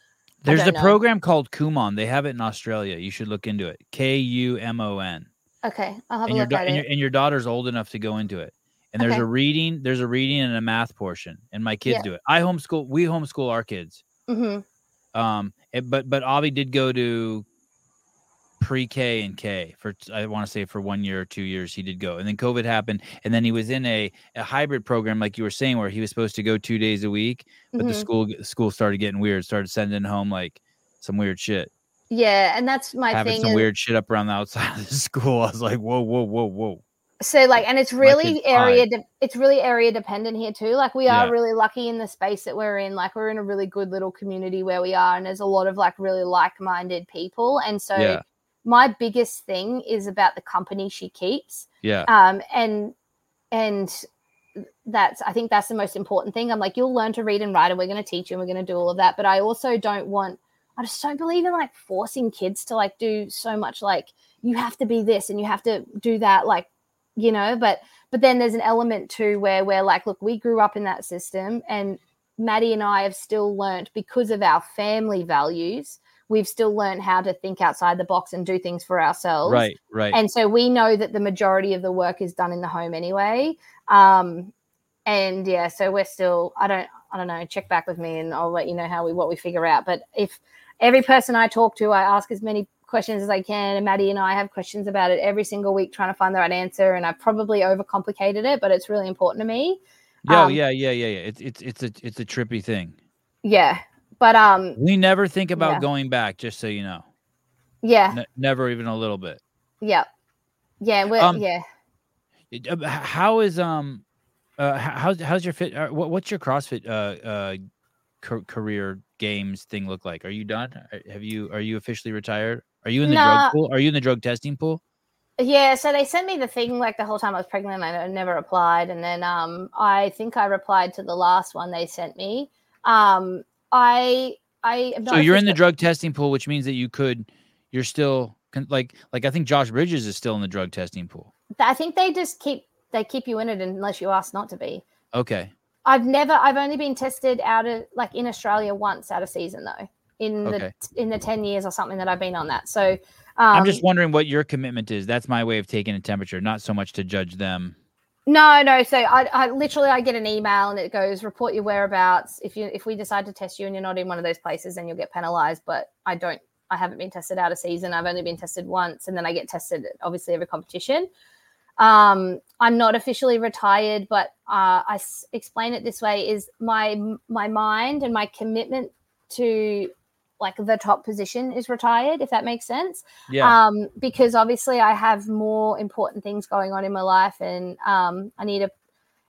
there's a know. program called Kumon. They have it in Australia. You should look into it. K U M O N. Okay, I'll have and a look your, at and it. Your, and your daughter's old enough to go into it. And there's okay. a reading, there's a reading and a math portion, and my kids yeah. do it. I homeschool. We homeschool our kids. Mm-hmm. Um, it, but but Avi did go to pre-K and K for I want to say for one year or two years he did go, and then COVID happened, and then he was in a, a hybrid program like you were saying where he was supposed to go two days a week, but mm-hmm. the school school started getting weird, started sending home like some weird shit. Yeah, and that's my having thing some is, weird shit up around the outside of the school. I was like, whoa, whoa, whoa, whoa so like and it's really area de- it's really area dependent here too like we yeah. are really lucky in the space that we're in like we're in a really good little community where we are and there's a lot of like really like-minded people and so yeah. my biggest thing is about the company she keeps yeah um and and that's I think that's the most important thing. I'm like, you'll learn to read and write, and we're going to teach you, and we're going to do all of that. But I also don't want. I just don't believe in like forcing kids to like do so much. Like you have to be this and you have to do that. Like you know, but but then there's an element too where we're like, look, we grew up in that system, and Maddie and I have still learned because of our family values we've still learned how to think outside the box and do things for ourselves. Right, right. And so we know that the majority of the work is done in the home anyway. Um, and yeah, so we're still, I don't, I don't know, check back with me and I'll let you know how we, what we figure out. But if every person I talk to, I ask as many questions as I can. And Maddie and I have questions about it every single week, trying to find the right answer. And I've probably overcomplicated it, but it's really important to me. Yeah, um, yeah, yeah, yeah, yeah. It's it's it's a it's a trippy thing. Yeah, but um, we never think about yeah. going back. Just so you know. Yeah. Never even a little bit. Yeah. Yeah. We're, um, yeah. Uh, how is um, uh, how's how's your fit? Uh, what, what's your CrossFit uh uh career games thing look like? Are you done? Have you are you officially retired? Are you in the nah. drug pool? Are you in the drug testing pool? Yeah, so they sent me the thing like the whole time I was pregnant. And I never applied, and then um, I think I replied to the last one they sent me. Um, I I so you're in the drug testing pool, which means that you could you're still like like I think Josh Bridges is still in the drug testing pool. I think they just keep they keep you in it unless you ask not to be. Okay. I've never I've only been tested out of like in Australia once out of season though in okay. the in the 10 years or something that I've been on that. So um, I'm just wondering what your commitment is. That's my way of taking a temperature, not so much to judge them. No, no. So I, I literally I get an email and it goes report your whereabouts. If you if we decide to test you and you're not in one of those places, then you'll get penalized. But I don't. I haven't been tested out of season. I've only been tested once, and then I get tested obviously every competition. Um, I'm not officially retired, but uh, I s- explain it this way: is my my mind and my commitment to like the top position is retired, if that makes sense. Yeah. Um, because obviously I have more important things going on in my life and um, I need a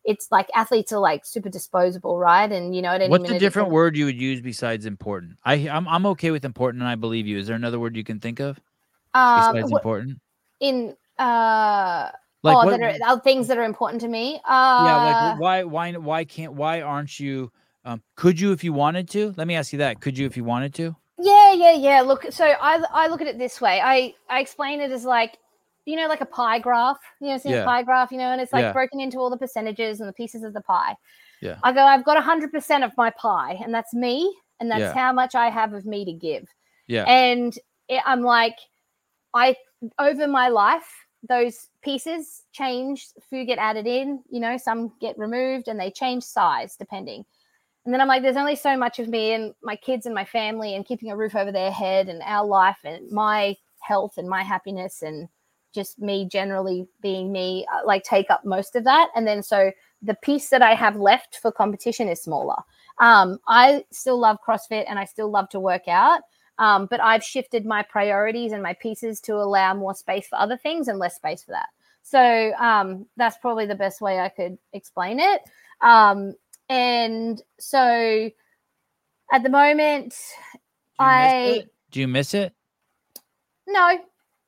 it's like athletes are like super disposable, right? And you know, at any what's a different word you would use besides important? I I'm I'm okay with important, and I believe you. Is there another word you can think of um, besides important? In uh, like oh, what, that are, uh, things that are important to me. Uh, yeah, like why why why can't why aren't you um, could you if you wanted to? Let me ask you that. Could you if you wanted to? Yeah, yeah, yeah. Look, so I I look at it this way. I I explain it as like you know, like a pie graph. You know, see yeah. a pie graph, you know, and it's like yeah. broken into all the percentages and the pieces of the pie. Yeah. I go, I've got hundred percent of my pie, and that's me, and that's yeah. how much I have of me to give. Yeah. And it, I'm like, I over my life, those pieces change. Food get added in. You know, some get removed, and they change size depending. And then I'm like, there's only so much of me and my kids and my family and keeping a roof over their head and our life and my health and my happiness and just me generally being me, uh, like take up most of that. And then so the piece that I have left for competition is smaller. Um, I still love CrossFit and I still love to work out. Um, but I've shifted my priorities and my pieces to allow more space for other things and less space for that. So um, that's probably the best way I could explain it. Um, and so at the moment, I do you miss it? No.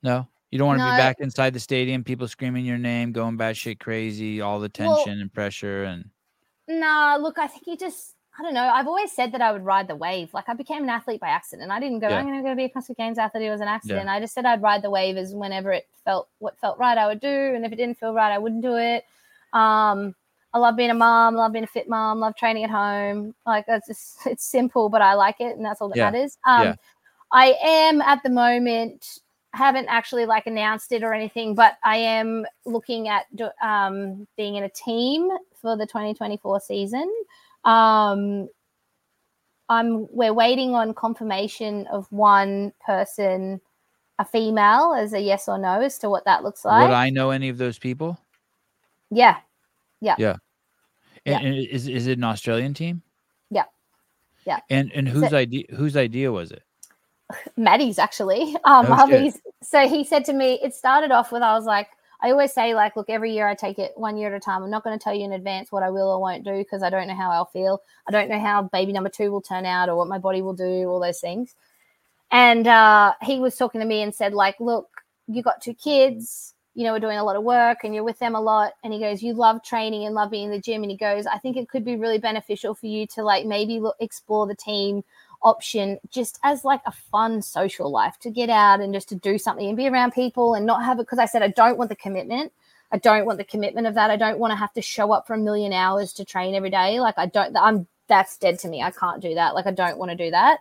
No. You don't want to no. be back inside the stadium, people screaming your name, going batshit crazy, all the tension well, and pressure and Nah, look, I think you just I don't know. I've always said that I would ride the wave. Like I became an athlete by accident. I didn't go, yeah. I'm gonna go be a CrossFit Games athlete. It was an accident. Yeah. I just said I'd ride the wave as whenever it felt what felt right, I would do. And if it didn't feel right, I wouldn't do it. Um, I love being a mom, love being a fit mom, love training at home. Like it's just it's simple, but I like it, and that's all that yeah. matters. Um, yeah. I am at the moment haven't actually like announced it or anything, but I am looking at um, being in a team for the 2024 season. Um, I'm we're waiting on confirmation of one person, a female, as a yes or no as to what that looks like. Would I know any of those people? Yeah, yeah. Yeah. And, yeah. and is is it an Australian team? Yeah. Yeah. And and whose so, idea whose idea was it? Maddie's actually. Um oh, so he said to me, it started off with I was like, I always say, like, look, every year I take it one year at a time. I'm not going to tell you in advance what I will or won't do because I don't know how I'll feel. I don't know how baby number two will turn out or what my body will do, all those things. And uh, he was talking to me and said, like, look, you got two kids you know, we're doing a lot of work and you're with them a lot. And he goes, You love training and love being in the gym. And he goes, I think it could be really beneficial for you to like maybe look, explore the team option just as like a fun social life to get out and just to do something and be around people and not have it. Because I said, I don't want the commitment. I don't want the commitment of that. I don't want to have to show up for a million hours to train every day. Like, I don't, I'm, that's dead to me. I can't do that. Like, I don't want to do that.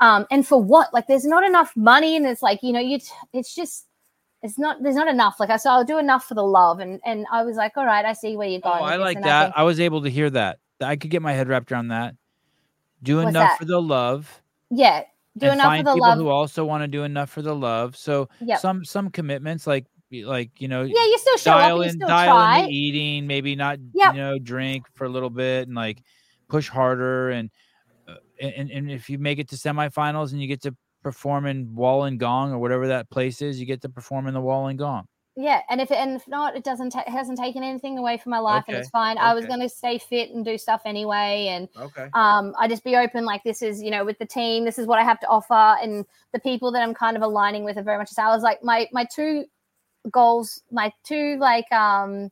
Um, and for what? Like, there's not enough money, and it's like, you know, you, it's just, it's not there's not enough. Like i so i'll do enough for the love. And and i was like all right i see where you're going oh i like that I, I, was able to hear that. I could get my head wrapped around that. Do enough that? for the love yeah do enough for the people love. who also want to do enough for the love. So yep. some some commitments like like you know yeah you still show dial up in dial try. in the eating maybe not yep. you know drink for a little bit and like push harder and uh, and, and if you make it to semifinals and you get to perform in gong or whatever that place is, you get to perform in the Wollongong. Yeah, and if it, and if not, it doesn't ta- hasn't taken anything away from my life, okay. and it's fine. Okay. I was going to stay fit and do stuff anyway, and okay. um, I just be open. Like this is, you know, with the team, this is what I have to offer, and the people that I'm kind of aligning with are very much. So I was like my my two goals, my two like um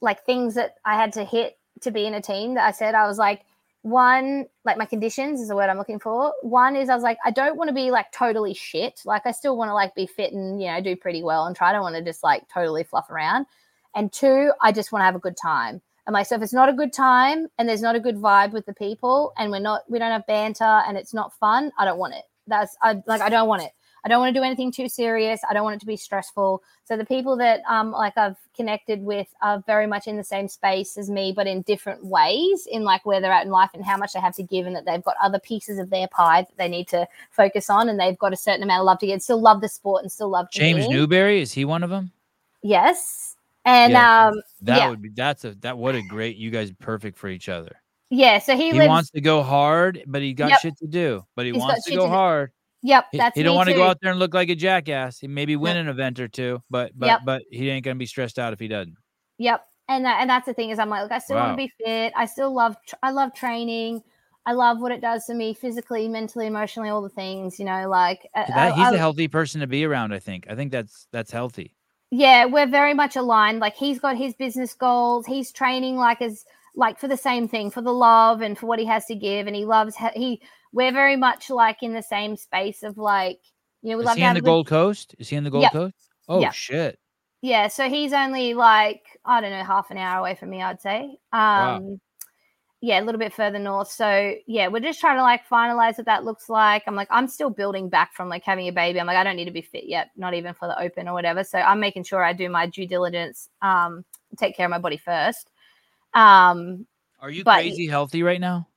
like things that I had to hit to be in a team. That I said I was like one like my conditions is the word i'm looking for. One is i was like i don't want to be like totally shit. Like i still want to like be fit and you know do pretty well and try. I don't want to just like totally fluff around. And two i just want to have a good time. And like so if it's not a good time and there's not a good vibe with the people and we're not we don't have banter and it's not fun i don't want it. That's i like i don't want it I don't want to do anything too serious. I don't want it to be stressful. So the people that um like I've connected with are very much in the same space as me, but in different ways in like where they're at in life and how much they have to give, and that they've got other pieces of their pie that they need to focus on, and they've got a certain amount of love to get. Still love the sport and still love James Newbury. Is he one of them? Yes. And yeah, um, that yeah. would be that's a that what a great you guys perfect for each other. Yeah, so he, he lives, wants to go hard, but he got yep. shit to do. But he He's wants to go hard. Yep, that's he, he don't want to go out there and look like a jackass. He maybe win yep. an event or two, but but yep. but he ain't gonna be stressed out if he doesn't. Yep, and that, and that's the thing is I'm like, look, I still wow. want to be fit. I still love I love training. I love what it does to me physically, mentally, emotionally, all the things. You know, like uh, that, I, he's I, a healthy person to be around. I think. I think that's that's healthy. Yeah, we're very much aligned. Like he's got his business goals. He's training like as like for the same thing, for the love and for what he has to give, and he loves he we're very much like in the same space of like you know we is love he in the Gold Coast. Is he in the Gold yep. Coast? Oh yep. shit. Yeah, so he's only like I don't know half an hour away from me. I'd say. Um, wow. Yeah, a little bit further north. So yeah, we're just trying to like finalize what that looks like. I'm like I'm still building back from like having a baby. I'm like I don't need to be fit yet, not even for the open or whatever. So I'm making sure I do my due diligence, um, take care of my body first. Um, Are you crazy healthy right now?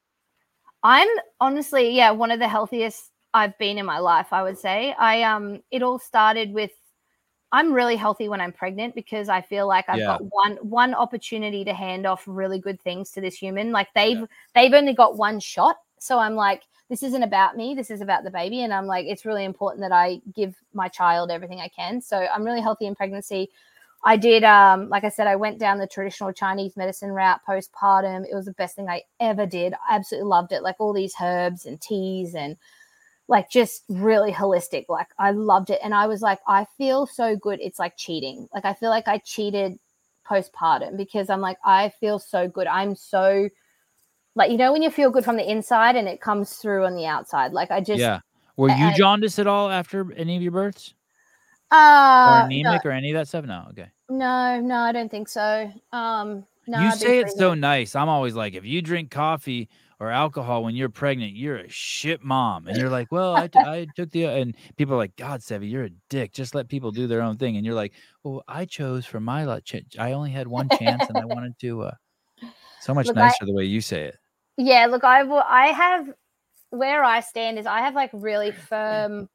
I'm honestly, yeah, one of the healthiest I've been in my life, I would say. I um it all started with I'm really healthy when I'm pregnant because I feel like I've yeah. got one one opportunity to hand off really good things to this human. Like they've yeah. they've only got one shot. So I'm like, this isn't about me. This is about the baby. And I'm like, it's really important that I give my child everything I can. So I'm really healthy in pregnancy. I did, um, like I said, I went down the traditional Chinese medicine route postpartum. It was the best thing I ever did. I absolutely loved it. Like all these herbs and teas and like just really holistic. Like I loved it. And I was like, I feel so good. It's like cheating. Like I feel like I cheated postpartum because I'm like, I feel so good. I'm so like, you know, when you feel good from the inside and it comes through on the outside. Like I just, yeah. Were you I, jaundiced at all after any of your births? Uh, or anemic no. or any of that stuff? No. Okay. No, no, I don't think so. Um, no, you say it's so nice. I'm always like, if you drink coffee or alcohol when you're pregnant, you're a shit mom. And you're like, well, I, t- I took the, and people are like, God, Sevy, you're a dick. Just let people do their own thing. And you're like, well, I chose for my, lot. I only had one chance and I wanted to, uh, so much look, nicer I, the way you say it. Yeah. Look, I will, I have, where I stand is I have like really firm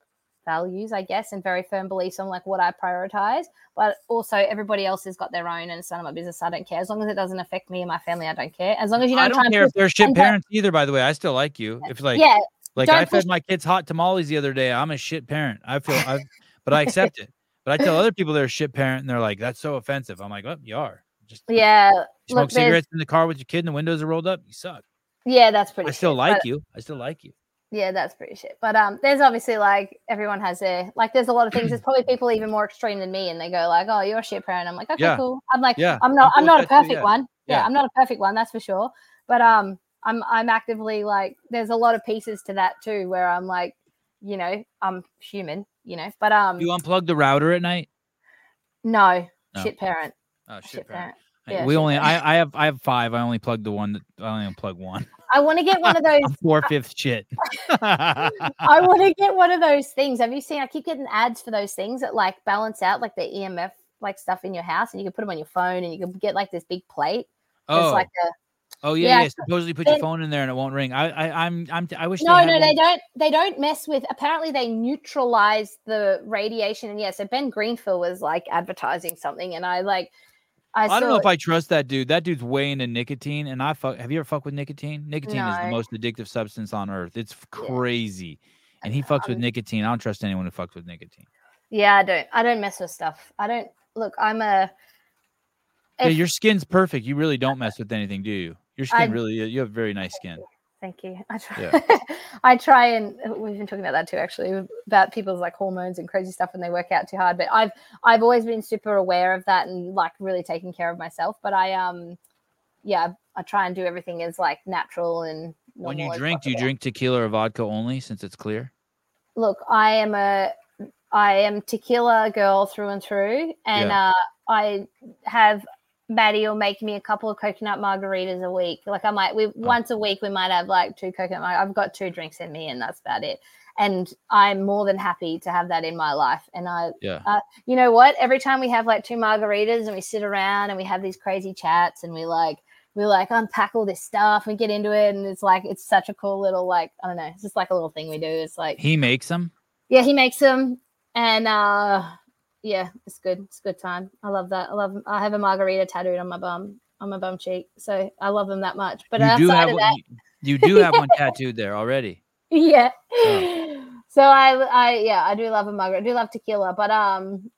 values, I guess, and very firm beliefs on like what I prioritize. But also, everybody else has got their own, and it's none of my business. I don't care as long as it doesn't affect me and my family. I don't care as long as you don't. I don't care if they're shit parents either. By the way, I still like you. If like yeah, like I fed my kids hot tamales the other day. I'm a shit parent. I feel I, but I accept it. But I tell other people they're a shit parent, and they're like, "That's so offensive." I'm like, "Oh, you are." Just yeah. smoke look, cigarettes in the car with your kid, and the windows are rolled up. You suck. Yeah, that's pretty. I still like you. I still like you. Yeah, that's pretty shit. But um, there's obviously like everyone has their like. There's a lot of things. There's probably people even more extreme than me, and they go like, "Oh, you're a shit parent." I'm like, "Okay, Yeah. cool." I'm like, Yeah, I'm not. I'm I'm, not a with that too, perfect yeah. one. Yeah. I'm not a perfect one. That's for sure. But um, I'm I'm actively like, there's a lot of pieces to that too, where I'm like, you know, I'm human, you know. But um, You unplug the router at night? no, No. shit parent, Oh shit, parent. parent. Yeah, we shit only. I, I have I have five. I only plugged the one that I only unplug one. I want to get one of those. Four fifth shit. I want to get one of those things. Have you seen? I keep getting ads for those things that like balance out like the EMF like stuff in your house, and you can put them on your phone, and you can get like this big plate. oh, It's like a oh yeah, yeah, yeah. Supposedly put your phone in there and it won't ring. I, I I'm I'm I wish no, they no, had they don't. They don't mess with. Apparently, they neutralize the radiation. And yeah, so Ben Greenfield was like advertising something, and I like, I, I don't know saw if I trust that dude. That dude's way into nicotine, and I fuck. Have you ever fucked with nicotine? Nicotine is the No. most addictive substance on earth. It's f- Yeah. crazy, and he fucks with nicotine. I don't trust anyone who fucks with nicotine. Yeah, I don't. I don't mess with stuff. I don't look. I'm a. Yeah, your skin's perfect. You really don't mess with anything, do you? Your skin I- really. You have very nice skin. Thank you. I try. Yeah. I try and uh, we've been talking about that too, actually, about people's like hormones and crazy stuff when they work out too hard. But I've I've always been super aware of that and like really taking care of myself. But I um, yeah, I try and do everything as like natural and. When you drink, do you drink tequila or vodka only, since it's clear? Look, I am a I am tequila girl through and through, and uh, I have Maddie will make me a couple of coconut margaritas a week. Like I might, we Oh. once a week we might have like two coconut. Mar- I've got two drinks in me, and that's about it. And I'm more than happy to have that in my life. And I, Yeah. uh, you know what? Every time we have like two margaritas and we sit around and we have these crazy chats and we like we like unpack all this stuff and get into it, and it's like it's such a cool little like I don't know, it's just like a little thing we do. It's like He makes them. yeah, he makes them, and uh, yeah, it's good. It's a good time. I love that. I love. I have a margarita tattooed on my bum, on my bum cheek, so I love them that much. But you outside do have of one, that, you, you do have one tattooed there already. yeah. Oh. So I, I, yeah, I do love a margarita. I do love tequila, but um,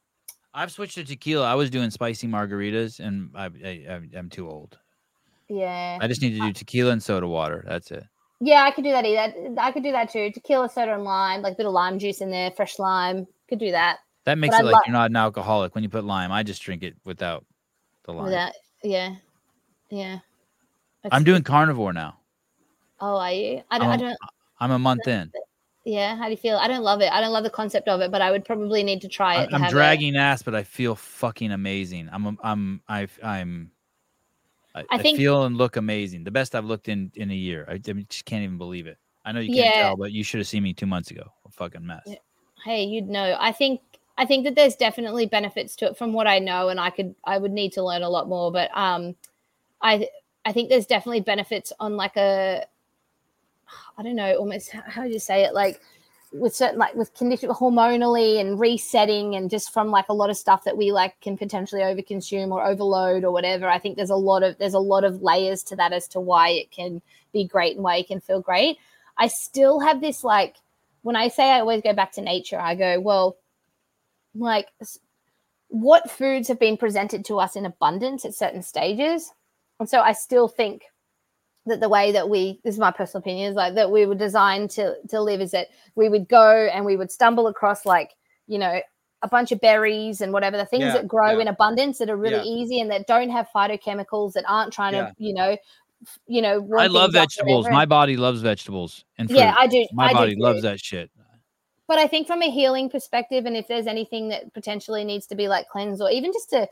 I've switched to tequila. I was doing spicy margaritas, and I, I I'm- I'm too old. yeah, I just need to do tequila and soda water. That's it. yeah, I could do that. Either. I could do that too. Tequila, soda, and lime, like a bit of lime juice in there, fresh lime. Could do that. That makes I it like lo- you're not an alcoholic when you put lime. I just drink it without the lime. Without, yeah, yeah. I'm It's- doing carnivore now. Oh, are you? I don't. I I'm- don't. I'm a month in. Yeah, how do you feel? I don't love it. I don't love the concept of it, but I would probably need to try it. I'm, I'm dragging ass, but I feel fucking amazing. I'm I'm I I'm I, I, think- feel and look amazing. The best I've looked in in a year. I, I just can't even believe it. I know you can't Yeah. tell, but you should have seen me two months ago. A fucking mess. Hey, you'd know. I think I think that there's definitely benefits to it from what I know, and I could I would need to learn a lot more. But um, I I think there's definitely benefits on like a I don't know, almost how do you say it like with certain like with condition hormonally and resetting and just from like a lot of stuff that we like can potentially overconsume or overload or whatever i think there's a lot of there's a lot of layers to that as to why it can be great and why it can feel great i still have this like when i say i always go back to nature i go well like what foods have been presented to us in abundance at certain stages and so i still think that the way that we this is my personal opinion is like that we were designed to to live is that we would go and we would stumble across like you know a bunch of berries and whatever the things Yeah, that grow yeah. in abundance that are really Yeah. easy and that don't have phytochemicals that aren't trying Yeah. to you know you know I love vegetables. My body loves vegetables and fruit. yeah i do My I body too. loves that shit. But I think from a healing perspective, and if there's anything that potentially needs to be like cleansed, or even just to,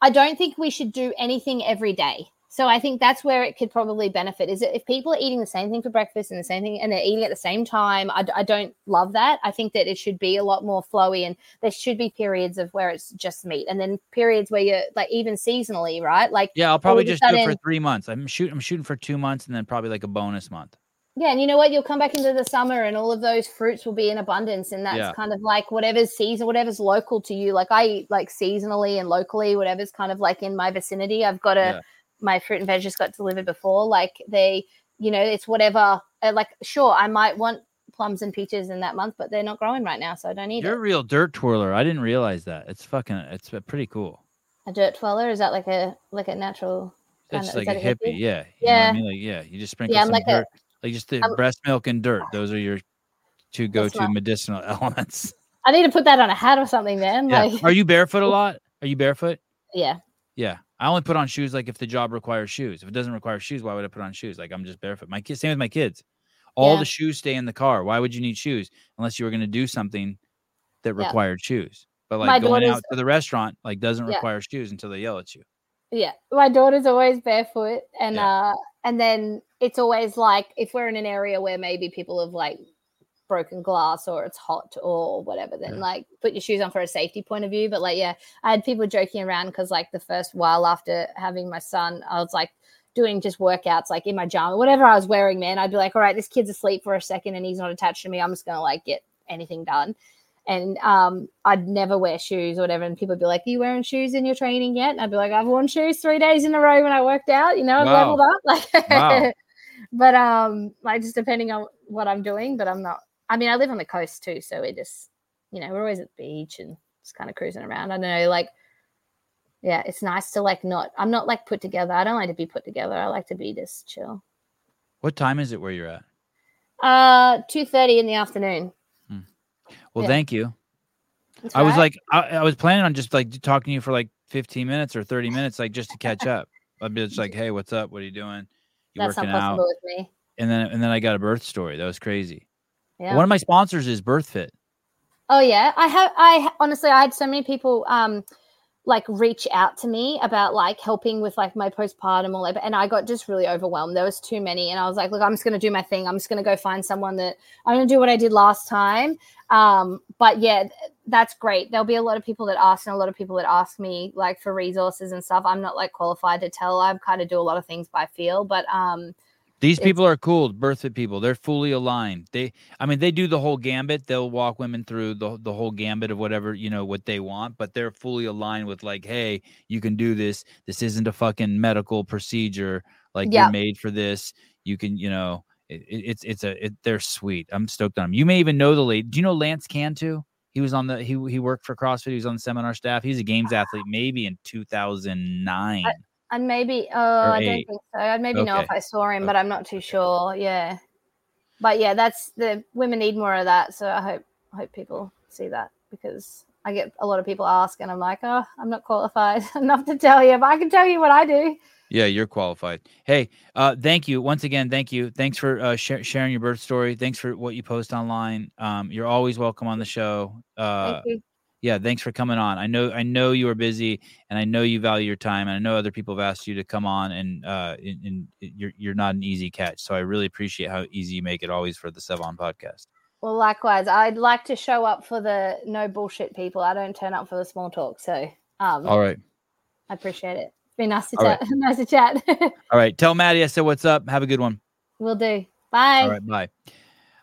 I don't think we should do anything every day. So I think that's where it could probably benefit. Is if people are eating the same thing for breakfast and the same thing, and they're eating at the same time, I don't love that. I think that it should be a lot more flowy, and there should be periods of where it's just meat, and then periods where you're like even seasonally, right? Like Yeah, I'll probably just do it for three months. I'm shooting. I'm shooting for two months, and then probably like a bonus month. Yeah, and you know what? You'll come back into the summer and all of those fruits will be in abundance. And that's Yeah. kind of like whatever's season, whatever's local to you. Like I eat like seasonally and locally, whatever's kind of like in my vicinity. I've got a Yeah. my fruit and veg just got delivered before. Like they, you know, it's whatever. uh, Like sure, I might want plums and peaches in that month, but they're not growing right now, so I don't need You're a real dirt twirler. I didn't realize that. It's fucking. It's pretty cool. A dirt twirler is that like a like a natural? That's like a a hippie. hippie? Yeah. You Yeah. I mean, like yeah, you just sprinkle Yeah, I'm some like a- dirt, Like just the um, breast milk and dirt. Those are your two go-to medicinal elements. I need to put that on a hat or something, man. Yeah. Like, are you barefoot a lot? Are you barefoot? Yeah. Yeah. I only put on shoes like if the job requires shoes. If it doesn't require shoes, why would I put on shoes? Like I'm just barefoot. My kids, same with my kids. All yeah. the shoes stay in the car. Why would you need shoes unless you were going to do something that required yeah. shoes? But like my going out to the restaurant, like doesn't require shoes until they yell at you. Yeah, my daughter's always barefoot, and uh, and then it's always like if we're in an area where maybe people have like broken glass or it's hot or whatever, then yeah. like put your shoes on for a safety point of view. But like, yeah, I had people joking around because like the first while after having my son, I was like doing just workouts like in my jama, whatever I was wearing, man. I'd be like, all right, this kid's asleep for a second and he's not attached to me. I'm just gonna like get anything done. And um, I'd never wear shoes or whatever. And people would be like, Are you wearing shoes in your training yet? And I'd be like, I've worn shoes three days in a row when I worked out, you know, I've wow. leveled up. Like wow. But um like just depending on what I'm doing, but I'm not I mean, I live on the coast too, so we just, you know, we're always at the beach and just kind of cruising around. I don't know, like, yeah, it's nice to like not. I'm not like put together. I don't like to be put together. I like to be just chill. What time is it where you're at? Uh, two thirty in the afternoon. Hmm. Well, yeah. thank you. That's I right. was like, I, I, was planning on just like talking to you for like 15 minutes or 30 minutes, like just to catch up. I'd be just like, hey, what's up? What are you doing? You That's working out? with me. And then, and then I got a birth story. That was crazy. Yeah. One of my sponsors is BirthFit. Oh yeah, I have. I honestly, I had so many people um like reach out to me about like helping with like my postpartum or labor, and I got just really overwhelmed. There was too many, and I was like, look, I'm just gonna do my thing. I'm just gonna go find someone that I'm gonna do what I did last time. Um, but yeah, that's great. There'll be a lot of people that ask, and a lot of people that ask me like for resources and stuff. I'm not like qualified to tell. I've kind of do a lot of things by feel, but um these people are cool, birthfit people. They're fully aligned. They, I mean, they do the whole gambit. They'll walk women through the the whole gambit of whatever you know what they want, but they're fully aligned with like, hey, you can do this. This isn't a fucking medical procedure. Like you're made for this. You can, you know, it, it's it's a it, they're sweet. I'm stoked on them. You may even know the lady. Do you know Lance Cantu? He was on the he he worked for CrossFit. He was on the seminar staff. He's a games ah. athlete, maybe in 2009. I, and maybe, oh, I don't think so. I'd maybe okay. know if I saw him, but I'm not too sure. Yeah, but yeah, that's the women need more of that. So I hope I hope people see that because I get a lot of people ask, and I'm like, oh, I'm not qualified enough to tell you, but I can tell you what I do. Yeah, you're qualified. Hey, uh, thank you once again. Thank you. Thanks for uh, sh- sharing your birth story. Thanks for what you post online. Um, you're always welcome on the show. Uh, yeah, thanks for coming on. I know I know you are busy, and I know you value your time, and I know other people have asked you to come on, and uh, and, and you're you're not an easy catch. So I really appreciate how easy you make it always for the Sevan podcast. Well, likewise, I'd like to show up for the no bullshit people. I don't turn up for the small talk. So, um, all right, I appreciate it. It's been nice to chat. Right. nice to chat. all right, tell Maddie I said what's up. Have a good one. We'll do. Bye. All right, bye.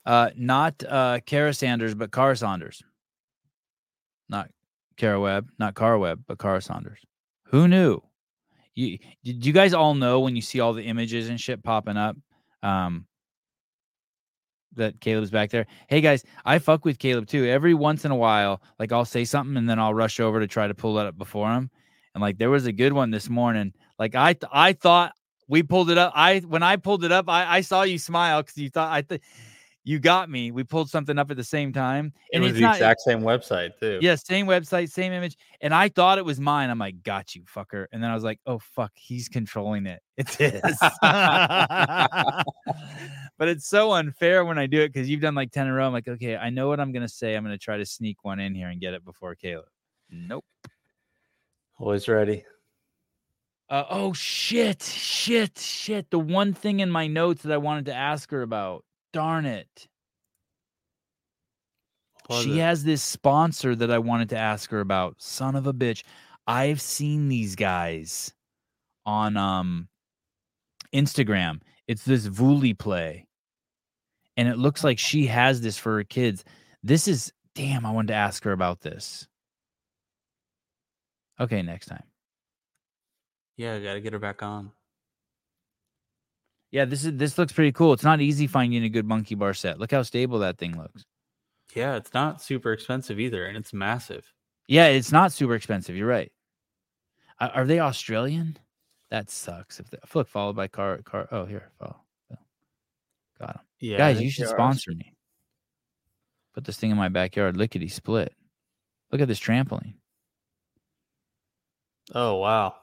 Uh, not uh, Kara Sanders, but Cara Saunders not Kara Webb, not Cara Webb, but Cara Saunders. Who knew? You you guys all know when you see all the images and shit popping up? Um, that Caleb's back there. Hey guys, I fuck with Caleb too. Every once in a while, like I'll say something and then I'll rush over to try to pull it up before him. And like there was a good one this morning. Like I th- I thought we pulled it up. I when I pulled it up, I, I saw you smile because you thought I th- you got me. We pulled something up at the same time. And it was the not, exact same website, too. Yeah, same website, same image. And I thought it was mine. I'm like, got you, fucker. And then I was like, oh, fuck, he's controlling it. It's his. but it's so unfair when I do it because you've done like 10 in a row. I'm like, okay, I know what I'm going to say. I'm going to try to sneak one in here and get it before Caleb. Nope. Always ready. Uh, oh, shit, shit, shit. The one thing in my notes that I wanted to ask her about darn it. she it? has this sponsor that I wanted to ask her about. Son of a bitch. I've seen these guys on um Instagram. It's this Vuly play. And it looks like she has this for her kids. This is damn, I wanted to ask her about this. Okay, next time. Yeah, I gotta get her back on. Yeah, this is this looks pretty cool. It's not easy finding a good monkey bar set. Look how stable that thing looks. Yeah, it's not super expensive either, and it's massive. Yeah, it's not super expensive. You're right. Are, are they Australian? That sucks. If they, look followed by car car. Oh, here follow. Got him. Yeah, Guys, you should are. sponsor me. Put this thing in my backyard, lickety split. Look at this trampoline. Oh wow,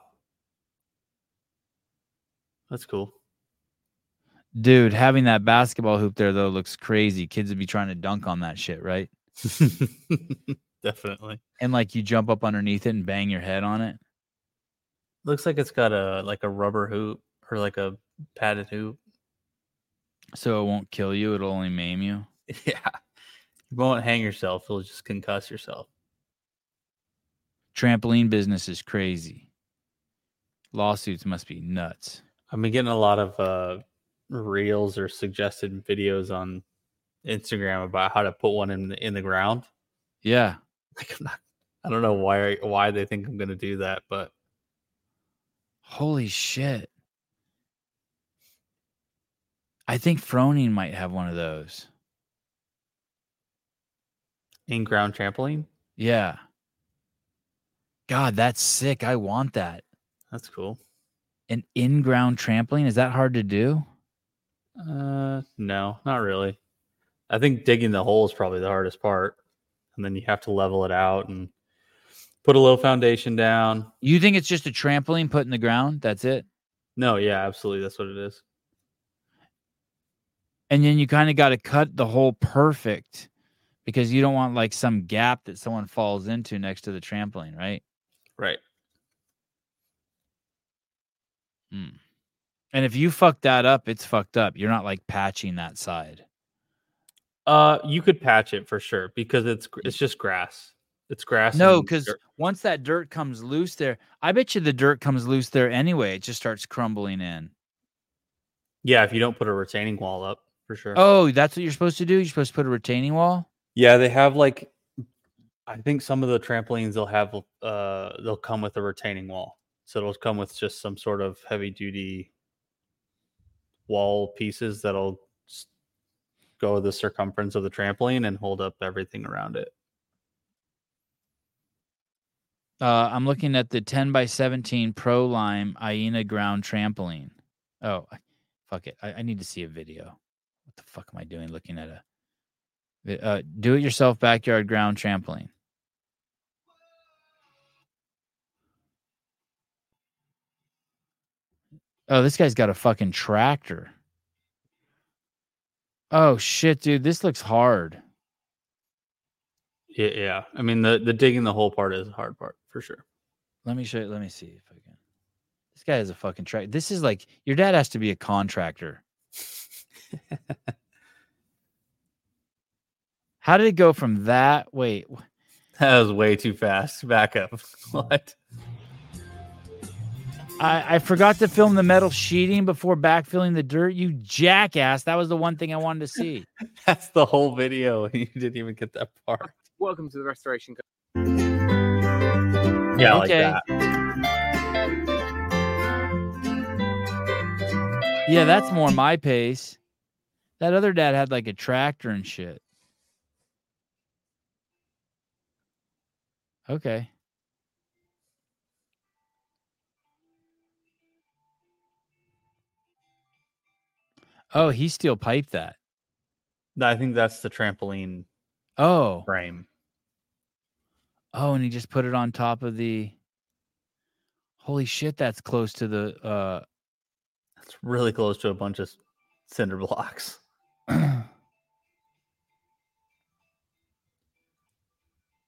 that's cool. Dude, having that basketball hoop there though looks crazy. Kids would be trying to dunk on that shit, right? Definitely And like you jump up underneath it and bang your head on it. looks like it's got a like a rubber hoop or like a padded hoop. So it won't kill you, it'll only maim you. Yeah, you won't hang yourself; you'll just concuss yourself. Trampoline business is crazy. Lawsuits must be nuts. I've been getting a lot of uh, reels or suggested videos on Instagram about how to put one in the, in the ground. Yeah. Like I'm not, I don't know why why they think I'm going to do that, but Holy shit. I think Froning might have one of those. in ground trampoline, Yeah. God, that's sick. I want that. that's cool. An in ground trampoline. Is that hard to do? Uh, no, not really. I think digging the hole is probably the hardest part, and then you have to level it out and put a little foundation down. You think it's just a trampoline put in the ground? That's it? No, yeah, absolutely, that's what it is. And then you kind of got to cut the hole perfect because you don't want like some gap that someone falls into next to the trampoline, right? Right. Mm. And if you fuck that up, it's fucked up. You're not like patching that side. Uh, you could patch it for sure because it's it's just grass. It's grass. No, because once that dirt comes loose there, I bet you the dirt comes loose there anyway. It just starts crumbling in. yeah, if you don't put a retaining wall up, for sure. Oh, that's what you're supposed to do? You're supposed to put a retaining wall? Yeah, they have like I think some of the trampolines they'll have uh they'll come with a retaining wall. So it'll come with just some sort of heavy duty wall pieces that'll go the circumference of the trampoline and hold up everything around it. Uh, I'm looking at the 10 by 17 Pro Lime Iena ground trampoline. Oh, fuck it. I, I need to see a video. What the fuck am I doing looking at a uh, do it yourself backyard ground trampoline? Oh, this guy's got a fucking tractor. Oh shit, dude, this looks hard. Yeah, yeah. I mean the the digging the hole part is the hard part for sure. Let me show you. Let me see if I can. This guy has a fucking track. This is like your dad has to be a contractor. How did it go from that? Wait, That was way too fast. Back up. what? I, I forgot to film the metal sheeting before backfilling the dirt. You jackass! That was the one thing I wanted to see. That's the whole video. You didn't even get that part. Welcome to the restoration. Co- Yeah, Okay. Like that. Yeah, that's more my pace. That other dad had like a tractor and shit. Okay. Oh, he steel piped that. I think that's the trampoline Oh. frame. Oh, and he just put it on top of the Holy shit, that's close to the uh It's really close to a bunch of cinder blocks.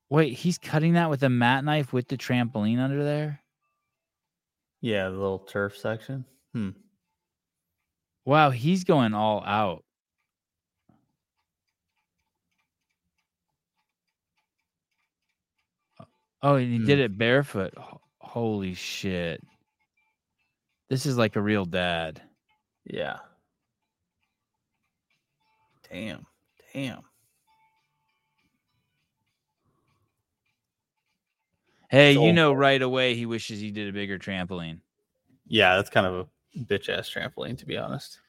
Wait, he's cutting that with a mat knife with the trampoline under there? Yeah, the little turf section. Hmm. Wow, he's going all out. Oh, and he did it barefoot. Holy shit. This is like a real dad. Yeah. Damn. Damn. Hey, It's you know hard. right away he wishes he did a bigger trampoline. Yeah, that's kind of a bitch ass trampoline, to be honest.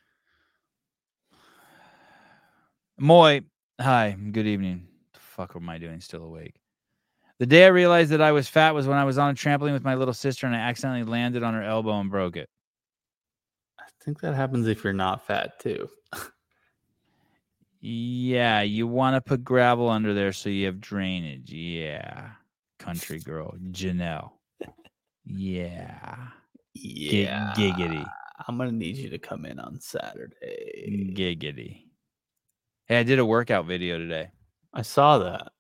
Moy, hi, good evening. The fuck am I doing still awake? The day I realized that I was fat was when I was on a trampoline with my little sister and I accidentally landed on her elbow and broke it. I think that happens if you're not fat too. Yeah, you want to put gravel under there so you have drainage. Yeah. Country girl, Janelle. Yeah. Yeah. giggity. I'm gonna need you to come in on Saturday. Giggity. Hey, I did a workout video today. I saw that.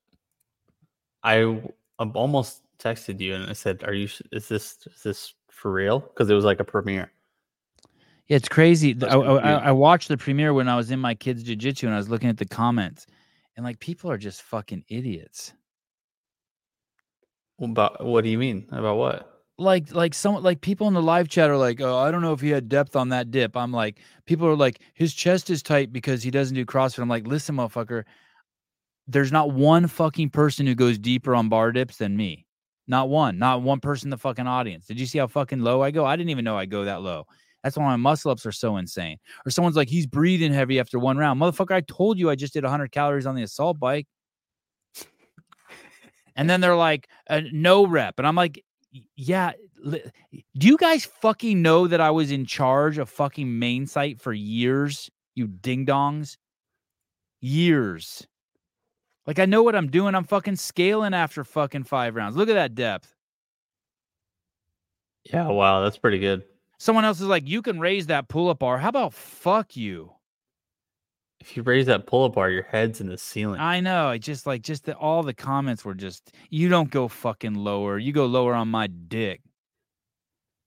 I almost texted you and I said, "Are you? Is this is this for real?" Because it was like a premiere. Yeah, it's crazy. I, I. I watched the premiere when I was in my kids' jujitsu and I was looking at the comments, and like people are just fucking idiots. About what do you mean? About what? Like, like some like people in the live chat are like, "Oh, I don't know if he had depth on that dip." I'm like, people are like, "His chest is tight because he doesn't do CrossFit." I'm like, "Listen, motherfucker, there's not one fucking person who goes deeper on bar dips than me. Not one. Not one person in the fucking audience. Did you see how fucking low I go? I didn't even know I go that low. That's why my muscle ups are so insane. Or someone's like, he's breathing heavy after one round. Motherfucker, I told you I just did 100 calories on the assault bike. and then they're like, uh, no rep. And I'm like, "Y- yeah. Do you guys fucking know that I was in charge of fucking main site for years? You ding dongs. Years. Like I know what I'm doing. I'm fucking scaling after fucking five rounds. Look at that depth. Yeah, wow, that's pretty good. Someone else is like, you can raise that pull up bar. How about fuck you? If you raise that pull up bar, your head's in the ceiling. I know. I just like just the, all the comments were just you don't go fucking lower. You go lower on my dick.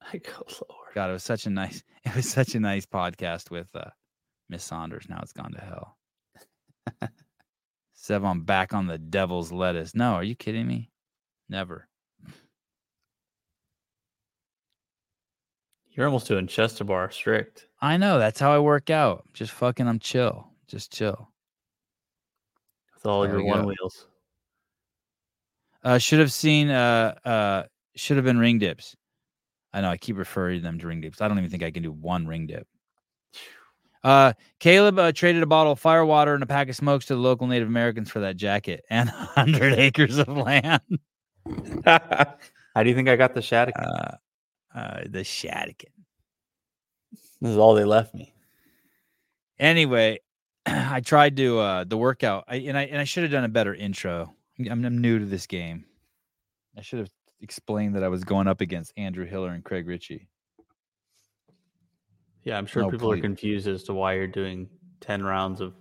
I go lower. God, it was such a nice it was such a nice podcast with uh Miss Saunders. Now it's gone to hell. Sev, I'm back on the devil's lettuce. No, are you kidding me? Never. You're almost doing chest to bar strict. I know. That's how I work out. Just fucking I'm chill. Just chill. with all There your one go. wheels. Uh, should have seen. Uh, uh, should have been ring dips. I know. I keep referring them to ring dips. I don't even think I can do one ring dip. Uh, Caleb uh, traded a bottle of fire water and a pack of smokes to the local Native Americans for that jacket and hundred acres of land. How do you think I got the Shattuck? Uh, uh, the Shadican. this is all they left me. Anyway, I tried to uh the workout. I and I and I should have done a better intro. I'm, I'm new to this game. I should have explained that I was going up against Andrew Hiller and Craig Richey. Yeah, I'm sure No, people are confused as to why you're doing ten rounds of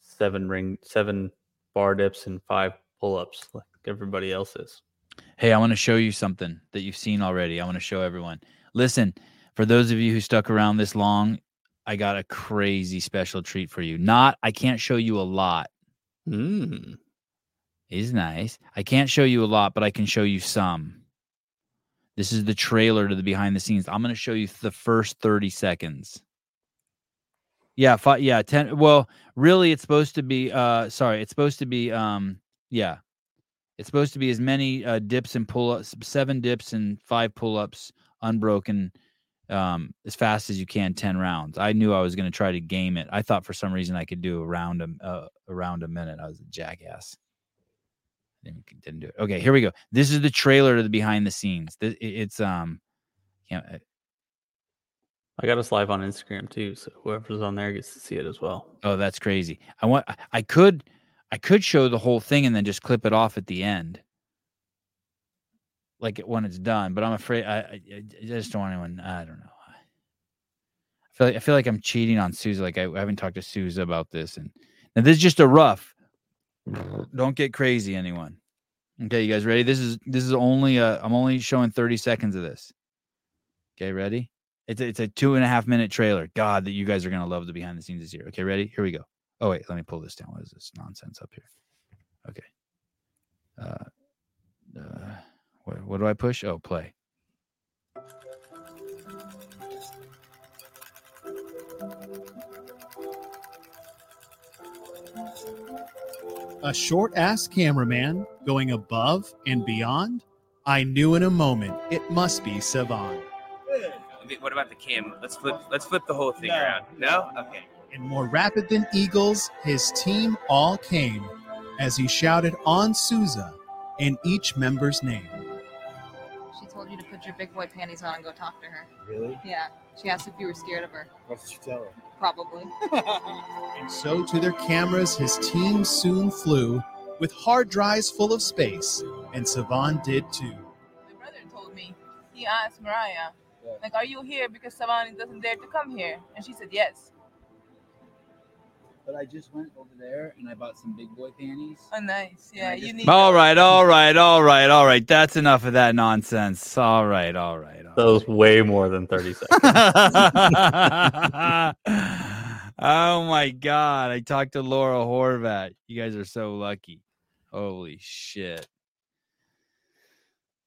seven ring, seven bar dips and five pull ups like everybody else is. Hey, I want to show you something that you've seen already. I want to show everyone. Listen, for those of you who stuck around this long, I got a crazy special treat for you. Not, I can't show you a lot. Mm. Is nice. I can't show you a lot, but I can show you some. This is the trailer to the behind the scenes. I'm going to show you the first 30 seconds. Yeah, fi- yeah, 10 well, really it's supposed to be uh sorry, it's supposed to be um yeah. It's supposed to be as many uh, dips and pull-ups, seven dips and five pull-ups unbroken um as fast as you can 10 rounds. I knew I was going to try to game it. I thought for some reason I could do around a uh, around a minute. I was a jackass. Didn't, didn't do it. Okay, here we go. This is the trailer to the behind the scenes. Th- it- It's um can't, uh, I got us live on Instagram too, so whoever's on there gets to see it as well. Oh, that's crazy. I want I could I could show the whole thing and then just clip it off at the end. Like when it's done, but I'm afraid I, I, I just don't want anyone I don't know. I feel like I feel like I'm cheating on Sousa. Like I, I haven't talked to Sousa about this and now this is just a rough. Don't get crazy, anyone. Okay, you guys ready? This is this is only uh I'm only showing 30 seconds of this. Okay, ready? It's a, it's a two and a half minute trailer. God, that you guys are gonna love the behind the scenes this year. Okay, ready? Here we go. Oh wait, let me pull this down. What is this nonsense up here? Okay. Uh, uh what, what do I push? Oh, play. a short ass cameraman going above and beyond, I knew in a moment it must be Sevan. Okay, What about the cam? Let's flip. Let's flip the whole thing around. No. Okay. And more rapid than eagles, his team all came as he shouted on Souza in each member's name. Put your big boy panties on and go talk to her. Really? Yeah. She asked if you were scared of her. What did you tell her? Probably. And so to their cameras his team soon flew with hard drives full of space, and Savan did too. My brother told me. He asked Mariah, like, "Are you here because Savani doesn't dare to come here?" And she said yes. But I just went over there and I bought some big boy panties. Oh, nice. Yeah, you need. All right, all right, all right, all right. That's enough of that nonsense. All right, all right. That was way more than 30 seconds. oh my god! I talked to Laura Horvath. You guys are so lucky. Holy shit!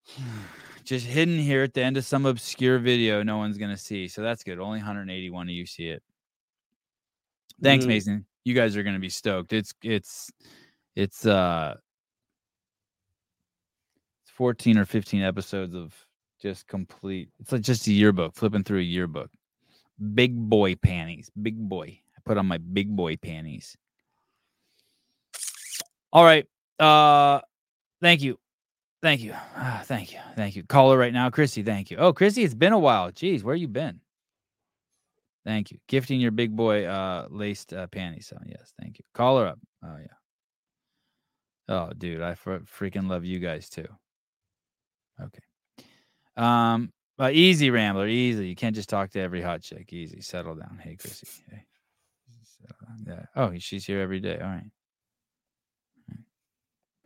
Just hidden here at the end of some obscure video no one's gonna see. So that's good. Only 181 of you see it. Thanks, Mm. Mason. You guys are gonna be stoked. It's it's it's uh it's 14 or 15 episodes of just complete it's like just a yearbook, flipping through a yearbook. Big boy panties. Big boy. I put on my big boy panties. All right. Uh thank you. Thank you. Ah, thank you. Thank you. Caller right now. Chrissy, thank you. Oh, Chrissy, it's been a while. Jeez, where you been? Thank you. Gifting your big boy uh laced uh, panties. Oh, yes, thank you. Call her up. Oh yeah. Oh, dude, I freaking love you guys too. Okay. Um, but easy, Rambler, easy. You can't just talk to every hot chick. Easy. Settle down. Hey, Chrissy. Hey. Yeah. Oh, she's here every day. All right.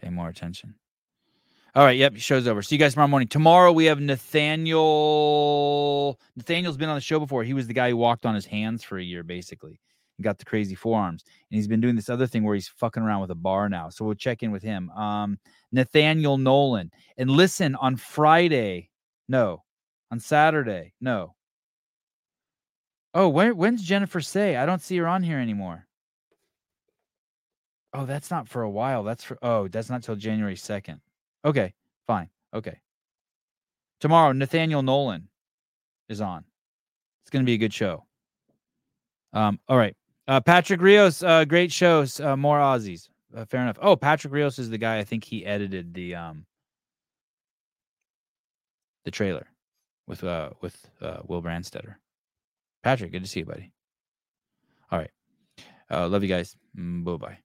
Pay more attention. All right. Yep. Show's over. See you guys tomorrow morning. Tomorrow we have Nathaniel. Nathaniel's been on the show before. He was the guy who walked on his hands for a year, basically, and got the crazy forearms. And he's been doing this other thing where he's fucking around with a bar now. So we'll check in with him. Um, Nathaniel Nolan. And listen on Friday. No. On Saturday. No. Oh, where, when's Jennifer Say? I don't see her on here anymore. Oh, that's not for a while. That's for oh, that's not till January 2nd. Okay, fine. Okay. Tomorrow, Nathaniel Nolan is on. It's gonna be a good show. Um, all right. Uh Patrick Rios, uh, great shows, uh, more Aussies. Uh, fair enough. Oh, Patrick Rios is the guy I think he edited the um the trailer with uh with uh Will Brandstetter. Patrick, good to see you, buddy. All right. Uh love you guys. Bye bye.